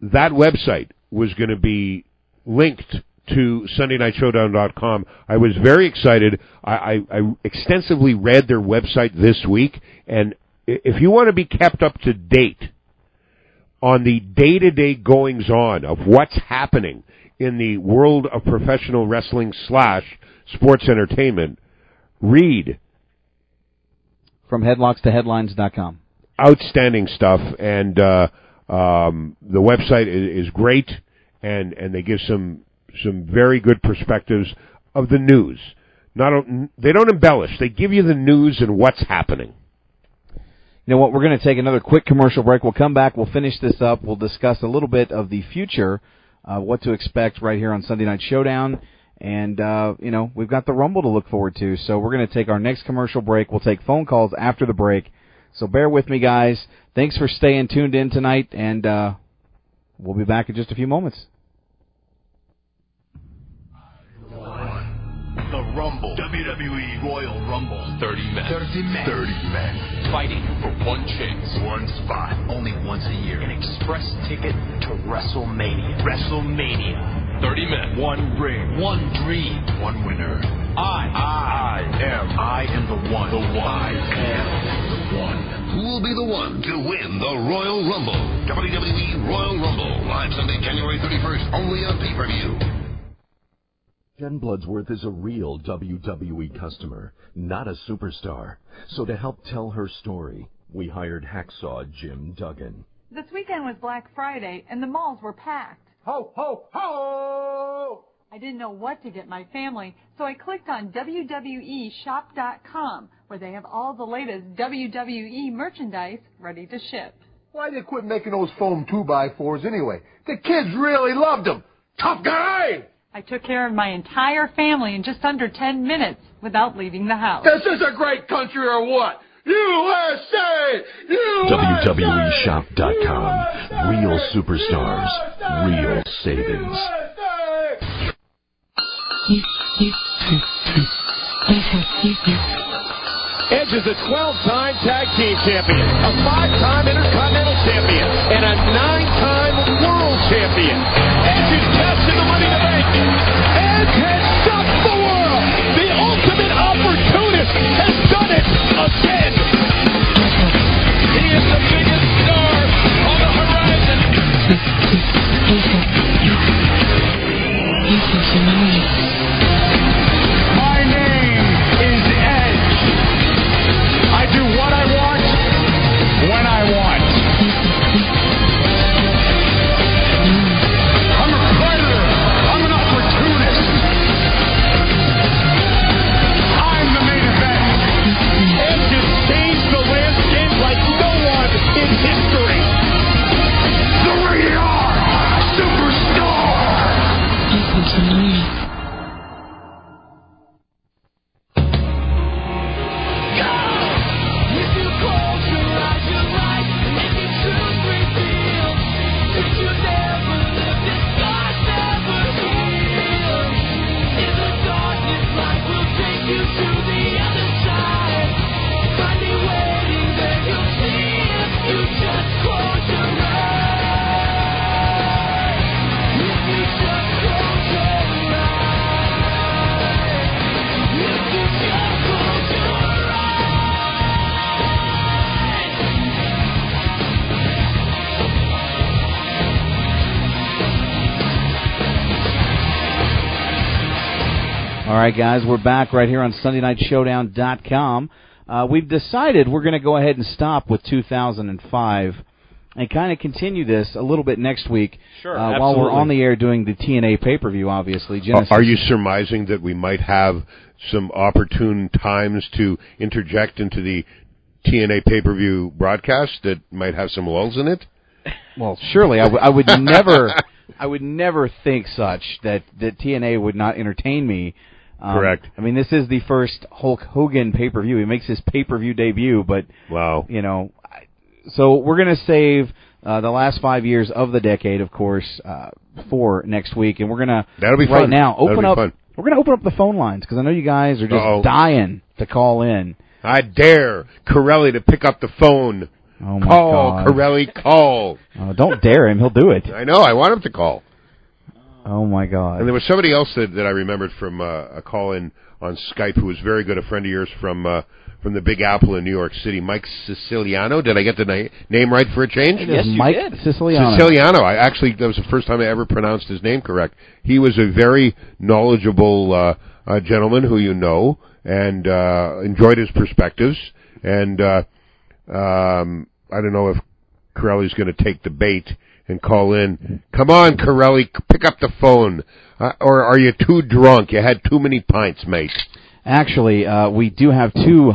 that website was going to be linked to SundayNightShowdown.com, I was very excited. I, I, I extensively read their website this week, and if you want to be kept up to date on the day-to-day goings-on of what's happening in the world of professional wrestling slash sports entertainment, read From Headlocks to Headlines.com. outstanding stuff, and uh, um, the website is, is great, and and they give some some very good perspectives of the news. Not they don't embellish; they give you the news and what's happening. You know what? We're going to take another quick commercial break. We'll come back. We'll finish this up. We'll discuss a little bit of the future, uh, what to expect right here on Sunday Night Showdown. And, uh, you know, we've got the Rumble to look forward to. So we're going to take our next commercial break. We'll take phone calls after the break. So bear with me, guys. Thanks for staying tuned in tonight. And uh, we'll be back in just a few moments. The Rumble. WWE Royal Rumble. 30 men. 30 men. 30 men. Fighting for one chance. One spot. Only once a year. An express ticket to WrestleMania. WrestleMania. 30 men. One ring. One dream. One winner. I. I am. I am the one. The one. I am the one. Who will be the one to win the Royal Rumble? WWE Royal Rumble, live Sunday, January 31st, only on pay-per-view. Jen Bloodsworth is a real WWE customer, not a superstar. So to help tell her story, we hired Hacksaw Jim Duggan. This weekend was Black Friday and the malls were packed. Ho, ho, ho! I didn't know what to get my family, so I clicked on WWEshop.com where they have all the latest WWE merchandise ready to ship. Why'd they quit making those foam 2x4s anyway? The kids really loved them. Tough guy! I took care of my entire family in just under 10 minutes without leaving the house. This is a great country or what? USA! USA! WWEshop.com. Real superstars. Real savings. Edge is a 12-time tag team champion, a five-time intercontinental champion, and a nine-time world champion. Edge is cashing the money in the bank. Has shocked the world. The ultimate opportunist has done it again. He is the biggest star on the horizon. Right, guys, we're back right here on SundayNightShowdown.com. Uh, we've decided we're going to go ahead and stop with 2005 and kind of continue this a little bit next week Sure, uh, while we're on the air doing the TNA pay-per-view, obviously. Are- Genesis. Are you surmising that we might have some opportune times to interject into the TNA pay-per-view broadcast that might have some lulls in it? Well, surely I, w- I would never, I would never think such that that TNA would not entertain me. Um, Correct. I mean, this is the first Hulk Hogan pay per view. He makes his pay per view debut, but wow, you know, I- so we're gonna save uh, the last five years of the decade, of course, uh, for next week, and we're gonna That'll be right fun. now open up. fun. We're gonna open up the phone lines because I know you guys are just Uh-oh. dying to call in. I dare Corelli to pick up the phone. Oh my call, God. Corelli, call. Oh, don't dare him; he'll do it. I know. I want him to call. Oh my God! And there was somebody else that, that I remembered from uh, a call in on Skype who was very good, a friend of yours from uh, from the Big Apple in New York City, Mike Siciliano. Did I get the na- name right for a change? It is Yes, you Mike did. Siciliano. Siciliano. I actually that was the first time I ever pronounced his name correct. He was a very knowledgeable uh, uh, gentleman who you know and uh, enjoyed his perspectives. And uh, um, I don't know if Corelli's going to take the bait and call in. Come on, Corelli, pick up the phone. Uh, or are you too drunk? You had too many pints, mate. Actually, uh, we do have two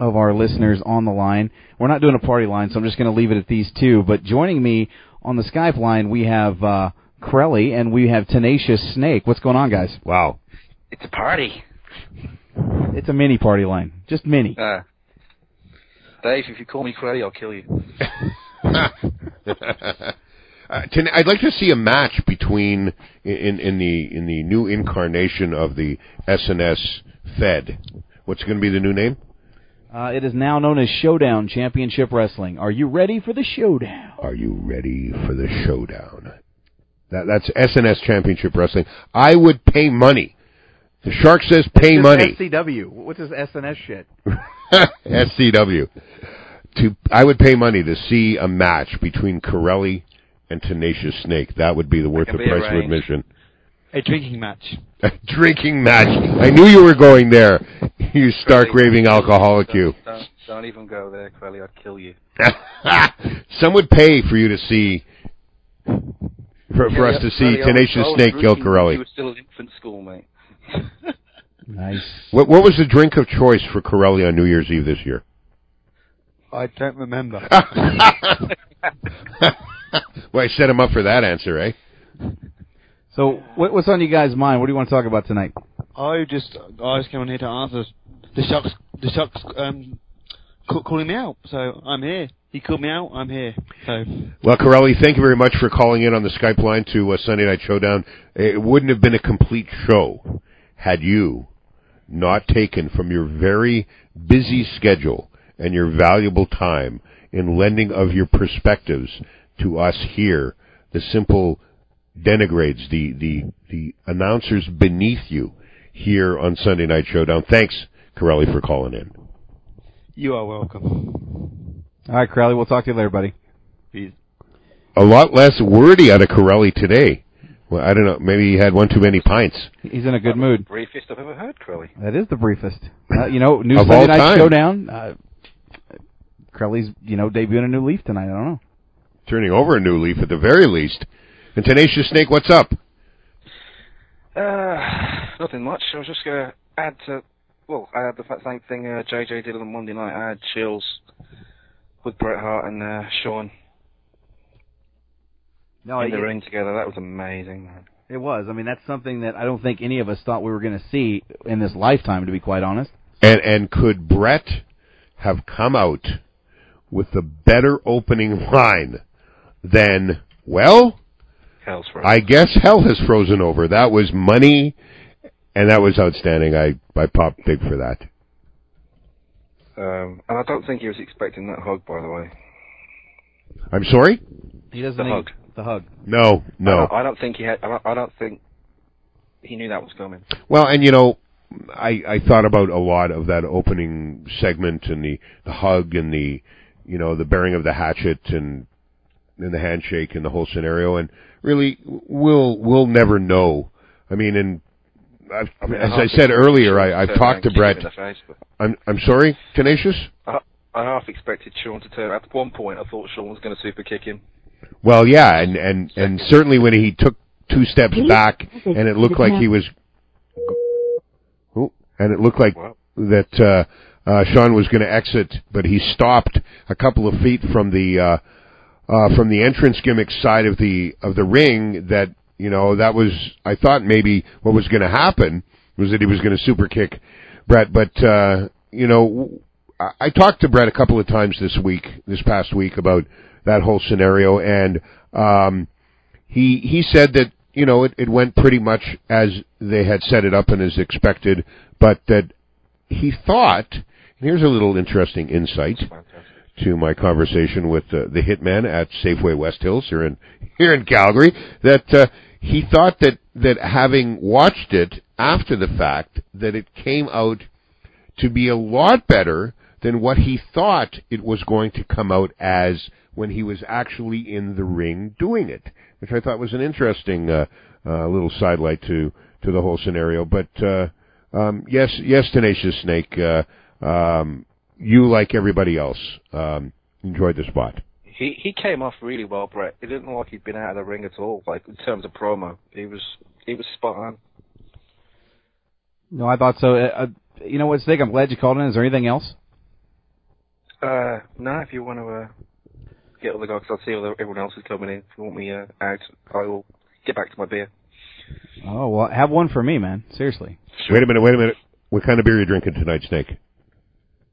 of our listeners on the line. We're not doing a party line, so I'm just going to leave it at these two. But joining me on the Skype line, we have uh, Crelly and we have Tenacious Snake. What's going on, guys? Wow. It's a party. It's a mini party line, just mini. Uh, Dave, if you call me Crowley, I'll kill you. Uh, ten- I'd like to see a match between in in the in the new incarnation of the SNS Fed. What's going to be the new name? Uh, it is now known as Showdown Championship Wrestling. Are you ready for the showdown? Are you ready for the showdown? That that's SNS Championship Wrestling. I would pay money. The Shark says pay money. SCW. What's this SNS shit? SCW. To I would pay money to see a match between Corelli and Tenacious Snake. That would be the worth can the be price of admission. A drinking match. A drinking match. I knew you were going there. You stark raving alcoholic you. Don't, don't even go there, Crowley. I'd kill you. Some would pay for you to see for, for us to see Tenacious Snake kill Corelli. You were still in infant school, mate. Nice. What what was the drink of choice for Corelli on New Year's Eve this year? I don't remember. well, I set him up for that answer, eh? So, what, what's on you guys' mind? What do you want to talk about tonight? I just I just came on here to answer the shucks the shucks um calling me out. So I'm here. He called me out. I'm here. So Well, Corelli, thank you very much for calling in on the Skype line to uh, Sunday Night Showdown. It wouldn't have been a complete show had you not taken from your very busy schedule and your valuable time in lending of your perspectives to us here, the simple denigrades, the, the, the announcers beneath you here on Sunday Night Showdown. Thanks, Corelli, for calling in. you are welcome. All right, Crowley, we'll talk to you later, buddy. Peace. A lot less wordy out of Corelli today. Well, I don't know. Maybe he had one too many pints. He's in a good mood. Briefest I've ever heard, Crowley. That is the briefest. Uh, you know, new Of Sunday all Night time. Showdown. Uh, Crowley's, you know, debuting a new leaf tonight. I don't know. Turning over a new leaf at the very least. And Tenacious Snake, what's up? Uh, nothing much. I was just going to add to, well, I had the same thing uh, JJ did on Monday night. I had chills with Bret Hart and uh, Shawn No, in the it- ring together. That was amazing. Man. It was. I mean, that's something that I don't think any of us thought we were going to see in this lifetime, to be quite honest. And and could Bret have come out with the better opening line than well? Hell's frozen. I guess hell has frozen over. That was money, and that was outstanding. I I popped big for that. Um, and I don't think he was expecting that hug, by the way. I'm sorry. He doesn't The hug. The hug. No, I no. don't, I don't think he had. I don't, I don't think he knew that was coming. Well, and you know, I I thought about a lot of that opening segment and the the hug and the you know the bearing of the hatchet and and the handshake and the whole scenario and really we'll we'll never know. I mean, and I've, I mean, as half I said earlier, I, I've talked to around Bret. him in the face, but I'm I'm sorry, tenacious. I, I half expected Shawn to turn. At one point, I thought Shawn was going to super kick him. Well, yeah, and and and certainly when he took two steps back and it looked like he was, Ooh, and it looked like that uh, uh, Shawn was going to exit, but he stopped a couple of feet from the uh, uh, from the entrance gimmick side of the of the ring. That you know that was I thought maybe what was going to happen was that he was going to super kick Bret, but uh, you know I, I talked to Bret a couple of times this week, this past week about that whole scenario, and um, he he said that you know it, it went pretty much as they had set it up and as expected, but that he thought. And here's a little interesting insight to my conversation with uh, the hitman at Safeway West Hills here in here in Calgary that uh, he thought that that having watched it after the fact that it came out to be a lot better than what he thought it was going to come out as when he was actually in the ring doing it, which I thought was an interesting uh, uh, little sidelight to to the whole scenario. But uh, um, yes, yes, Tenacious Snake, uh, um, you like everybody else um, enjoyed the spot. He he came off really well, Bret. It didn't look like he'd been out of the ring at all. Like in terms of promo, he was he was spot on. No, I thought so. Uh, uh, you know what, Snake? I'm glad you called in. Is there anything else? Uh, no, if you want to uh, get all the guys, I'll see all the, everyone else is coming in. If you want me uh, out, I will get back to my beer. Oh well, have one for me, man. Seriously. Wait a minute, wait a minute. What kind of beer are you drinking tonight, Snake?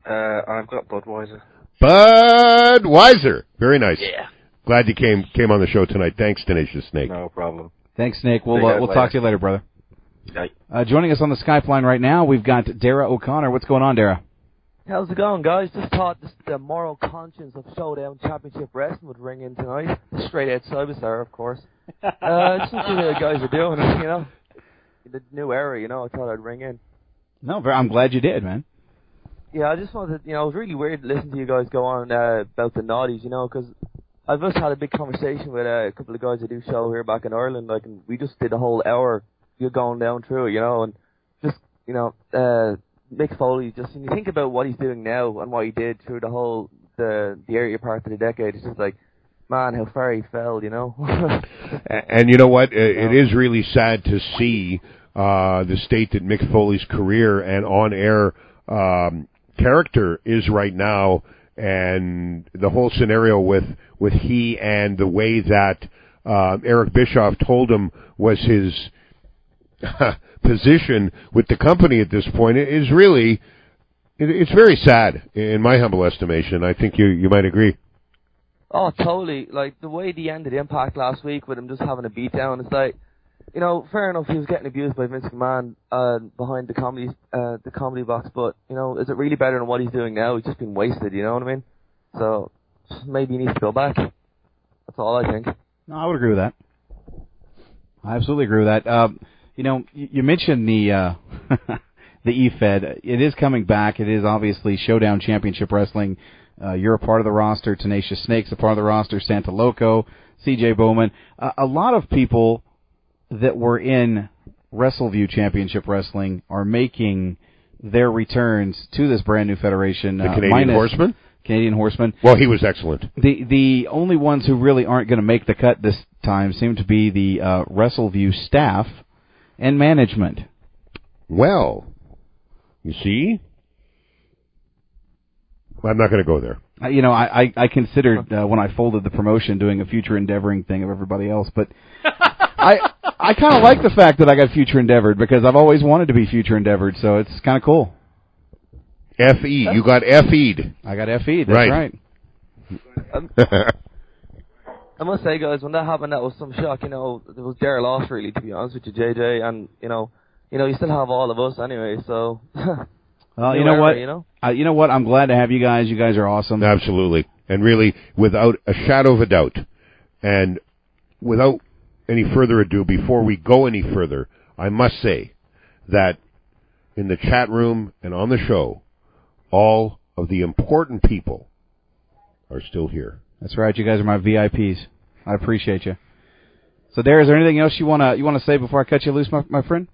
Uh, I've got Budweiser. Budweiser. Very nice. Yeah. Glad you came came on the show tonight. Thanks, Tenacious Snake. No problem. Thanks, Snake. We'll uh, we'll later. talk to you later, brother. Uh, joining us on the Skype line right now, we've got Dara O'Connor. What's going on, Dara? How's it going, guys? Just thought this, the moral conscience of Showdown Championship Wrestling would ring in tonight. Straight out Cyberstar, of course. Uh, just what the guys are doing, you know. The new era, you know. I thought I'd ring in. No, I'm glad you did, man. Yeah, I just wanted, you know, it was really weird to listen to you guys go on uh, about the naughties, you know, because I've just had a big conversation with uh, a couple of guys that do show here back in Ireland, like, and we just did a whole hour, you're going down through it, you know, and just, you know, uh, Mick Foley, just when you think about what he's doing now and what he did through the whole the the earlier part of the decade, it's just like, man, how far he fell, you know. A- And you know what? It, it is really sad to see uh, the state that Mick Foley's career and on-air um, character is right now. and the whole scenario with with he and the way that uh, Eric Bischoff told him was his position with the company at this point is really it, it's very sad in my humble estimation. I think you you might agree. Oh, totally. Like the way they ended Impact last week with him just having a beatdown. It's like, you know, fair enough. He was getting abused by Vince McMahon uh, behind the comedy uh, the comedy box, but you know, is it really better than what he's doing now? He's just been wasted. You know what I mean? So maybe he needs to go back. That's all I think. No, I would agree with that. I absolutely agree with that. Um, you know, you, mentioned the uh, the EFED. It is coming back. It is obviously Showdown Championship Wrestling. Uh, you're a part of the roster. Tenacious Snake's a part of the roster. Santa Loco, CJ Bowman. Uh, a lot of people that were in WrestleView Championship Wrestling are making their returns to this brand new federation. The uh, Canadian minus Horseman? Canadian Horseman. Well, he was excellent. The the only ones who really aren't going to make the cut this time seem to be the uh, WrestleView staff and management. Well, you see, I'm not going to go there. Uh, you know, I I, I considered uh, when I folded the promotion doing a future endeavoring thing of everybody else, but I I kind of like the fact that I got future endeavored because I've always wanted to be future endeavored, so it's kind of cool. Fe, you got Fe'd. I got Fe'd. That's Right. right. Um, I must say, guys, when that happened, that was some shock. You know, it was their loss, really, to be honest with you, JJ. And you know, you know, you still have all of us anyway. So, Well, you know what? You know, Uh, you know what? I'm glad to have you guys. You guys are awesome. Absolutely. And really, without a shadow of a doubt, and without any further ado, before we go any further, I must say that in the chat room and on the show, all of the important people are still here. That's right. You guys are my VIPs. I appreciate you. So, Dare, is there anything else you wanna you wanna say before I cut you loose, my my friend?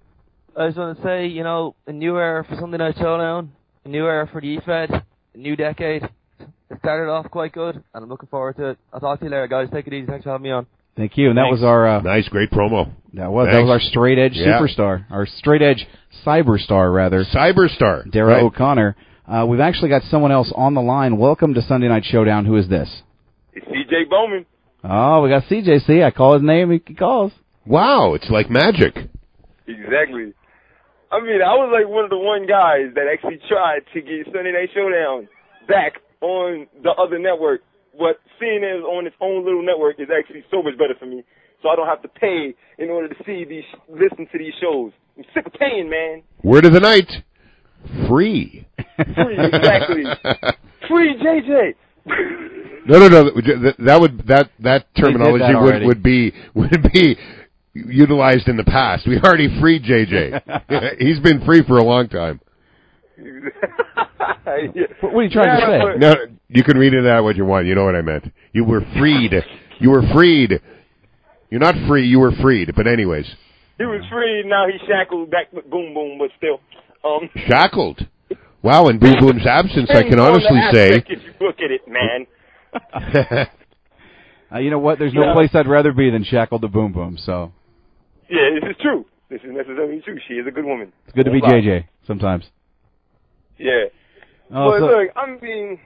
I just want to say, you know, a new era for Sunday Night Showdown, a new era for the EFED, a new decade. It started off quite good, and I'm looking forward to it. I'll talk to you later, guys. Take it easy. Thanks for having me on. Thank you. And that was our uh, nice, great promo. That was that was our straight edge Yeah. superstar, our straight edge cyberstar rather, cyberstar. Dara right. O'Connor. Uh, we've actually got someone else on the line. Welcome to Sunday Night Showdown. Who is this? It's CJ Bowman. Oh, we got CJC. I call his name. He calls. Wow, it's like magic. Exactly. I mean, I was like one of the one guys that actually tried to get Sunday Night Showdown back on the other network. But CNN it on its own little network is actually so much better for me. So I don't have to pay in order to see these, listen to these shows. I'm sick of paying, man. Word of the night. Free. Free, exactly. Free JJ. No, no, no. That would that that terminology that would would be would be utilized in the past. We already freed JJ. He's been free for a long time. What are you trying to say? No, you can read it that what you want. You know what I meant. You were freed. You were freed. You're not free. You were freed. But anyways, He was free, now he's shackled back with Boom Boom, but still. Um, shackled. Wow. In Boom Boom's absence, I can depends on the honestly say. aspect If you look at it, man. Uh, you know what? There's no Yeah. place I'd rather be than shackled to Boom Boom. So Yeah, this is true. This is necessarily true. She is a good woman. it's good to be JJ sometimes. Yeah. Oh, but so- look, I mean,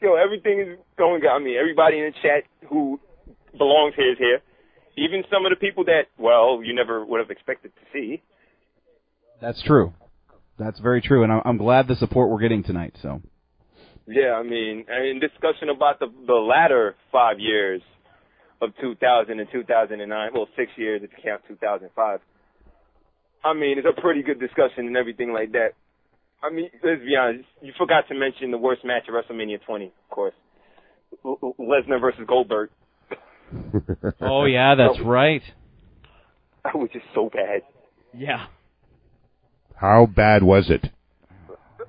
yo, everything is going good. I mean, everybody in the chat who belongs here is here. Even some of the people that, well, you never would have expected to see. That's true. That's very true, and I'm, I'm glad the support we're getting tonight. So Yeah, I mean, in discussion about the the latter five years of 2000 and 2009, well, six years if you count 2005. I mean, it's a pretty good discussion and everything like that. I mean, let's be honest. You forgot to mention the worst match of WrestleMania 20, of course. L- L- Lesnar versus Goldberg. Oh yeah, that's right. That was just so bad. Yeah. How bad was it?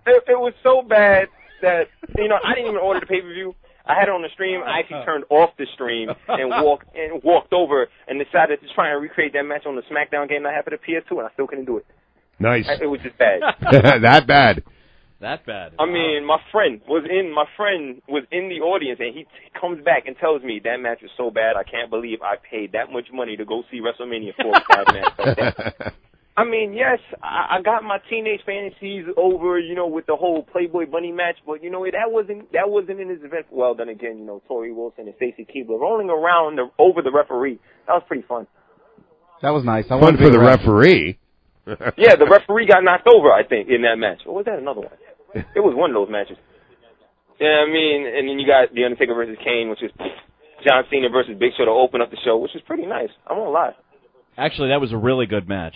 It, it was so bad that you know I didn't even order the pay per view. I had it on the stream. I actually uh-huh. turned off the stream and walked and walked over and decided to try and recreate that match on the SmackDown game that I had for the PS2, and I still couldn't do it. Nice. It was just bad. that bad. That bad. I mean, my friend was in my friend was in the audience, and he t- comes back and tells me that match was so bad. I can't believe I paid that much money to go see WrestleMania for a bad match like that. I mean, yes, I, I got my teenage fantasies over, you know, with the whole Playboy Bunny match, but you know, that wasn't that wasn't in his event. Well, then again, you know, Torrie Wilson and Stacy Keibler rolling around the, over the referee. That was pretty fun. That was nice. I Fun for the ref. referee. yeah, the referee got knocked over, I think, in that match. Or was that another one? It was one of those matches. Yeah, I mean, and then you got The Undertaker versus Kane, which is John Cena versus Big Show to open up the show, which was pretty nice. I won't lie. Actually, that was a really good match.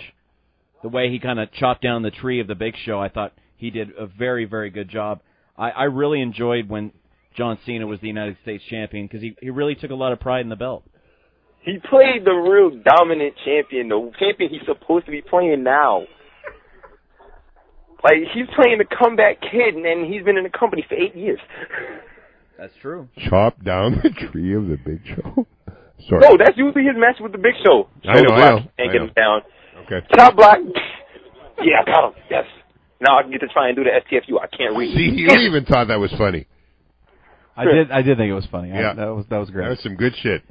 The way he kind of chopped down the tree of the Big Show, I thought he did a very, very good job. I, I really enjoyed when John Cena was the United States champion because he he really took a lot of pride in the belt. He played the real dominant champion, the champion he's supposed to be playing now. Like he's playing the comeback kid, and he's been in the company for eight years. That's true. Chop down the tree of the Big Show. Sorry. No, that's usually his match with the Big Show. I know, Shoulder I know, and I get know. him down. Okay. Chop block. Yeah, I got him. Yes. Now I can get to try and do the STFU. I can't read. See, you even thought that was funny. I did. I did think it was funny. I- Yeah. that was that was great. That was some good shit.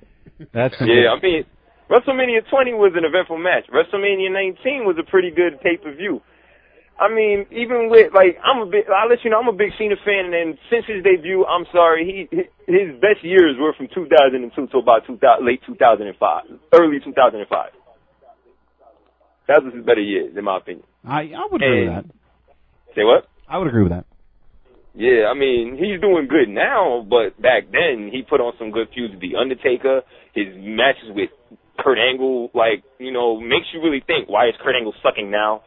That's Yeah, I mean, WrestleMania 20 was an eventful match. WrestleMania 19 was a pretty good pay per view. I mean, even with like, I'm a big. I'll let you know, I'm a big Cena fan, and since his debut, I'm sorry, he his best years were from 2002 to about 2000, late 2005, early 2005. That was his better years, in my opinion. I I would agree with that. Say what? I would agree with that. Yeah, I mean, he's doing good now, but back then he put on some good feuds with The Undertaker. His matches with Kurt Angle, like, you know, makes you really think, why is Kurt Angle sucking now?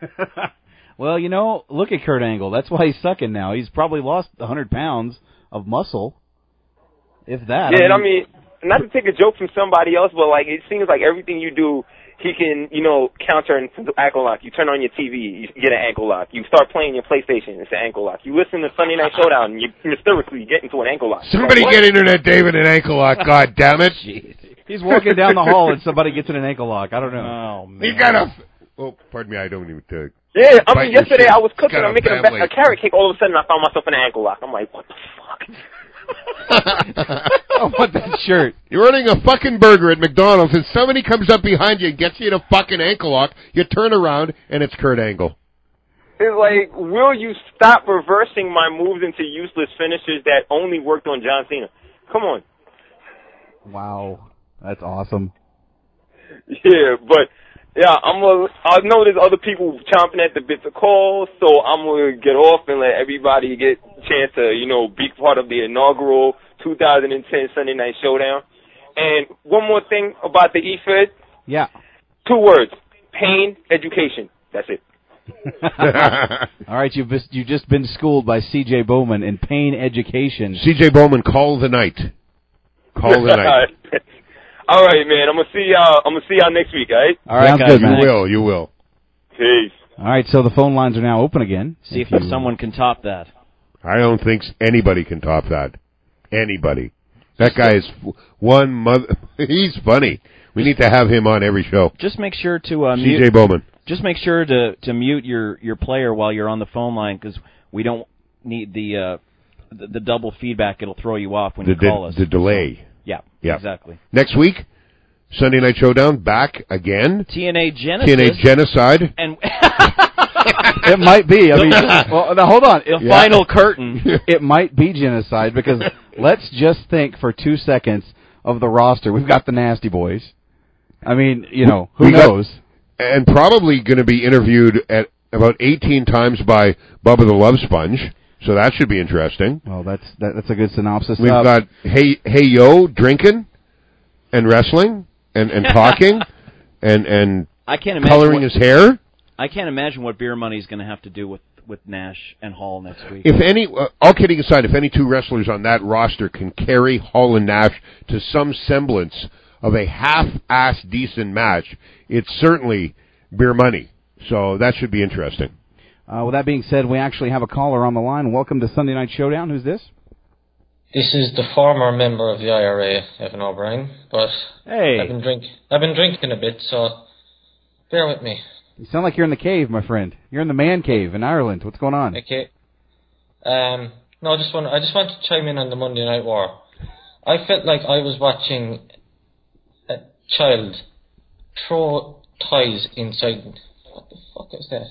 Well, you know, look at Kurt Angle. That's why he's sucking now. He's probably lost a hundred pounds of muscle, if that. yeah, and I mean, not to take a joke from somebody else, but like, it seems like everything you do, he can, you know, counter and ankle lock. You turn on your TV, you get an ankle lock. You start playing your PlayStation, it's an ankle lock. You listen to Sunday Night Showdown, and you mysteriously you get into an ankle lock. Somebody Like, get what? Internet David an ankle lock, god damn it. he's walking down the hall and somebody gets in an ankle lock. I don't know. Oh man. He got a. Oh, pardon me, I don't even. Uh, Yeah, I mean, yesterday. I was cooking. I'm making a, a carrot cake. All of a sudden, I found myself in an ankle lock. I'm like, what the fuck? I want that shirt. You're ordering a fucking burger at McDonald's, and somebody comes up behind you and gets you in a fucking ankle lock. You turn around, and it's Kurt Angle. It's like, will you stop reversing my moves into useless finishes that only worked on John Cena? Come on. Wow, that's awesome. Yeah, but yeah, I'm gonna. I know there's other people chomping at the bit to call, so I'm gonna get off and let everybody get a chance to, you know, be part of the inaugural 2010 Sunday Night Showdown. And one more thing about the EFED. Yeah. Two words: pain, education. That's it. All right, you've just, you've just been schooled by C.J. Bowman in pain education. C.J. Bowman, call the night. Call the night. all right, man. I'm gonna see y'all. I'm gonna see y'all next week. All right. All right, Sounds good, you will. You will. Peace. All right, so the phone lines are now open again. See if you- someone can top that. I don't think anybody can top that. Anybody. That guy is one mother. He's funny. We need to have him on every show. Just make sure to uh, C.J. Bowman. Just make sure to to mute your your player while you're on the phone line because we don't need the uh the, the double feedback. It'll throw you off when The, you call the, us. the delay. Yeah, Yeah. exactly. Next week, Sunday Night Showdown back again. TNA Genesis. TNA Genocide. and it might be. I mean, well, now hold on. The final curtain. It might be genocide because let's just think for two seconds of the roster. We've got the Nasty Boys. I mean, you know, who We got- knows? and probably going to be interviewed at about 18 times by Bubba the Love Sponge. So that should be interesting. Well, that's that, that's a good synopsis. We've Uh, got Hey Hey Yo drinking and wrestling and, and talking and and I can't imagine coloring what- his hair. I can't imagine what Beer Money's going to have to do with with Nash and Hall next week. If any, uh, all kidding aside, if any two wrestlers on that roster can carry Hall and Nash to some semblance of a half-ass decent match, it's certainly beer money. So that should be interesting. Uh, with that being said, we actually have a caller on the line. Welcome to Sunday Night Showdown. Who's this? This is the former member of the IRA, Evan O'Brien, but Hey. I've been drink I've been drinking a bit, so bear with me. You sound like you're in the cave, my friend. You're in the man cave in Ireland. What's going on? Okay. Um, no, I just want I just want to chime in on the Monday Night War. I felt like I was watching a child throw ties inside. What the fuck is that?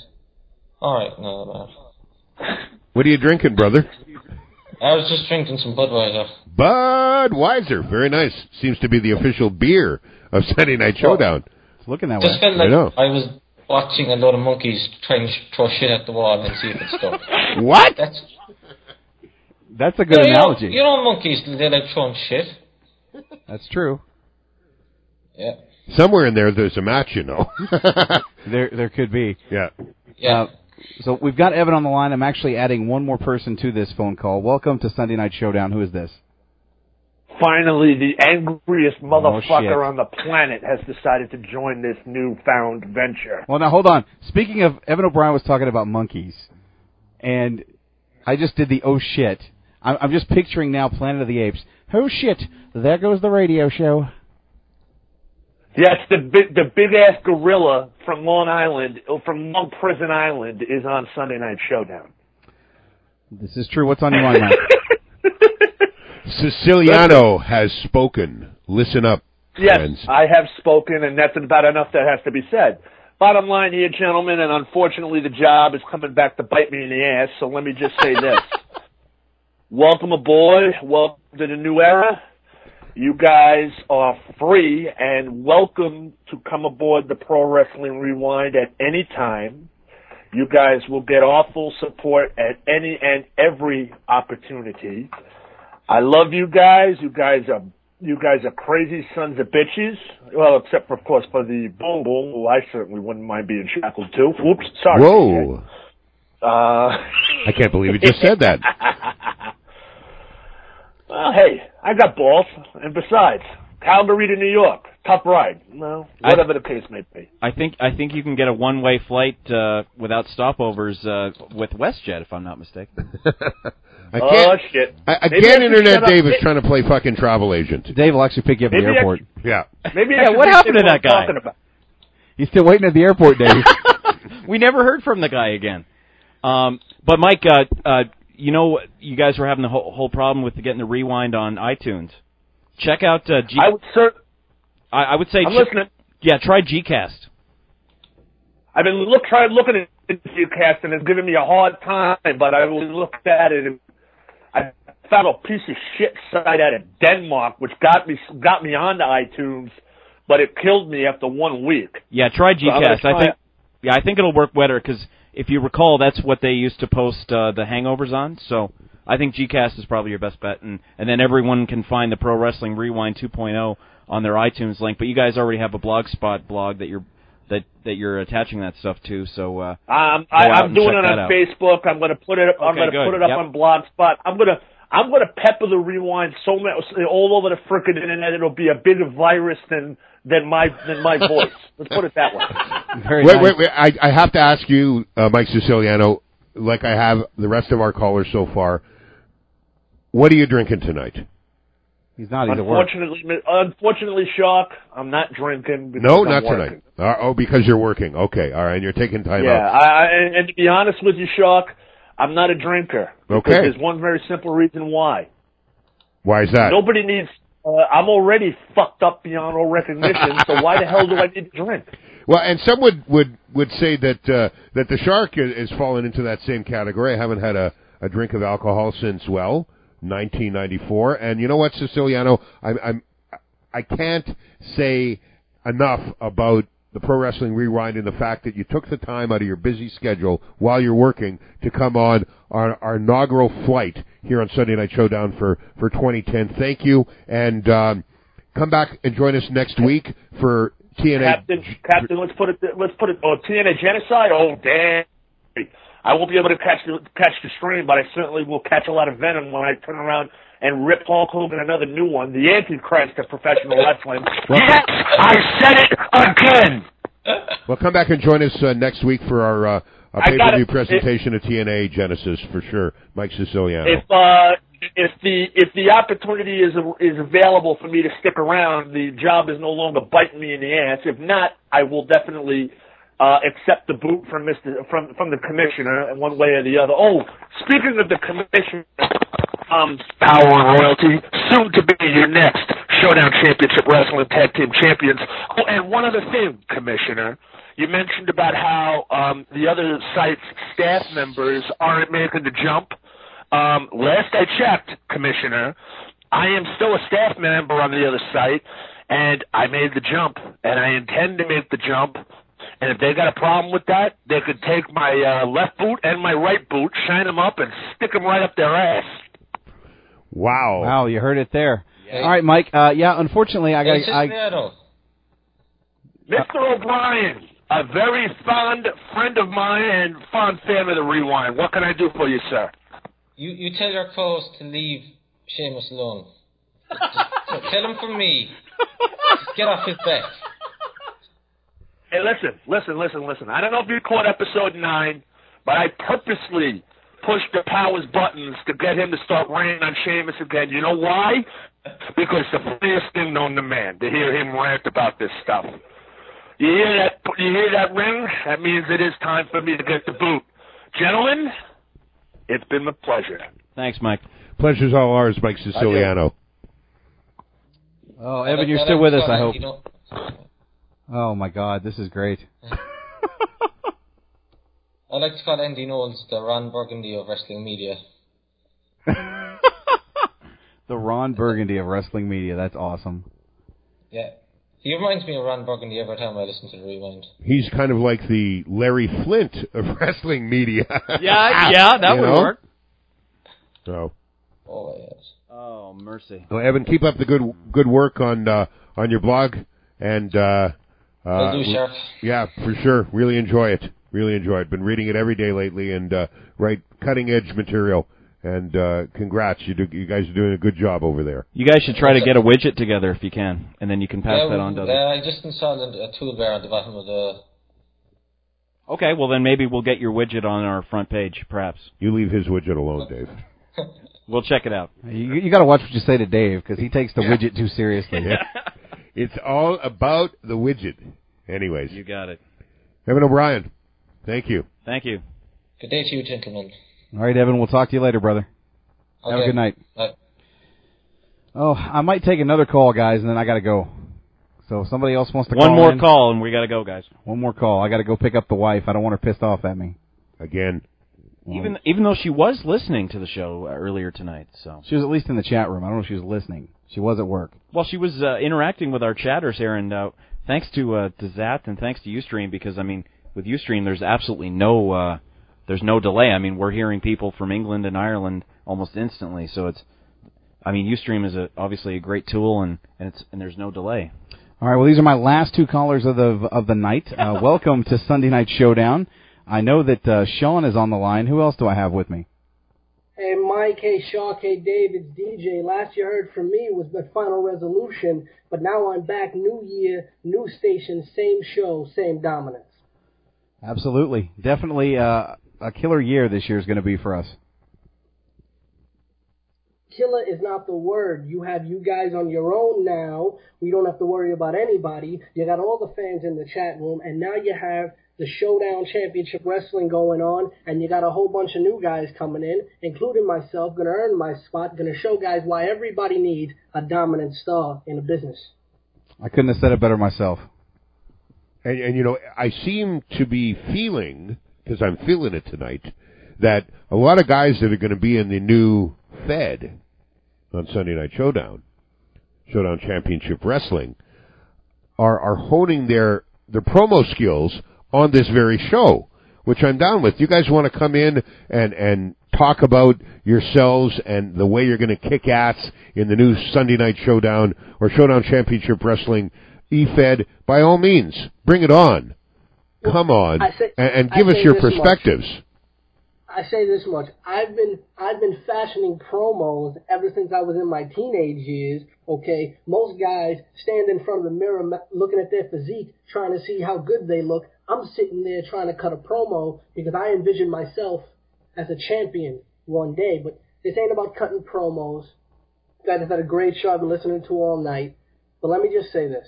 Alright, no, no. What are you drinking, brother? I was just drinking some Budweiser. Budweiser. Very nice. Seems to be the official beer of Sunday Night Showdown. It's looking that Just felt I like know. I was watching a lot of monkeys trying to throw shit at the wall and see if it stuck. What? That's That's a good you know, analogy. You know, monkeys they like throwing shit. That's true. Yeah. Somewhere in there, there's a match, you know. There, there could be. Yeah. Yeah. Uh, so we've got Evan on the line. I'm actually adding one more person to this phone call. Welcome to Sunday Night Showdown. Who is this? Finally, the angriest oh, shit. motherfucker on the planet has decided to join this newfound venture. Well, now hold on. Speaking of, Evan O'Brien was talking about monkeys, and I just did the oh shit. I'm, I'm just picturing now Planet of the Apes. Oh shit! There goes the radio show. Yes, the big, the big ass gorilla from Long Island, oh, from Long Prison Island, is on Sunday Night Showdown. This is true. What's on your mind, Mike? Siciliano has spoken. Listen up, Yes, friends. I have spoken, and that's about enough that has to be said. Bottom line here, gentlemen, and unfortunately the job is coming back to bite me in the ass, so let me just say this. Welcome aboard. Welcome to the new era. You guys are free and welcome to come aboard the Pro Wrestling Rewind at any time. You guys will get our full support at any and every opportunity. I love you guys. You guys are you guys are crazy sons of bitches. Well, except for of course for the boom boom, who I certainly wouldn't mind being shackled too. Whoops, sorry. Whoa. Uh, I can't believe you just said that. well, hey, I got balls, and besides, Calgary to New York, tough ride. Well, whatever the case may be. I think I think you can get a one way flight uh, without stopovers uh, with WestJet, if I'm not mistaken. I Oh can't. shit! I, Maybe I again, should Internet shut. Dave is May- trying to play fucking travel agent. Dave will actually pick you up at the Maybe I- airport. Yeah. Maybe Yeah, what happened to that guy? He's still waiting at the airport, Dave. we never heard from the guy again. Um, but Mike, uh, uh, you know, you guys were having the whole, whole problem with getting the rewind on iTunes. Check out uh, G. I would cer- I, I would say. I'm ch- listening. Yeah, try Gcast. I've been look trying looking at Gcast and it's giving me a hard time, but I looked at it and I found a piece of shit site out of Denmark which got me got me onto iTunes, but it killed me after one week. Yeah, try So Gcast. I think. Yeah, I think it'll work better because if you recall, that's what they used to post uh, the hangovers on. So I think Gcast is probably your best bet, and and then everyone can find the Pro Wrestling Rewind 2.0 on their iTunes link. But you guys already have a Blogspot blog that you're that that you're attaching that stuff to. So uh, Um, I, I'm doing it on. Facebook. I'm going to put it. up I'm going to put it up Yep. on Blogspot. I'm going to. I'm going to pepper the rewind so much all over the frickin' internet. It'll be a bigger virus than than my than my voice. Let's put it that way. Very wait, nice. wait, wait. I, I have to ask you, uh, Mike Siciliano, like I have the rest of our callers so far. What are you drinking tonight? He's not. He's at work. Unfortunately, unfortunately, Shock, I'm not drinking. No, I'm not working. tonight. Uh, oh, because you're working. Okay, all right. And you're taking time Yeah, out. I, I, and, and to be honest with you, Shock, I'm not a drinker. Because Okay. There's one very simple reason why. Why is that? Nobody needs. Uh, I'm already fucked up beyond all recognition. so why the hell do I need to drink? Well, and some would would would say that uh, that the shark is, is fallen into that same category. I haven't had a, a drink of alcohol since well 1994, and you know what, Siciliano, I'm, I'm I can't say enough about the pro wrestling rewind and the fact that you took the time out of your busy schedule while you're working to come on our, our inaugural flight here on Sunday Night Showdown for for 2010. Thank you, and um, come back and join us next week for TNA. Captain, Captain, let's put it. Let's put it. Oh, TNA genocide. Oh, damn. I won't be able to catch the catch the stream, but I certainly will catch a lot of venom when I turn around and rip Hulk Hogan another new one, the Antichrist of professional wrestling. yes, I said it again. Well, come back and join us uh, next week for our, uh, our pay-per-view it. presentation of TNA Genesis for sure. Mike Siciliano. If uh, if the if the opportunity is is available for me to stick around, the job is no longer biting me in the ass. If not, I will definitely uh, accept the boot from Mister from from the commissioner in one way or the other. Oh, speaking of the commissioner, um, Power and Royalty, soon to be your next Showdown Championship Wrestling Tag Team Champions. Oh, and one other thing, Commissioner. You mentioned about how um, the other site's staff members aren't making the jump. Um, last I checked, Commissioner, I am still a staff member on the other site, and I made the jump, and I intend to make the jump. And if they got a problem with that, they could take my uh, left boot and my right boot, shine them up, and stick them right up their ass. Wow. Wow, you heard it there. All right, Mike. Uh, yeah, unfortunately, I got. It's just I, there. Mr. O'Brien, a very fond friend of mine and fond fan of the Rewind. What can I do for you, sir? You you tell your clothes to leave Seamus alone. Just, just tell him from me. Just get off his back. Hey, listen, listen, listen, listen. I don't know if you caught episode nine, but I purposely pushed the powers buttons to get him to start raining on Seamus again. You know why? Because the funniest thing known to man to hear him rant about this stuff. You hear that? You hear that ring? That means it is time for me to get the boot, gentlemen. It's been a pleasure. Thanks, Mike. Pleasure's all ours, Mike Siciliano. oh, Evan, you're still with us. I hope. Oh my God, this is great. I like to call Andy Knowles the Ron Burgundy of wrestling media. The Ron Burgundy of wrestling media. That's awesome. Yeah. He reminds me of Ron Burgundy every time I listen to the Rewind. He's kind of like the Larry Flynt of wrestling media. Yeah, yeah, that You would know? work. So, Oh, yes. Oh, mercy. well, Evan, keep up the good good work on uh, on your blog, and uh, uh, Will do, we- Sheriff. yeah, for sure. Really enjoy it. Really enjoy it. Been reading it every day lately, and uh, write cutting edge material. And uh, congrats, you do, you guys are doing a good job over there. You guys should try to get a widget together if you can, and then you can pass yeah, that on to uh, others. I just installed a, a toolbar at the bottom of the. Okay, well then maybe we'll get your widget on our front page, perhaps. You leave his widget alone, Dave. We'll check it out. You, you got to watch what you say to Dave because he takes the widget too seriously. It's all about the widget. Anyways, You got it. Evan O'Brien, thank you. Thank you. Good day to you, gentlemen. All right, Evan. We'll talk to you later, brother. Have a good night. Bye. Oh, I might take another call, guys, and then I got to go. So if somebody else wants to call. One call more in- call and we got to go, guys. One more call. I got to go pick up the wife. I don't want her pissed off at me. Again. Even even though she was listening to the show uh, earlier tonight, so She was at least in the chat room. I don't know if she was listening. She was at work. well, she was uh, interacting with our chatters here, and uh, thanks to uh, to Xat and thanks to UStream because I mean, with UStream, there's absolutely no uh, there's no delay. I mean, we're hearing people from England and Ireland almost instantly, so it's I mean, UStream is a, obviously a great tool, and and it's and there's no delay. All right. Well, these are my last two callers of the of the night. Uh, welcome to Sunday Night Showdown. I know that uh, Sean is on the line. Who else do I have with me? Hey Mike, hey Shock, hey Dave, it's DJ. Last you heard from me was the final resolution, but now I'm back, new year, new station, same show, same dominance. Absolutely, definitely uh, a killer year this year is going to be for us. Killer is not the word. You have you guys on your own now. We don't have to worry about anybody. You got all the fans in the chat room, and now you have the Showdown Championship Wrestling going on, and you got a whole bunch of new guys coming in, including myself, gonna earn my spot, gonna show guys why everybody needs a dominant star in a business. I couldn't have said it better myself. And, and you know, I seem to be feeling, because I'm feeling it tonight, that a lot of guys that are going to be in the new Fed on Sunday Night Showdown, Showdown Championship Wrestling, are are honing their their promo skills on this very show, which I'm down with. You guys want to come in and and talk about yourselves and the way you're going to kick ass in the new Sunday Night Showdown or Showdown Championship Wrestling eFed, by all means, bring it on. Come on, say- and, and give us your this much. perspectives. I say this much. I've been I've been fashioning promos ever since I was in my teenage years. Okay, most guys stand in front of the mirror looking at their physique, trying to see how good they look. I'm sitting there trying to cut a promo because I envision myself as a champion one day. But this ain't about cutting promos. Guys have had a great show I've been listening to all night. But let me just say this.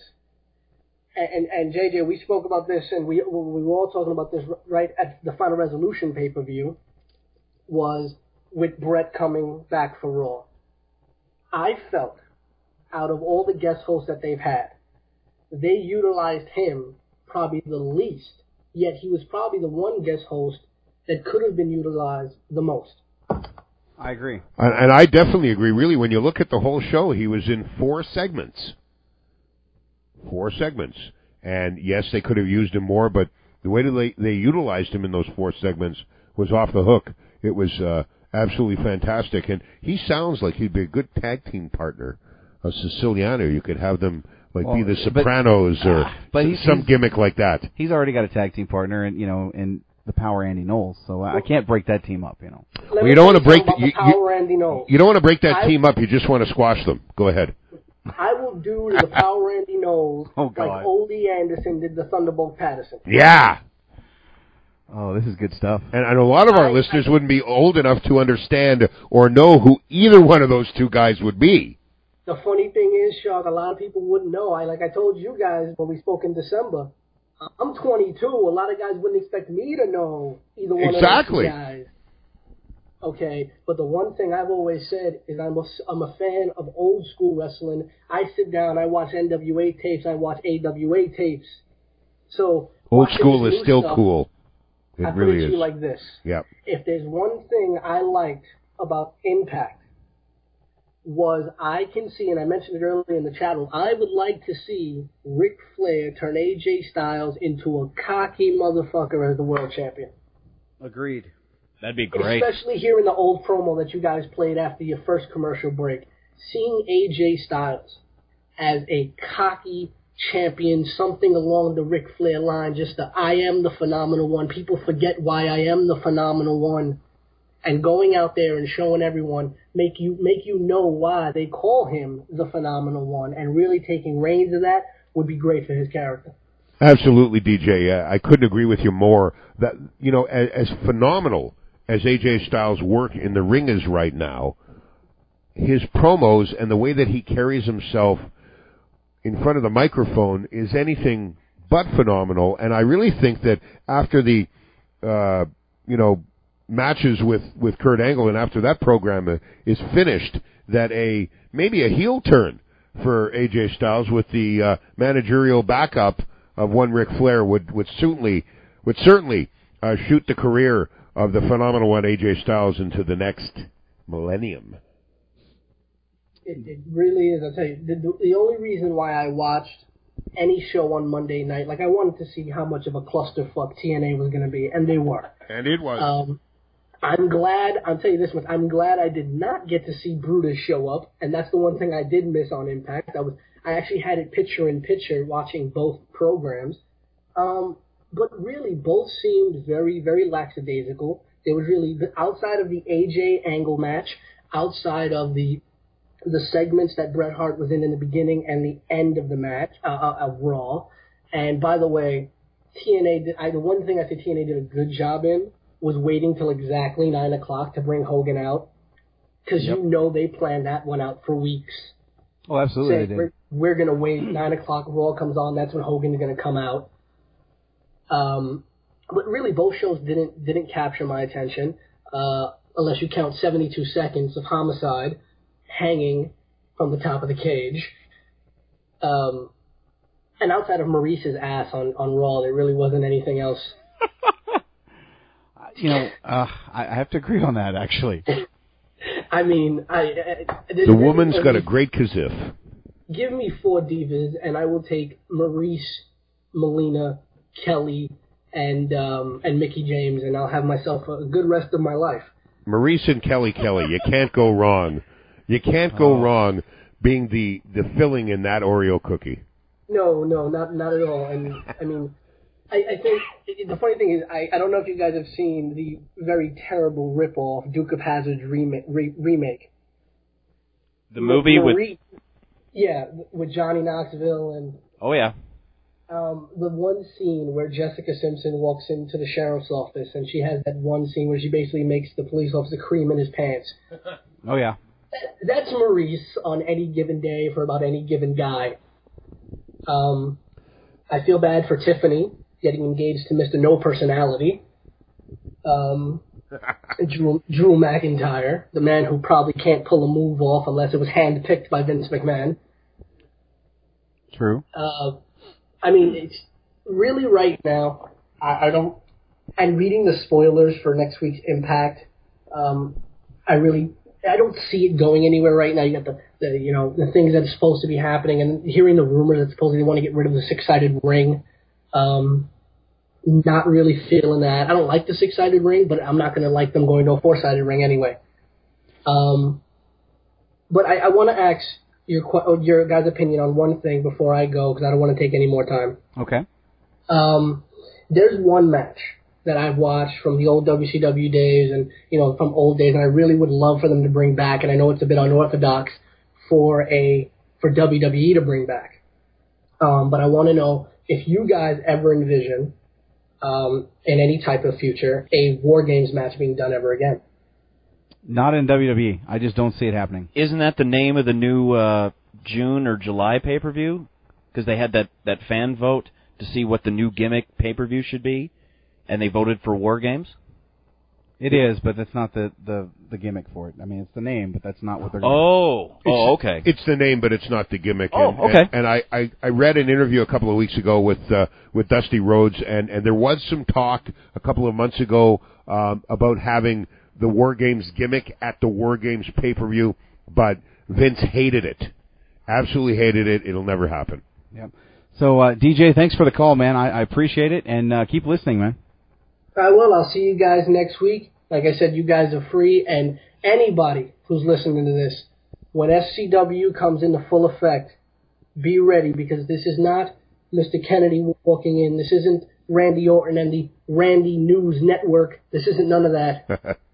And, and, and JJ, we spoke about this, and we we were all talking about this right at the Final Resolution pay per view was with Bret coming back for Raw. I felt, out of all the guest hosts that they've had, they utilized him probably the least. Yet he was probably the one guest host that could have been utilized the most. I agree. And, and I definitely agree. Really, when you look at the whole show, he was in four segments. Four segments. And yes, they could have used him more, but the way that they, they utilized him in those four segments was off the hook. It was uh, absolutely fantastic. And he sounds like he'd be a good tag team partner. A Siciliano, you could have them like be Well, the but- Sopranos or Ah, but he's- some he's- gimmick like that. He's already got a tag team partner, and you know, and the Power Andy Knowles. So I I can't break that team up. You know. Well, you don't wanna break something the- about you- Power Knowles. You don't want to break that I- team up. You just want to squash them. Go ahead. I will do to the Power Randy Knowles Oh, like God. Ole Anderson did the Thunderbolt Patterson. Yeah. Oh, this is good stuff. And, and a lot of our listeners wouldn't be old enough to understand or know who either one of those two guys would be. The funny thing is, Shark, a lot of people wouldn't know. I like I told you guys when we spoke in December. I'm 22. A lot of guys wouldn't expect me to know either one Exactly. of those two guys. Okay, but the one thing I've always said is I'm a, I'm a fan of old school wrestling. I sit down, I watch NWA tapes, I watch AWA tapes. So Old school is still stuff, cool. It I put really it to is. you like this: Yep. if there's one thing I liked about Impact was I can see, and I mentioned it earlier in the chat room, I would like to see Ric Flair turn AJ Styles into a cocky motherfucker as the world champion. Agreed. That'd be great. Especially here in the old promo that you guys played after your first commercial break. Seeing AJ Styles as a cocky champion, something along the Ric Flair line, just the I am the phenomenal one. People forget why I am the phenomenal one. And going out there and showing everyone, make you make you know why they call him the phenomenal one, and really taking reins of that would be great for his character. Absolutely, DJ. I couldn't agree with you more. That you know, as, as phenomenal as AJ Styles' work in the ring is right now, his promos and the way that he carries himself in front of the microphone is anything but phenomenal. And I really think that after the, uh, you know, matches with with Kurt Angle and after that program is finished, that a maybe a heel turn for AJ Styles with the uh, managerial backup of one Ric Flair would would certainly would certainly uh, shoot the career of the phenomenal one AJ Styles into the next millennium. It, it really is. I tell you, the, the, the only reason why I watched any show on Monday night, like I wanted to see how much of a clusterfuck TNA was going to be, and they were. And it was. Um, I'm glad. I'll tell you this much. I'm glad I did not get to see Brutus show up, and that's the one thing I did miss on Impact. I was. I actually had it picture in picture watching both programs. Um, but really, both seemed very, very lackadaisical. There was really outside of the AJ Angle match, outside of the the segments that Bret Hart was in in the beginning and the end of the match uh, uh, of Raw. And by the way, TNA did. I, the one thing I think TNA did a good job in was waiting till exactly nine o'clock to bring Hogan out, because Yep. you know they planned that one out for weeks. Oh, absolutely, Say, they did. we're, we're gonna wait nine o'clock. Raw comes on. That's when Hogan's gonna come out. Um, but really, both shows didn't didn't capture my attention, uh, unless you count 72 seconds of homicide hanging from the top of the cage. Um, and outside of Maryse's ass on on Raw, there really wasn't anything else. You know, uh, I I have to agree on that actually. I mean, I, I The woman's got a great kazif. give me four divas, and I will take Maurice, Melina, Kelly, and um, and Mickie James, and I'll have myself a good rest of my life. Maryse and Kelly Kelly. You can't go wrong. You can't go Oh. wrong being the the filling in that Oreo cookie. No, no, not not at all. And I mean, I, I think the funny thing is, I, I don't know if you guys have seen the very terrible ripoff Duke of Hazzard's remake. Re- remake. The movie with Marie- yeah, with Johnny Knoxville and oh yeah, um, the one scene where Jessica Simpson walks into the sheriff's office and she has that one scene where she basically makes the police officer cream in his pants. Oh yeah. That's Maryse on any given day for about any given guy. Um, I feel bad for Tiffany getting engaged to Mr. No Personality. Um, Drew, Drew McIntyre, the man who probably can't pull a move off unless it was handpicked by Vince McMahon. True. Uh, I mean, it's really right now. I, I don't. And reading the spoilers for next week's Impact, um, I really I don't see it going anywhere right now. You got the, the you know the things that's supposed to be happening, and hearing the rumors that supposedly they want to get rid of the six sided ring. Um, not really feeling that. I don't like the six sided ring, but I'm not going to like them going to a four sided ring anyway. Um, but I, I want to ask your your guys' opinion on one thing before I go because I don't want to take any more time. Okay. Um, there's one match that I've watched from the old WCW days and you know from old days, and I really would love for them to bring back. And I know it's a bit unorthodox for a for WWE to bring back, um, but I want to know if you guys ever envision um, in any type of future a War Games match being done ever again. Not in WWE. I just don't see it happening. Isn't that the name of the new uh, June or July pay per view? Because they had that that fan vote to see what the new gimmick pay per view should be, and they voted for War Games. It is, but that's not the, the, the gimmick for it. I mean, it's the name, but that's not what they're. gonna Oh, oh, okay. It's the name, but it's not the gimmick. Oh, and, okay. And, and I, I, I read an interview a couple of weeks ago with uh, with Dusty Rhodes, and, and there was some talk a couple of months ago um, about having the War Games gimmick at the War Games pay per view, but Vince hated it, absolutely hated it. It'll never happen. Yep. So uh, DJ, thanks for the call, man. I, I appreciate it, and uh, keep listening, man. I will. I'll see you guys next week. Like I said, you guys are free, and anybody who's listening to this, when SCW comes into full effect, be ready because this is not Mr. Kennedy walking in. This isn't Randy Orton and the Randy News Network. This isn't none of that.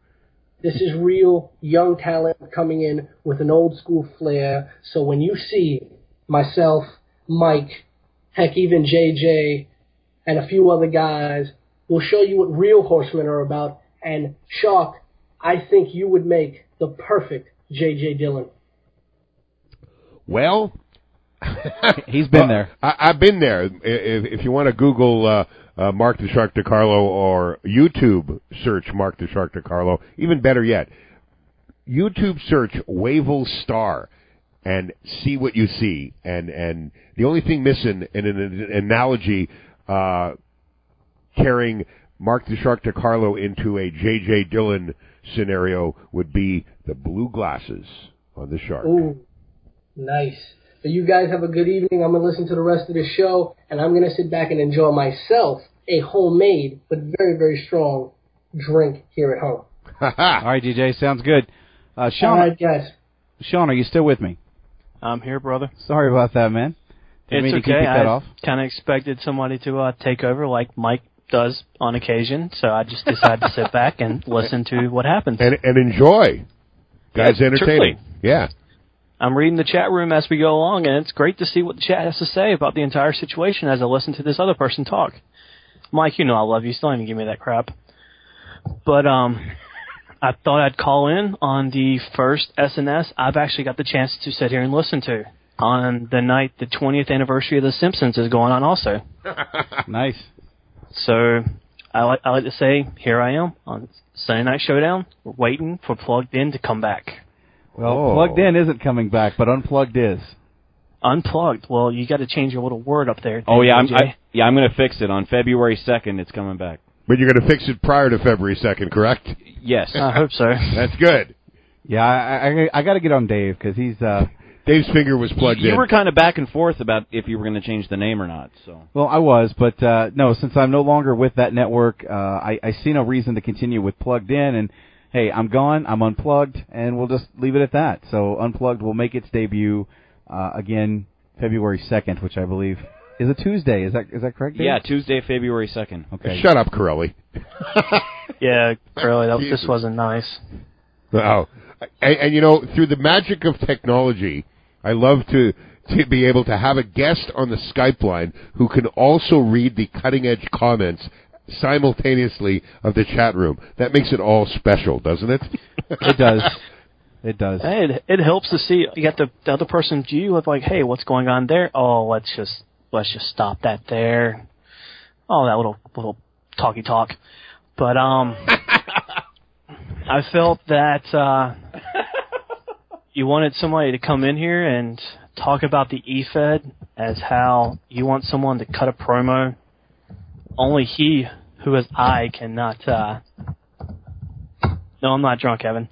This is real young talent coming in with an old school flair. So when you see myself, Mike, heck, even JJ, and a few other guys, we'll show you what real horsemen are about. And Shark, I think you would make the perfect JJ Dillon. Well, he's been there. I, I've been there. If, if you want to Google uh, uh, Mark the Shark DeCarlo or YouTube search Mark the Shark DeCarlo, even better yet, YouTube search Wavell Star and see what you see. And and the only thing missing in an, an analogy uh, carrying Mark the Shark DeCarlo into a J.J. Dillon scenario would be the blue glasses on the shark. Ooh, nice. So you guys have a good evening. I'm gonna listen to the rest of the show, and I'm gonna sit back and enjoy myself a homemade but very very strong drink here at home. All right, DJ, sounds good. Uh, Sean, All right, guys. Sean, are you still with me? I'm here, brother. Sorry about that, man. Didn't it's okay. I kind of expected somebody to uh, take over like Mike does on occasion, so I just decided to sit back and listen to what happens. and and enjoy. Guys, Yeah, entertaining. truly. Yeah. I'm reading the chat room as we go along, and it's great to see what the chat has to say about the entire situation as I listen to this other person talk. Mike, you know I love you. Still don't even give me that crap. But um, I thought I'd call in on the first SNS I've actually got the chance to sit here and listen to on the night the 20th anniversary of The Simpsons is going on. Also, nice. So I like I like to say, here I am on Sunday Night Showdown, waiting for Plugged In to come back. Well, Oh. plugged in isn't coming back, but unplugged is. Unplugged. Well, you got to change your little word up there. Oh yeah, I'm, I, yeah, I'm going to fix it on February second. It's coming back. But you're going to fix it prior to February 2nd, correct? Yes. I hope so. That's good. Yeah, I I, I got to get on Dave because he's. uh Dave's finger was plugged you in. You were kind of back and forth about if you were going to change the name or not. So Well, I was, but uh no, since I'm no longer with that network, uh I, I see no reason to continue with plugged in. And hey, I'm gone. I'm unplugged, and we'll just leave it at that. So unplugged will make its debut uh again February second, which I believe is a Tuesday. Is that is that correct? Dave? yeah, Tuesday, February second. Okay. Shut up, Corelli. yeah, Corelli, that, this Jesus. wasn't nice. Oh, and, and you know, through the magic of technology, I love to to be able to have a guest on the Skype line who can also read the cutting edge comments simultaneously of the chat room. That makes it all special, doesn't it? It does. It does. Hey, it, it helps to see you got the, the other person's view of like, hey, what's going on there? Oh, let's just let's just stop that there. Oh, that little little talky talk. But um, I felt that uh, you wanted somebody to come in here and talk about the E EFED as how you want someone to cut a promo. Only he who has eye cannot. Uh, no, I'm not drunk, Evan.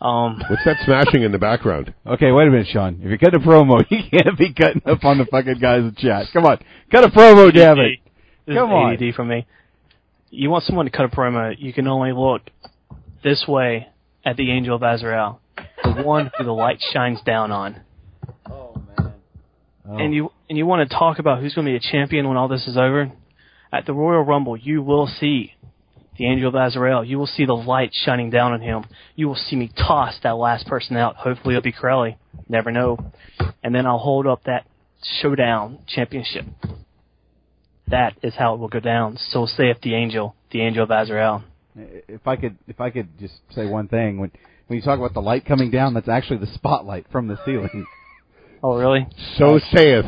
Um, What's that smashing in the background? Okay, wait a minute, Sean. If you cut a promo, you can't be cutting up on the fucking guys in chat. Come on, cut a promo, damn it. This Come is on. ADD from me. You want someone to cut a promo, you can only look this way at the Angel of Azrael, the one who the light shines down on. Oh. Man. And you and you want to talk about who's going to be a champion when all this is over? At the Royal Rumble, you will see the Angel of Azrael. You will see the light shining down on him. You will see me toss that last person out. Hopefully, it'll be Crowley. Never know. And then I'll hold up that Showdown Championship. That is how it will go down. So saith the angel, the Angel of Azrael. If I could, if I could just say one thing, when when you talk about the light coming down, that's actually the spotlight from the ceiling. Oh, really? So saith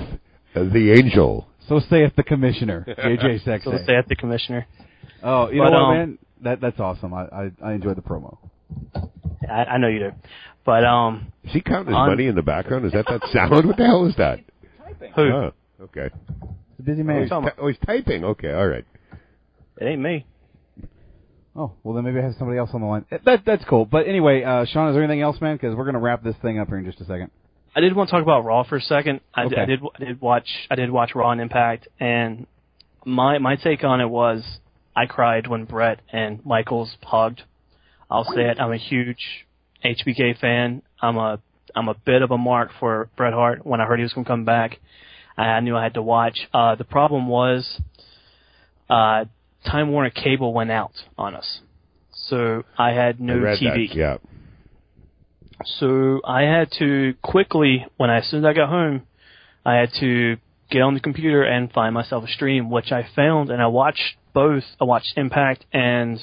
the angel. So saith the commissioner, JJ Sexay. So saith the commissioner. Oh, you But, know what, um, man? That that's awesome. I, I I enjoyed the promo. I, I know you do. But um, Is he counting his on- money in the background? Is that that sound? What the hell is that? Who? Oh, okay. It's a busy Oh, man. he's, ty- oh, he's typing. Okay, all right. It ain't me. Oh, well then maybe I have somebody else on the line. That that's cool. But anyway, uh, Sean, is there anything else, man? Because we're gonna wrap this thing up here in just a second. I did want to talk about Raw for a second. I, Okay. I did I did watch I did watch Raw and Impact, and my my take on it was I cried when Bret and Michaels hugged. I'll say it. I'm a huge HBK fan. I'm a I'm a bit of a mark for Bret Hart. When I heard he was going to come back, I knew I had to watch. Uh, the problem was, uh, Time Warner Cable went out on us, so I had no TV. that. Yeah. So I had to quickly, when I, as soon as I got home, I had to get on the computer and find myself a stream, which I found, and I watched both. I watched Impact and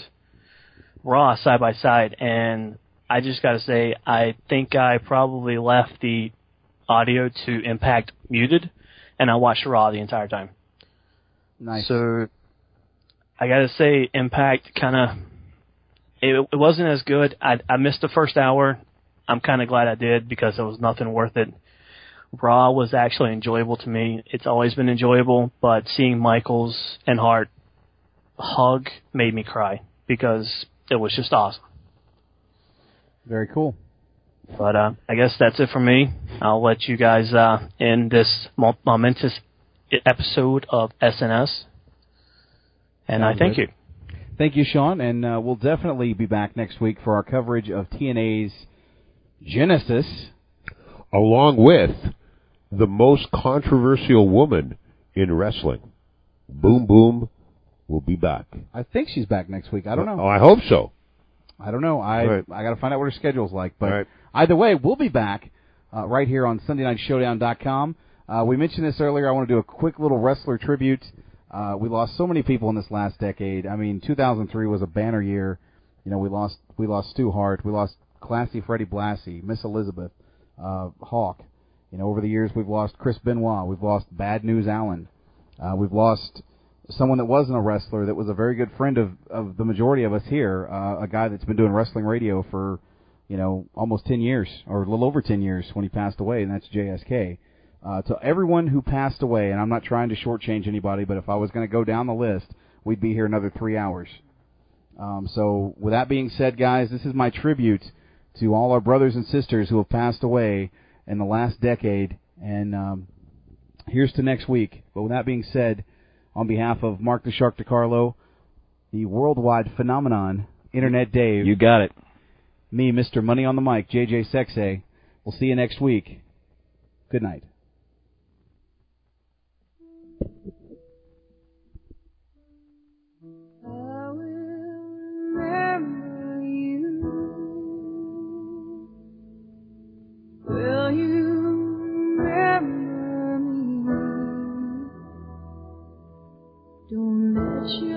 Raw side by side, and I just got to say, I think I probably left the audio to Impact muted, and I watched Raw the entire time. Nice. So I got to say, Impact kind of it, it wasn't as good. I, I missed the first hour. I'm kind of glad I did because it was nothing worth it. Raw was actually enjoyable to me. It's always been enjoyable, but seeing Michaels and Hart hug made me cry because it was just awesome. Very cool. But uh, I guess that's it for me. I'll let you guys uh, end this momentous episode of SNS. And I thank good. you. Thank you, Sean, and uh, we'll definitely be back next week for our coverage of TNA's Genesis. Along with the most controversial woman in wrestling, Boom Boom, will be back. I think she's back next week. I don't know. Oh, I hope so. I don't know. I right. I got to find out what her schedule's like. But right. either way, we'll be back uh, right here on SundayNightShowdown.com. Uh, we mentioned this earlier. I want to do a quick little wrestler tribute. Uh, we lost so many people in this last decade. I mean, 2003 was a banner year. You know, we lost we lost Stu Hart, we lost Classy Freddie Blassie, Miss Elizabeth, uh, Hawk. You know, over the years we've lost Chris Benoit, we've lost Bad News Allen, uh, we've lost someone that wasn't a wrestler that was a very good friend of of the majority of us here, uh, a guy that's been doing wrestling radio for you know almost 10 years or a little over 10 years when he passed away, and that's JSK. Uh, to everyone who passed away, and I'm not trying to shortchange anybody, but if I was going to go down the list, we'd be here another three hours. Um, so, with that being said, guys, this is my tribute to all our brothers and sisters who have passed away in the last decade. And um, here's to next week. But with that being said, on behalf of Mark the Shark DeCarlo, the worldwide phenomenon, Internet Dave. You got it. Me, Mr. Money on the Mic, JJ Sexay. We'll see you next week. Good night. you.